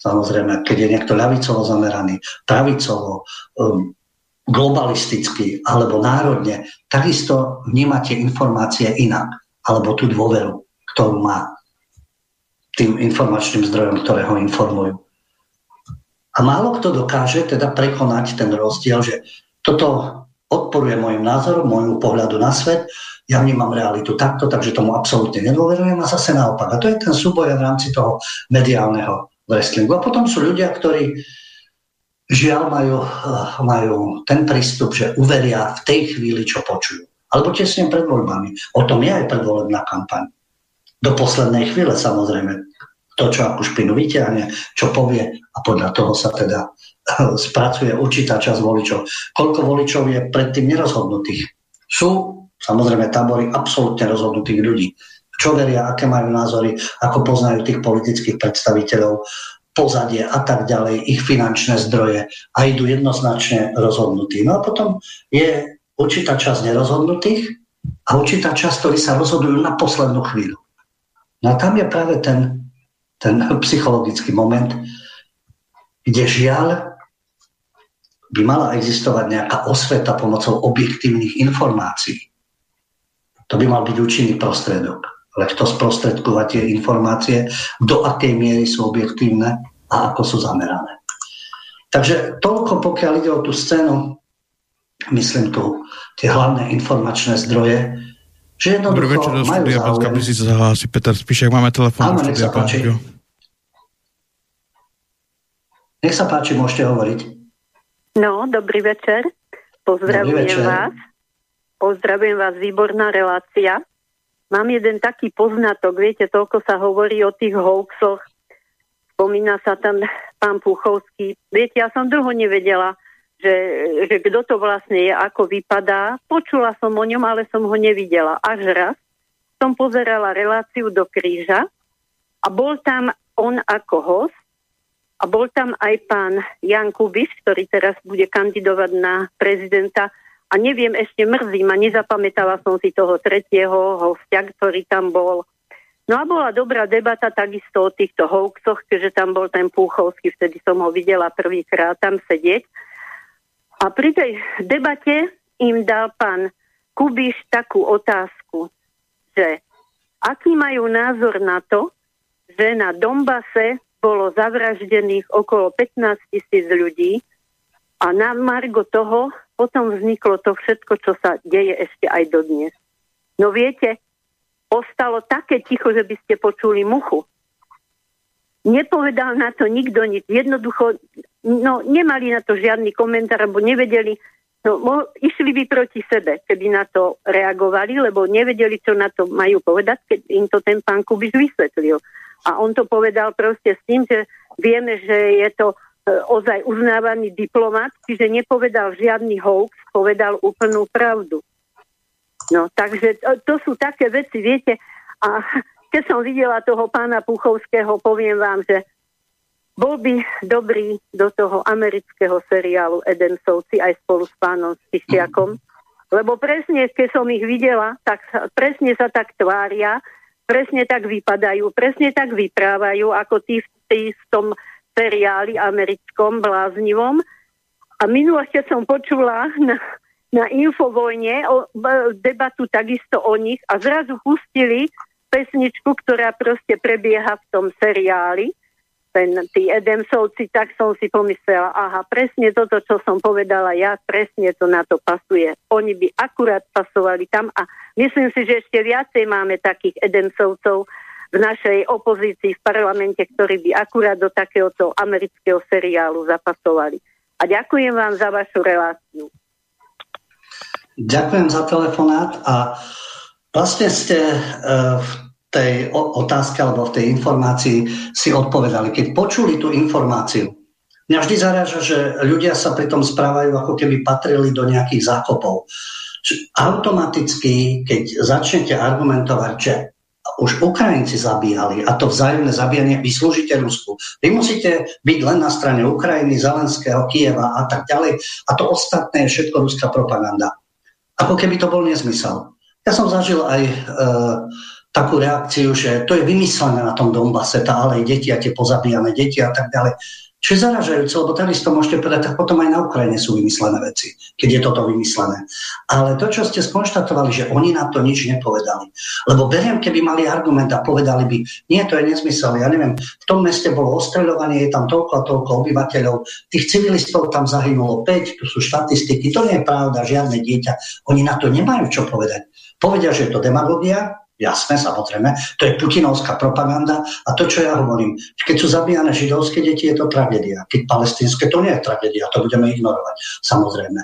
Speaker 1: Samozrejme, keď je niekto ľavicovo zameraný, pravicovo, um, globalisticky alebo národne, takisto vnímate informácie inak, alebo tú dôveru, ktorú má tým informačným zdrojom, ktoré ho informujú. A málo kto dokáže teda prekonať ten rozdiel, že toto odporuje môjim názorom, môjmu pohľadu na svet, ja vnímam realitu takto, takže tomu absolútne nedôverujem a zase naopak. A to je ten súboj v rámci toho mediálneho wrestlingu. A potom sú ľudia, ktorí žiaľ majú, eh, majú ten prístup, že uveria v tej chvíli, čo počujú. Alebo tesne pred voľbami. O tom je aj predvolebná kampaň. Do poslednej chvíle samozrejme. To, čo akú špinu vyťahne, čo povie a podľa toho sa teda eh, spracuje určitá časť voličov. Koľko voličov je predtým nerozhodnutých? Sú samozrejme tábory absolútne rozhodnutých ľudí čo veria, aké majú názory, ako poznajú tých politických predstaviteľov, pozadie a tak ďalej, ich finančné zdroje a idú jednoznačne rozhodnutí. No a potom je určitá časť nerozhodnutých a určitá časť, ktorí sa rozhodujú na poslednú chvíľu. No a tam je práve ten, ten psychologický moment, kde žiaľ by mala existovať nejaká osveta pomocou objektívnych informácií. To by mal byť účinný prostredok ale kto sprostredkovať tie informácie, do akej miery sú objektívne a ako sú zamerané. Takže toľko, pokiaľ ide o tú scénu, myslím tu tie hlavné informačné zdroje, že jednoducho Dobrý večer do štúdia Banská
Speaker 6: sa zahlási Peter Spišek, máme telefón
Speaker 1: Áno, nech sa páči. Nech sa páči, môžete hovoriť.
Speaker 7: No, dobrý večer. Pozdravujem dobrý večer. vás. Pozdravujem vás, výborná relácia. Mám jeden taký poznatok, viete, toľko sa hovorí o tých hoaxoch, spomína sa tam pán Puchovský. Viete, ja som dlho nevedela, že, že kto to vlastne je, ako vypadá. Počula som o ňom, ale som ho nevidela. Až raz som pozerala reláciu do kríža a bol tam on ako host a bol tam aj pán Jan Kubiš, ktorý teraz bude kandidovať na prezidenta a neviem, ešte mrzí ma, nezapamätala som si toho tretieho hostia, ktorý tam bol. No a bola dobrá debata takisto o týchto hoaxoch, keďže tam bol ten Púchovský, vtedy som ho videla prvýkrát tam sedieť. A pri tej debate im dal pán Kubiš takú otázku, že aký majú názor na to, že na Dombase bolo zavraždených okolo 15 tisíc ľudí a na Margo toho potom vzniklo to všetko, čo sa deje ešte aj dodnes. No viete, ostalo také ticho, že by ste počuli muchu. Nepovedal na to nikto nič. Jednoducho, no nemali na to žiadny komentár, alebo nevedeli, no mo, išli by proti sebe, keby na to reagovali, lebo nevedeli, čo na to majú povedať, keď im to ten pán Kubiš vysvetlil. A on to povedal proste s tým, že vieme, že je to ozaj uznávaný diplomat, čiže nepovedal žiadny hoax, povedal úplnú pravdu. No, takže to sú také veci, viete, a keď som videla toho pána Puchovského, poviem vám, že bol by dobrý do toho amerického seriálu Edemsovci aj spolu s pánom Spišiakom, lebo presne, keď som ich videla, tak presne sa tak tvária, presne tak vypadajú, presne tak vyprávajú, ako tí, tí v tom seriáli americkom bláznivom. A minule, keď som počula na, na Infovojne o, debatu takisto o nich a zrazu pustili pesničku, ktorá proste prebieha v tom seriáli. ten, tí Edemsovci, tak som si pomyslela, aha, presne toto, čo som povedala ja, presne to na to pasuje. Oni by akurát pasovali tam a myslím si, že ešte viacej máme takých Edemsovcov v našej opozícii v parlamente, ktorí by akurát do takéhoto amerického seriálu zapasovali. A ďakujem vám za vašu reláciu.
Speaker 1: Ďakujem za telefonát a vlastne ste uh, v tej otázke alebo v tej informácii si odpovedali. Keď počuli tú informáciu, mňa vždy zaráža, že ľudia sa pri tom správajú, ako keby patrili do nejakých zákopov. Automaticky, keď začnete argumentovať, že už Ukrajinci zabíjali a to vzájomné zabíjanie, vy slúžite Rusku. Vy musíte byť len na strane Ukrajiny, Zelenského, Kieva a tak ďalej a to ostatné je všetko ruská propaganda. Ako keby to bol nezmysel. Ja som zažil aj e, takú reakciu, že to je vymyslené na tom Donbase, tá ale deti a tie pozabíjane deti a tak ďalej. Čo je zaražajúce, lebo takisto môžete povedať, tak potom aj na Ukrajine sú vymyslené veci, keď je toto vymyslené. Ale to, čo ste skonštatovali, že oni na to nič nepovedali. Lebo beriem, keby mali argument a povedali by, nie, to je nezmysel, ja neviem, v tom meste bolo ostreľovanie, je tam toľko a toľko obyvateľov, tých civilistov tam zahynulo 5, tu sú štatistiky, to nie je pravda, žiadne dieťa. Oni na to nemajú čo povedať. Povedia, že je to demagogia, Jasné, samozrejme. To je putinovská propaganda. A to, čo ja hovorím, keď sú zabíjane židovské deti, je to tragédia. Keď palestínske, to nie je tragédia. To budeme ignorovať, samozrejme.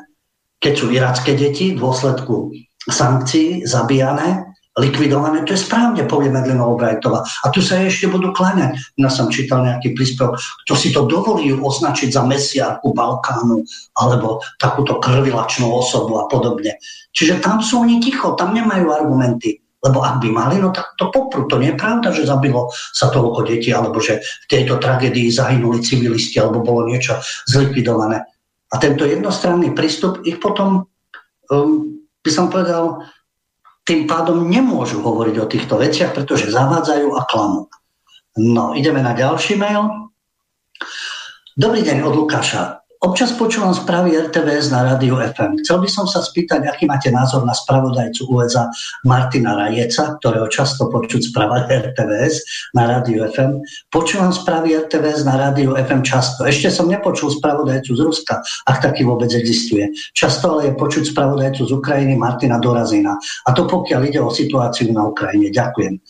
Speaker 1: Keď sú iracké deti v dôsledku sankcií zabíjane, likvidované, to je správne, povie Medlina Obrajtová. A tu sa ešte budú kláňať. Ja som čítal nejaký príspevok, kto si to dovolí označiť za mesiárku Balkánu alebo takúto krvilačnú osobu a podobne. Čiže tam sú oni ticho, tam nemajú argumenty. Lebo ak by mali, no tak to popru. To nie je pravda, že zabilo sa toľko detí, alebo že v tejto tragédii zahynuli civilisti, alebo bolo niečo zlikvidované. A tento jednostranný prístup ich potom, um, by som povedal, tým pádom nemôžu hovoriť o týchto veciach, pretože zavádzajú a klamú. No, ideme na ďalší mail. Dobrý deň od Lukáša. Občas počúvam správy RTVS na rádiu FM. Chcel by som sa spýtať, aký máte názor na spravodajcu USA Martina Rajeca, ktorého často počuť správať RTVS na rádiu FM. Počúvam správy RTVS na rádiu FM často. Ešte som nepočul spravodajcu z Ruska, ak taký vôbec existuje. Často ale je počuť spravodajcu z Ukrajiny Martina Dorazina. A to pokiaľ ide o situáciu na Ukrajine. Ďakujem.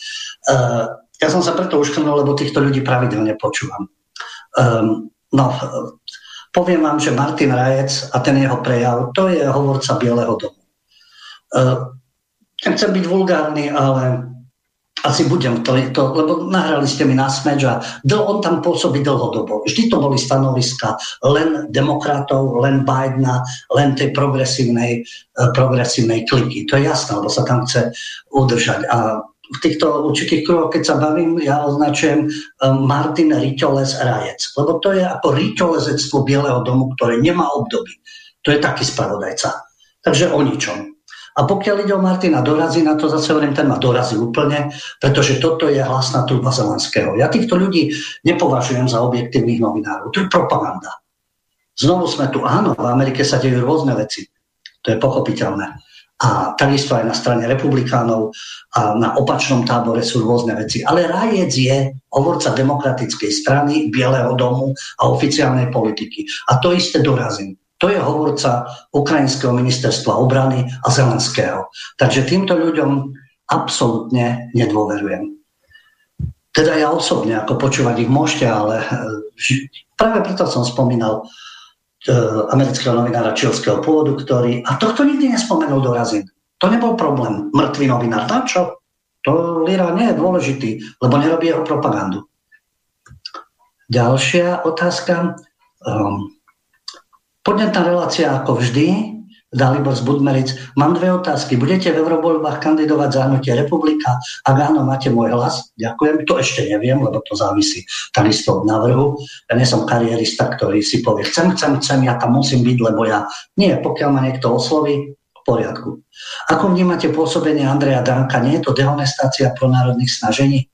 Speaker 1: Uh, ja som sa preto uškrnul, lebo týchto ľudí pravidelne počúvam. Um, no, Poviem vám, že Martin Rajec a ten jeho prejav, to je hovorca Bieleho domu. Nechcem byť vulgárny, ale asi budem to, to lebo nahrali ste mi na smeč a dl, on tam pôsobí dlhodobo. Vždy to boli stanoviska len demokratov, len Bidena, len tej progresívnej, uh, progresívnej kliky. To je jasné, lebo sa tam chce udržať. A v týchto určitých kruhoch, keď sa bavím, ja označujem um, Martin Riťoles Rajec. Lebo to je ako riťolezectvo Bieleho domu, ktoré nemá obdoby. To je taký spravodajca. Takže o ničom. A pokiaľ ide o Martina Dorazy, na to zase hovorím, ten ma dorazí úplne, pretože toto je hlasná truba Zelenského. Ja týchto ľudí nepovažujem za objektívnych novinárov. To je propaganda. Znovu sme tu, áno, v Amerike sa dejú rôzne veci. To je pochopiteľné a takisto aj na strane republikánov a na opačnom tábore sú rôzne veci. Ale Rajec je hovorca demokratickej strany, Bieleho domu a oficiálnej politiky. A to isté dorazím. To je hovorca Ukrajinského ministerstva obrany a Zelenského. Takže týmto ľuďom absolútne nedôverujem. Teda ja osobne, ako počúvať ich môžete, ale eh, práve preto som spomínal amerického novinára čilského pôvodu, ktorý, a tohto nikdy nespomenul do. To nebol problém. Mŕtvý novinár, na čo? To Lira nie je dôležitý, lebo nerobí jeho propagandu. Ďalšia otázka. Um, podnetná relácia ako vždy. Dalibor z Budmeric. Mám dve otázky. Budete v eurovoľbách kandidovať za hnutie republika? Ak áno, máte môj hlas? Ďakujem. To ešte neviem, lebo to závisí takisto od návrhu. Ja nie som karierista, ktorý si povie, chcem, chcem, chcem, ja tam musím byť, lebo ja... Nie, pokiaľ ma niekto osloví, v poriadku. Ako vnímate pôsobenie Andreja Danka? Nie je to dehonestácia pro národných snažení?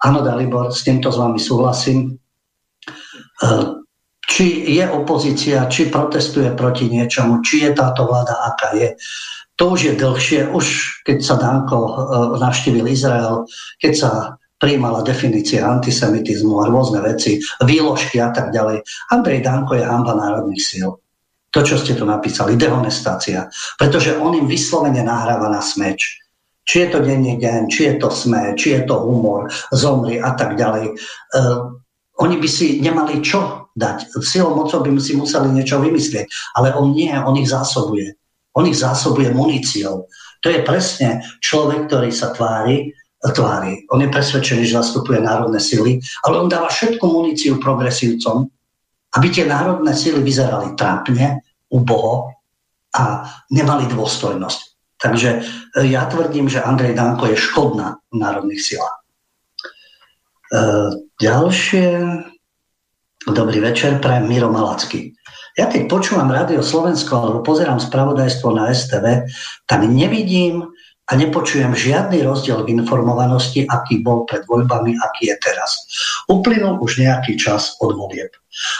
Speaker 1: Áno, Dalibor, s týmto s vami súhlasím. Uh, či je opozícia, či protestuje proti niečomu, či je táto vláda, aká je. To už je dlhšie, už keď sa Danko uh, navštívil Izrael, keď sa prijímala definície antisemitizmu a rôzne veci, výložky a tak ďalej. Andrej Danko je hamba národných síl. To, čo ste tu napísali, dehonestácia. Pretože on im vyslovene nahráva na smeč. Či je to denný gen, či je to sme, či je to humor, zomri a tak ďalej. Uh, oni by si nemali čo dať. Silou mocou by si museli niečo vymyslieť. Ale on nie, on ich zásobuje. On ich zásobuje muníciou. To je presne človek, ktorý sa tvári, tvári. On je presvedčený, že zastupuje národné sily, ale on dáva všetku muníciu progresívcom, aby tie národné sily vyzerali trápne, uboho a nemali dôstojnosť. Takže e, ja tvrdím, že Andrej Danko je škodná v národných silách. E, ďalšie. Dobrý večer, prajem Miro Malacký. Ja keď počúvam Rádio Slovensko alebo pozerám spravodajstvo na STV, tak nevidím a nepočujem žiadny rozdiel v informovanosti, aký bol pred voľbami, aký je teraz. Uplynul už nejaký čas od volieb.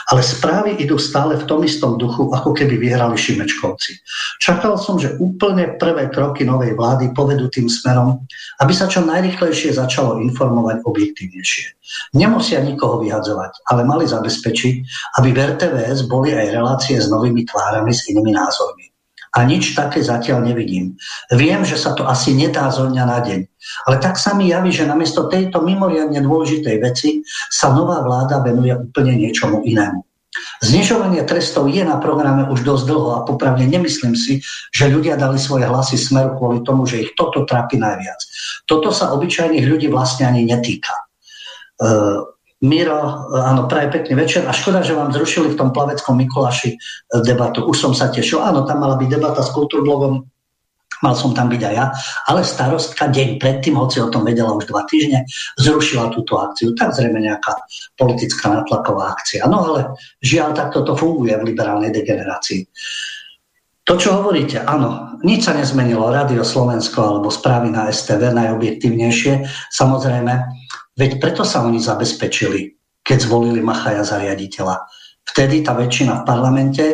Speaker 1: Ale správy idú stále v tom istom duchu, ako keby vyhrali Šimečkovci. Čakal som, že úplne prvé kroky novej vlády povedú tým smerom, aby sa čo najrychlejšie začalo informovať objektívnejšie. Nemusia nikoho vyhadzovať, ale mali zabezpečiť, aby v RTVS boli aj relácie s novými tvárami, s inými názormi a nič také zatiaľ nevidím. Viem, že sa to asi nedá zo dňa na deň, ale tak sa mi javí, že namiesto tejto mimoriadne dôležitej veci sa nová vláda venuje úplne niečomu inému. Znižovanie trestov je na programe už dosť dlho a popravne nemyslím si, že ľudia dali svoje hlasy smeru kvôli tomu, že ich toto trápi najviac. Toto sa obyčajných ľudí vlastne ani netýka. Uh, Miro, áno, praje pekný večer a škoda, že vám zrušili v tom plaveckom Mikuláši e, debatu. Už som sa tešil. Áno, tam mala byť debata s kultúrblogom, mal som tam byť aj ja, ale starostka deň predtým, hoci o tom vedela už dva týždne, zrušila túto akciu. Tak zrejme nejaká politická natlaková akcia. No ale žiaľ, takto to funguje v liberálnej degenerácii. To, čo hovoríte, áno, nič sa nezmenilo. Radio Slovensko alebo správy na STV najobjektívnejšie. Samozrejme, Veď preto sa oni zabezpečili, keď zvolili Machaja za riaditeľa. Vtedy tá väčšina v parlamente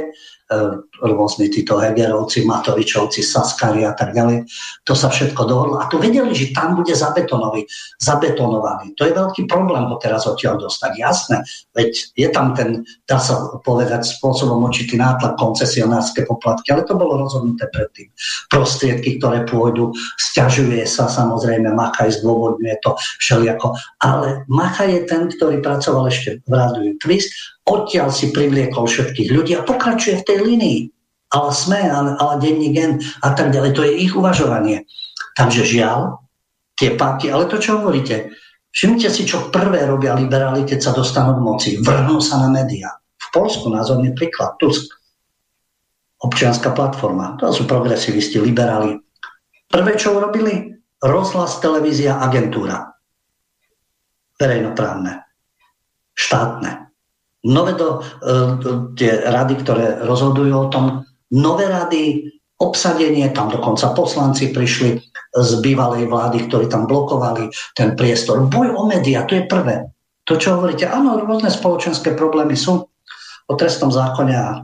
Speaker 1: E, rôzni títo Hegerovci, Matovičovci, Saskari a tak ďalej. To sa všetko dohodlo. A to vedeli, že tam bude zabetonovaný. To je veľký problém ho teraz odtiaľ dostať. Jasné, veď je tam ten, dá sa povedať, spôsobom určitý nátlak koncesionárske poplatky, ale to bolo rozhodnuté predtým. Prostriedky, ktoré pôjdu, stiažuje sa samozrejme, Machaj zdôvodňuje to všelijako. Ale Machaj je ten, ktorý pracoval ešte v rádiu Twist odtiaľ si privliekol všetkých ľudí a pokračuje v tej linii. Ale sme, ale, ale denní gen a tak ďalej. To je ich uvažovanie. Takže žiaľ, tie páky, ale to, čo hovoríte, všimnite si, čo prvé robia liberáli, keď sa dostanú k moci. Vrhnú sa na médiá. V Polsku názorný príklad, Tusk. Občianská platforma. To sú progresivisti, liberáli. Prvé, čo urobili? Rozhlas, televízia, agentúra. Verejnoprávne. Štátne nové do, uh, tie rady, ktoré rozhodujú o tom, nové rady, obsadenie, tam dokonca poslanci prišli z bývalej vlády, ktorí tam blokovali ten priestor. Boj o médiá, to je prvé. To, čo hovoríte, áno, rôzne spoločenské problémy sú o trestnom zákone a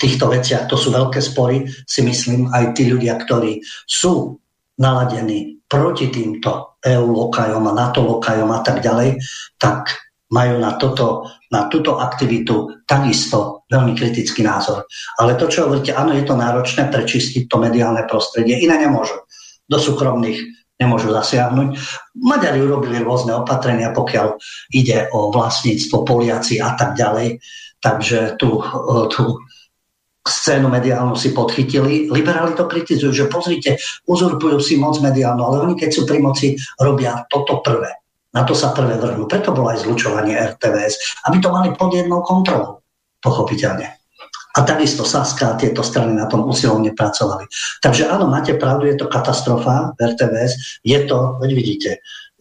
Speaker 1: týchto veciach, to sú veľké spory, si myslím, aj tí ľudia, ktorí sú naladení proti týmto EU lokajom a NATO lokajom a tak ďalej, tak majú na, toto, na túto aktivitu takisto veľmi kritický názor. Ale to, čo hovoríte, áno, je to náročné prečistiť to mediálne prostredie, iné nemôžu. Do súkromných nemôžu zasiahnuť. Maďari urobili rôzne opatrenia, pokiaľ ide o vlastníctvo, Poliaci a tak ďalej. Takže tú, tú scénu mediálnu si podchytili. Liberáli to kritizujú, že pozrite, uzurpujú si moc mediálnu, ale oni keď sú pri moci, robia toto prvé. Na to sa prvé vrhnú. Preto bolo aj zlučovanie RTVS, aby to mali pod jednou kontrolou, pochopiteľne. A takisto Saska a tieto strany na tom usilovne pracovali. Takže áno, máte pravdu, je to katastrofa v RTVS. Je to, veď vidíte,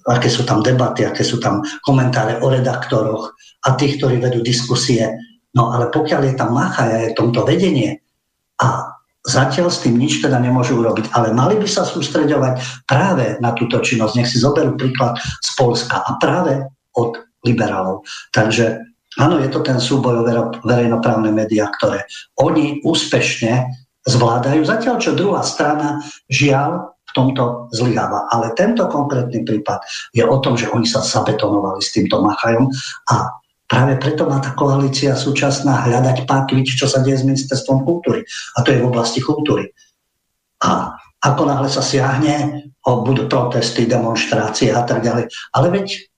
Speaker 1: aké sú tam debaty, aké sú tam komentáre o redaktoroch a tých, ktorí vedú diskusie. No ale pokiaľ je tam Macha je tomto vedenie a Zatiaľ s tým nič teda nemôžu urobiť, ale mali by sa sústreďovať práve na túto činnosť. Nech si zoberú príklad z Polska a práve od liberálov. Takže áno, je to ten súboj o verejnoprávne médiá, ktoré oni úspešne zvládajú. Zatiaľ, čo druhá strana, žiaľ, v tomto zlyháva. Ale tento konkrétny prípad je o tom, že oni sa zabetonovali s týmto Machajom a Práve preto má tá koalícia súčasná hľadať páky, čo sa deje s ministerstvom kultúry. A to je v oblasti kultúry. A ako náhle sa siahne, budú protesty, demonstrácie a tak ďalej. Ale veď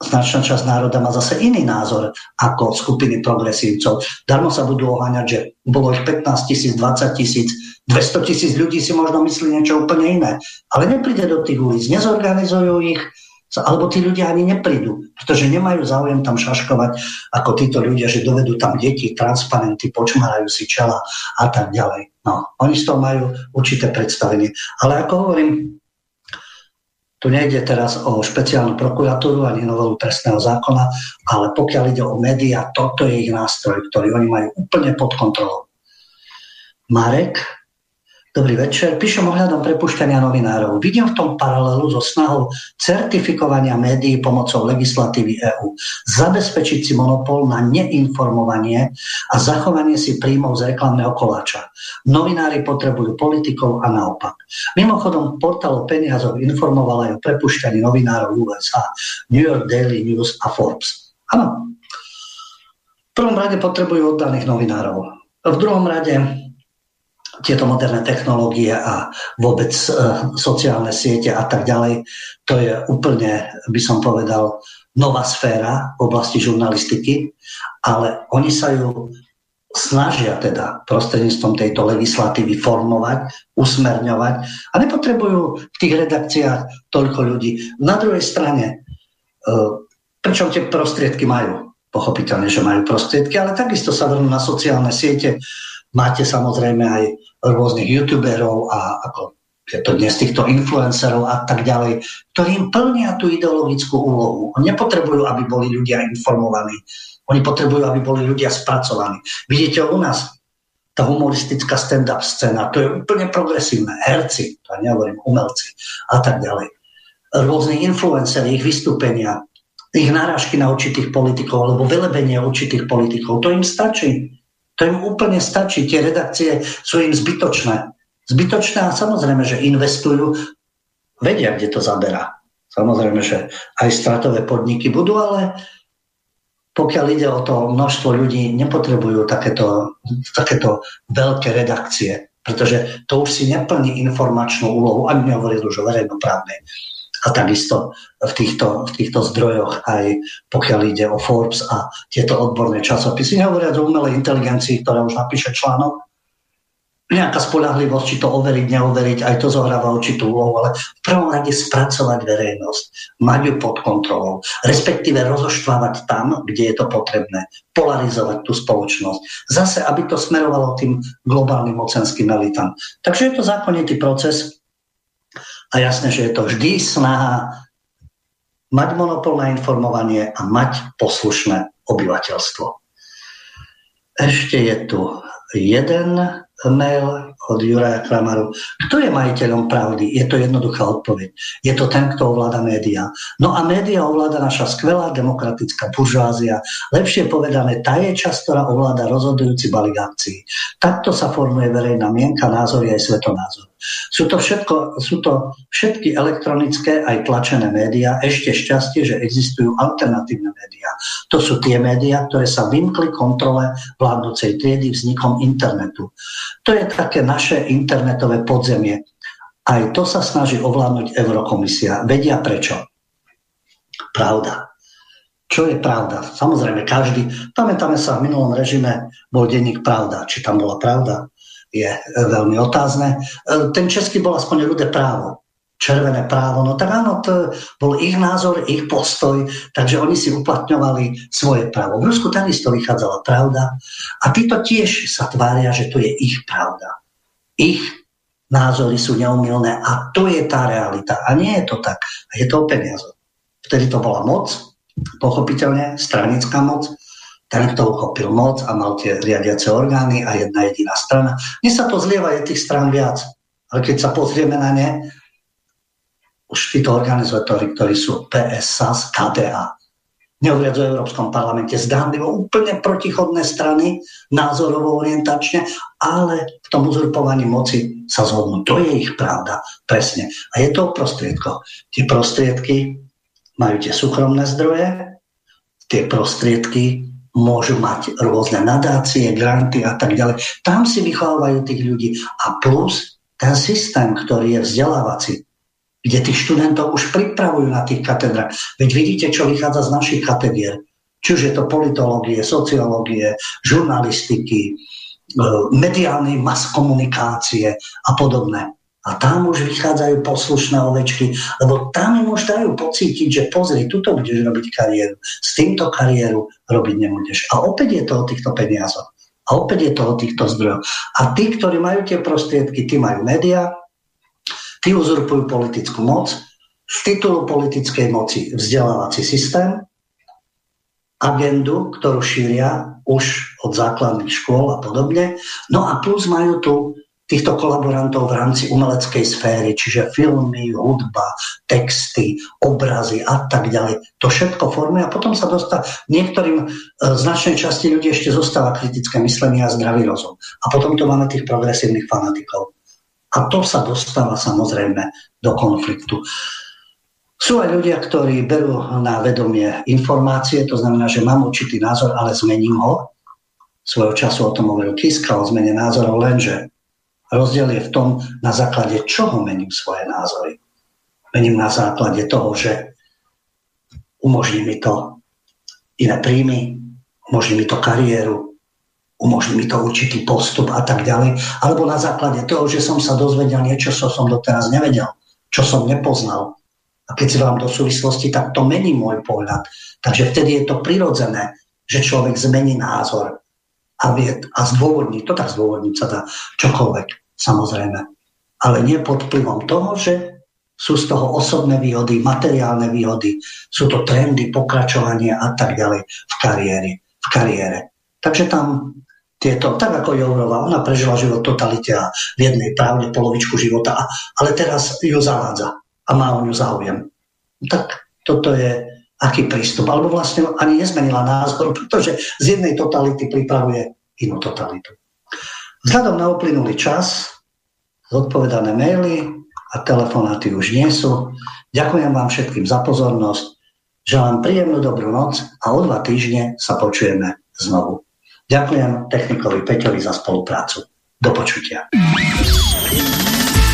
Speaker 1: značná časť národa má zase iný názor ako skupiny progresívcov. Darmo sa budú oháňať, že bolo ich 15 tisíc, 20 tisíc, 200 tisíc ľudí si možno myslí niečo úplne iné. Ale nepríde do tých ulic, nezorganizujú ich, alebo tí ľudia ani neprídu, pretože nemajú záujem tam šaškovať ako títo ľudia, že dovedú tam deti, transparenty, počmárajú si čela a tak ďalej. No, oni z toho majú určité predstavenie. Ale ako hovorím, tu nejde teraz o špeciálnu prokuratúru ani novelu trestného zákona, ale pokiaľ ide o médiá, toto je ich nástroj, ktorý oni majú úplne pod kontrolou. Marek, Dobrý večer. Píšem ohľadom prepušťania novinárov. Vidím v tom paralelu so snahou certifikovania médií pomocou legislatívy EÚ. Zabezpečiť si monopol na neinformovanie a zachovanie si príjmov z reklamného koláča. Novinári potrebujú politikov a naopak. Mimochodom, portál o peniazov informoval aj o prepušťaní novinárov USA, New York Daily News a Forbes. Áno. V prvom rade potrebujú oddaných novinárov. V druhom rade tieto moderné technológie a vôbec e, sociálne siete a tak ďalej, to je úplne, by som povedal, nová sféra v oblasti žurnalistiky, ale oni sa ju snažia teda prostredníctvom tejto legislatívy formovať, usmerňovať a nepotrebujú v tých redakciách toľko ľudí. Na druhej strane, e, pričom tie prostriedky majú, pochopiteľne, že majú prostriedky, ale takisto sa vrnú na sociálne siete, Máte samozrejme aj rôznych youtuberov a ako je to dnes týchto influencerov a tak ďalej, ktorí im plnia tú ideologickú úlohu. Oni nepotrebujú, aby boli ľudia informovaní. Oni potrebujú, aby boli ľudia spracovaní. Vidíte u nás, tá humoristická stand-up scéna, to je úplne progresívne. Herci, to nehovorím, umelci a tak ďalej. Rôzni influenceri, ich vystúpenia, ich náražky na určitých politikov alebo velebenie určitých politikov, to im stačí. To im úplne stačí. Tie redakcie sú im zbytočné. Zbytočné a samozrejme, že investujú, vedia, kde to zaberá. Samozrejme, že aj stratové podniky budú, ale pokiaľ ide o to množstvo ľudí, nepotrebujú takéto, takéto veľké redakcie, pretože to už si neplní informačnú úlohu, ani nehovoril už o verejnoprávnej a takisto v týchto, v týchto zdrojoch aj pokiaľ ide o Forbes a tieto odborné časopisy. Nehovoria o umelej inteligencii, ktorá už napíše článok, nejaká spolahlivosť, či to overiť, neoveriť, aj to zohráva určitú úlohu, ale v prvom rade spracovať verejnosť, mať ju pod kontrolou, respektíve rozoštvávať tam, kde je to potrebné, polarizovať tú spoločnosť. Zase, aby to smerovalo tým globálnym mocenským elitám. Takže je to zákonitý proces, a jasné, že je to vždy snaha mať monopol na informovanie a mať poslušné obyvateľstvo. Ešte je tu jeden mail od Juraja Kramaru. Kto je majiteľom pravdy? Je to jednoduchá odpoveď. Je to ten, kto ovláda médiá. No a médiá ovláda naša skvelá demokratická buržázia. Lepšie povedané, tá je časť, ktorá ovláda rozhodujúci balík akcií. Takto sa formuje verejná mienka, názory aj svetonázor. Sú to, všetko, sú to všetky elektronické aj tlačené médiá, ešte šťastie, že existujú alternatívne médiá. To sú tie médiá, ktoré sa vymkli kontrole vládnucej triedy vznikom internetu. To je také naše internetové podzemie. Aj to sa snaží ovládnuť Eurokomisia. Vedia prečo? Pravda. Čo je pravda? Samozrejme, každý, pamätáme sa, v minulom režime bol denník Pravda. Či tam bola pravda? Je e, veľmi otázne. E, ten český bol aspoň ľudé právo, červené právo, no tak áno, to bol ich názor, ich postoj, takže oni si uplatňovali svoje právo. V Rusku takisto vychádzala pravda a títo tiež sa tvária, že to je ich pravda. Ich názory sú neumilné a to je tá realita. A nie je to tak. Je to o peniazoch. Vtedy to bola moc, pochopiteľne, stranická moc, ten, kto uchopil moc a mal tie riadiace orgány a jedna jediná strana. Dnes sa to zlieva, je tých strán viac. Ale keď sa pozrieme na ne, už títo organizátori, ktorí sú PS, SAS, KDA, nehovoriac o Európskom parlamente, zdánlivo úplne protichodné strany, názorovo orientačne, ale v tom uzurpovaní moci sa zhodnú. To je ich pravda, presne. A je to o prostriedkoch. Tie prostriedky majú tie súkromné zdroje, tie prostriedky môžu mať rôzne nadácie, granty a tak ďalej. Tam si vychovávajú tých ľudí. A plus ten systém, ktorý je vzdelávací, kde tých študentov už pripravujú na tých katedrách. Veď vidíte, čo vychádza z našich katedier. Či už je to politológie, sociológie, žurnalistiky, e, mediálnej mas komunikácie a podobné. A tam už vychádzajú poslušné ovečky, lebo tam im už dajú pocítiť, že pozri, tuto budeš robiť kariéru, s týmto kariéru robiť nebudeš. A opäť je to o týchto peniazoch. A opäť je to o týchto zdrojoch. A tí, ktorí majú tie prostriedky, tí majú médiá, Tí uzurpujú politickú moc, z titulu politickej moci vzdelávací systém, agendu, ktorú šíria už od základných škôl a podobne. No a plus majú tu týchto kolaborantov v rámci umeleckej sféry, čiže filmy, hudba, texty, obrazy a tak ďalej. To všetko formuje a potom sa dostá, niektorým e, značnej časti ľudí ešte zostáva kritické myslenie a zdravý rozum. A potom tu máme tých progresívnych fanatikov. A to sa dostáva samozrejme do konfliktu. Sú aj ľudia, ktorí berú na vedomie informácie, to znamená, že mám určitý názor, ale zmením ho. Svojho času o tom hovoril Kiska o zmene názorov, lenže rozdiel je v tom, na základe čoho mením svoje názory. Mením na základe toho, že umožní mi to iné príjmy, umožní mi to kariéru, umožní mi to určitý postup a tak ďalej, alebo na základe toho, že som sa dozvedel niečo, čo som doteraz nevedel, čo som nepoznal. A keď si vám do súvislosti, tak to mení môj pohľad. Takže vtedy je to prirodzené, že človek zmení názor a, vie, a zdôvodní, to tak zdôvodniť sa dá čokoľvek, samozrejme. Ale nie pod vplyvom toho, že sú z toho osobné výhody, materiálne výhody, sú to trendy, pokračovanie a tak ďalej v kariére. V kariére. Takže tam tieto, tak ako Jourova, ona prežila život totalite a v jednej pravde polovičku života, ale teraz ju zavádza a má o ňu záujem. Tak toto je aký prístup. Alebo vlastne ani nezmenila názor, pretože z jednej totality pripravuje inú totalitu. Vzhľadom na uplynulý čas, zodpovedané maily a telefonáty už nie sú. Ďakujem vám všetkým za pozornosť, želám príjemnú dobrú noc a o dva týždne sa počujeme znovu. Ďakujem technikovi Peťovi za spoluprácu. Do počutia.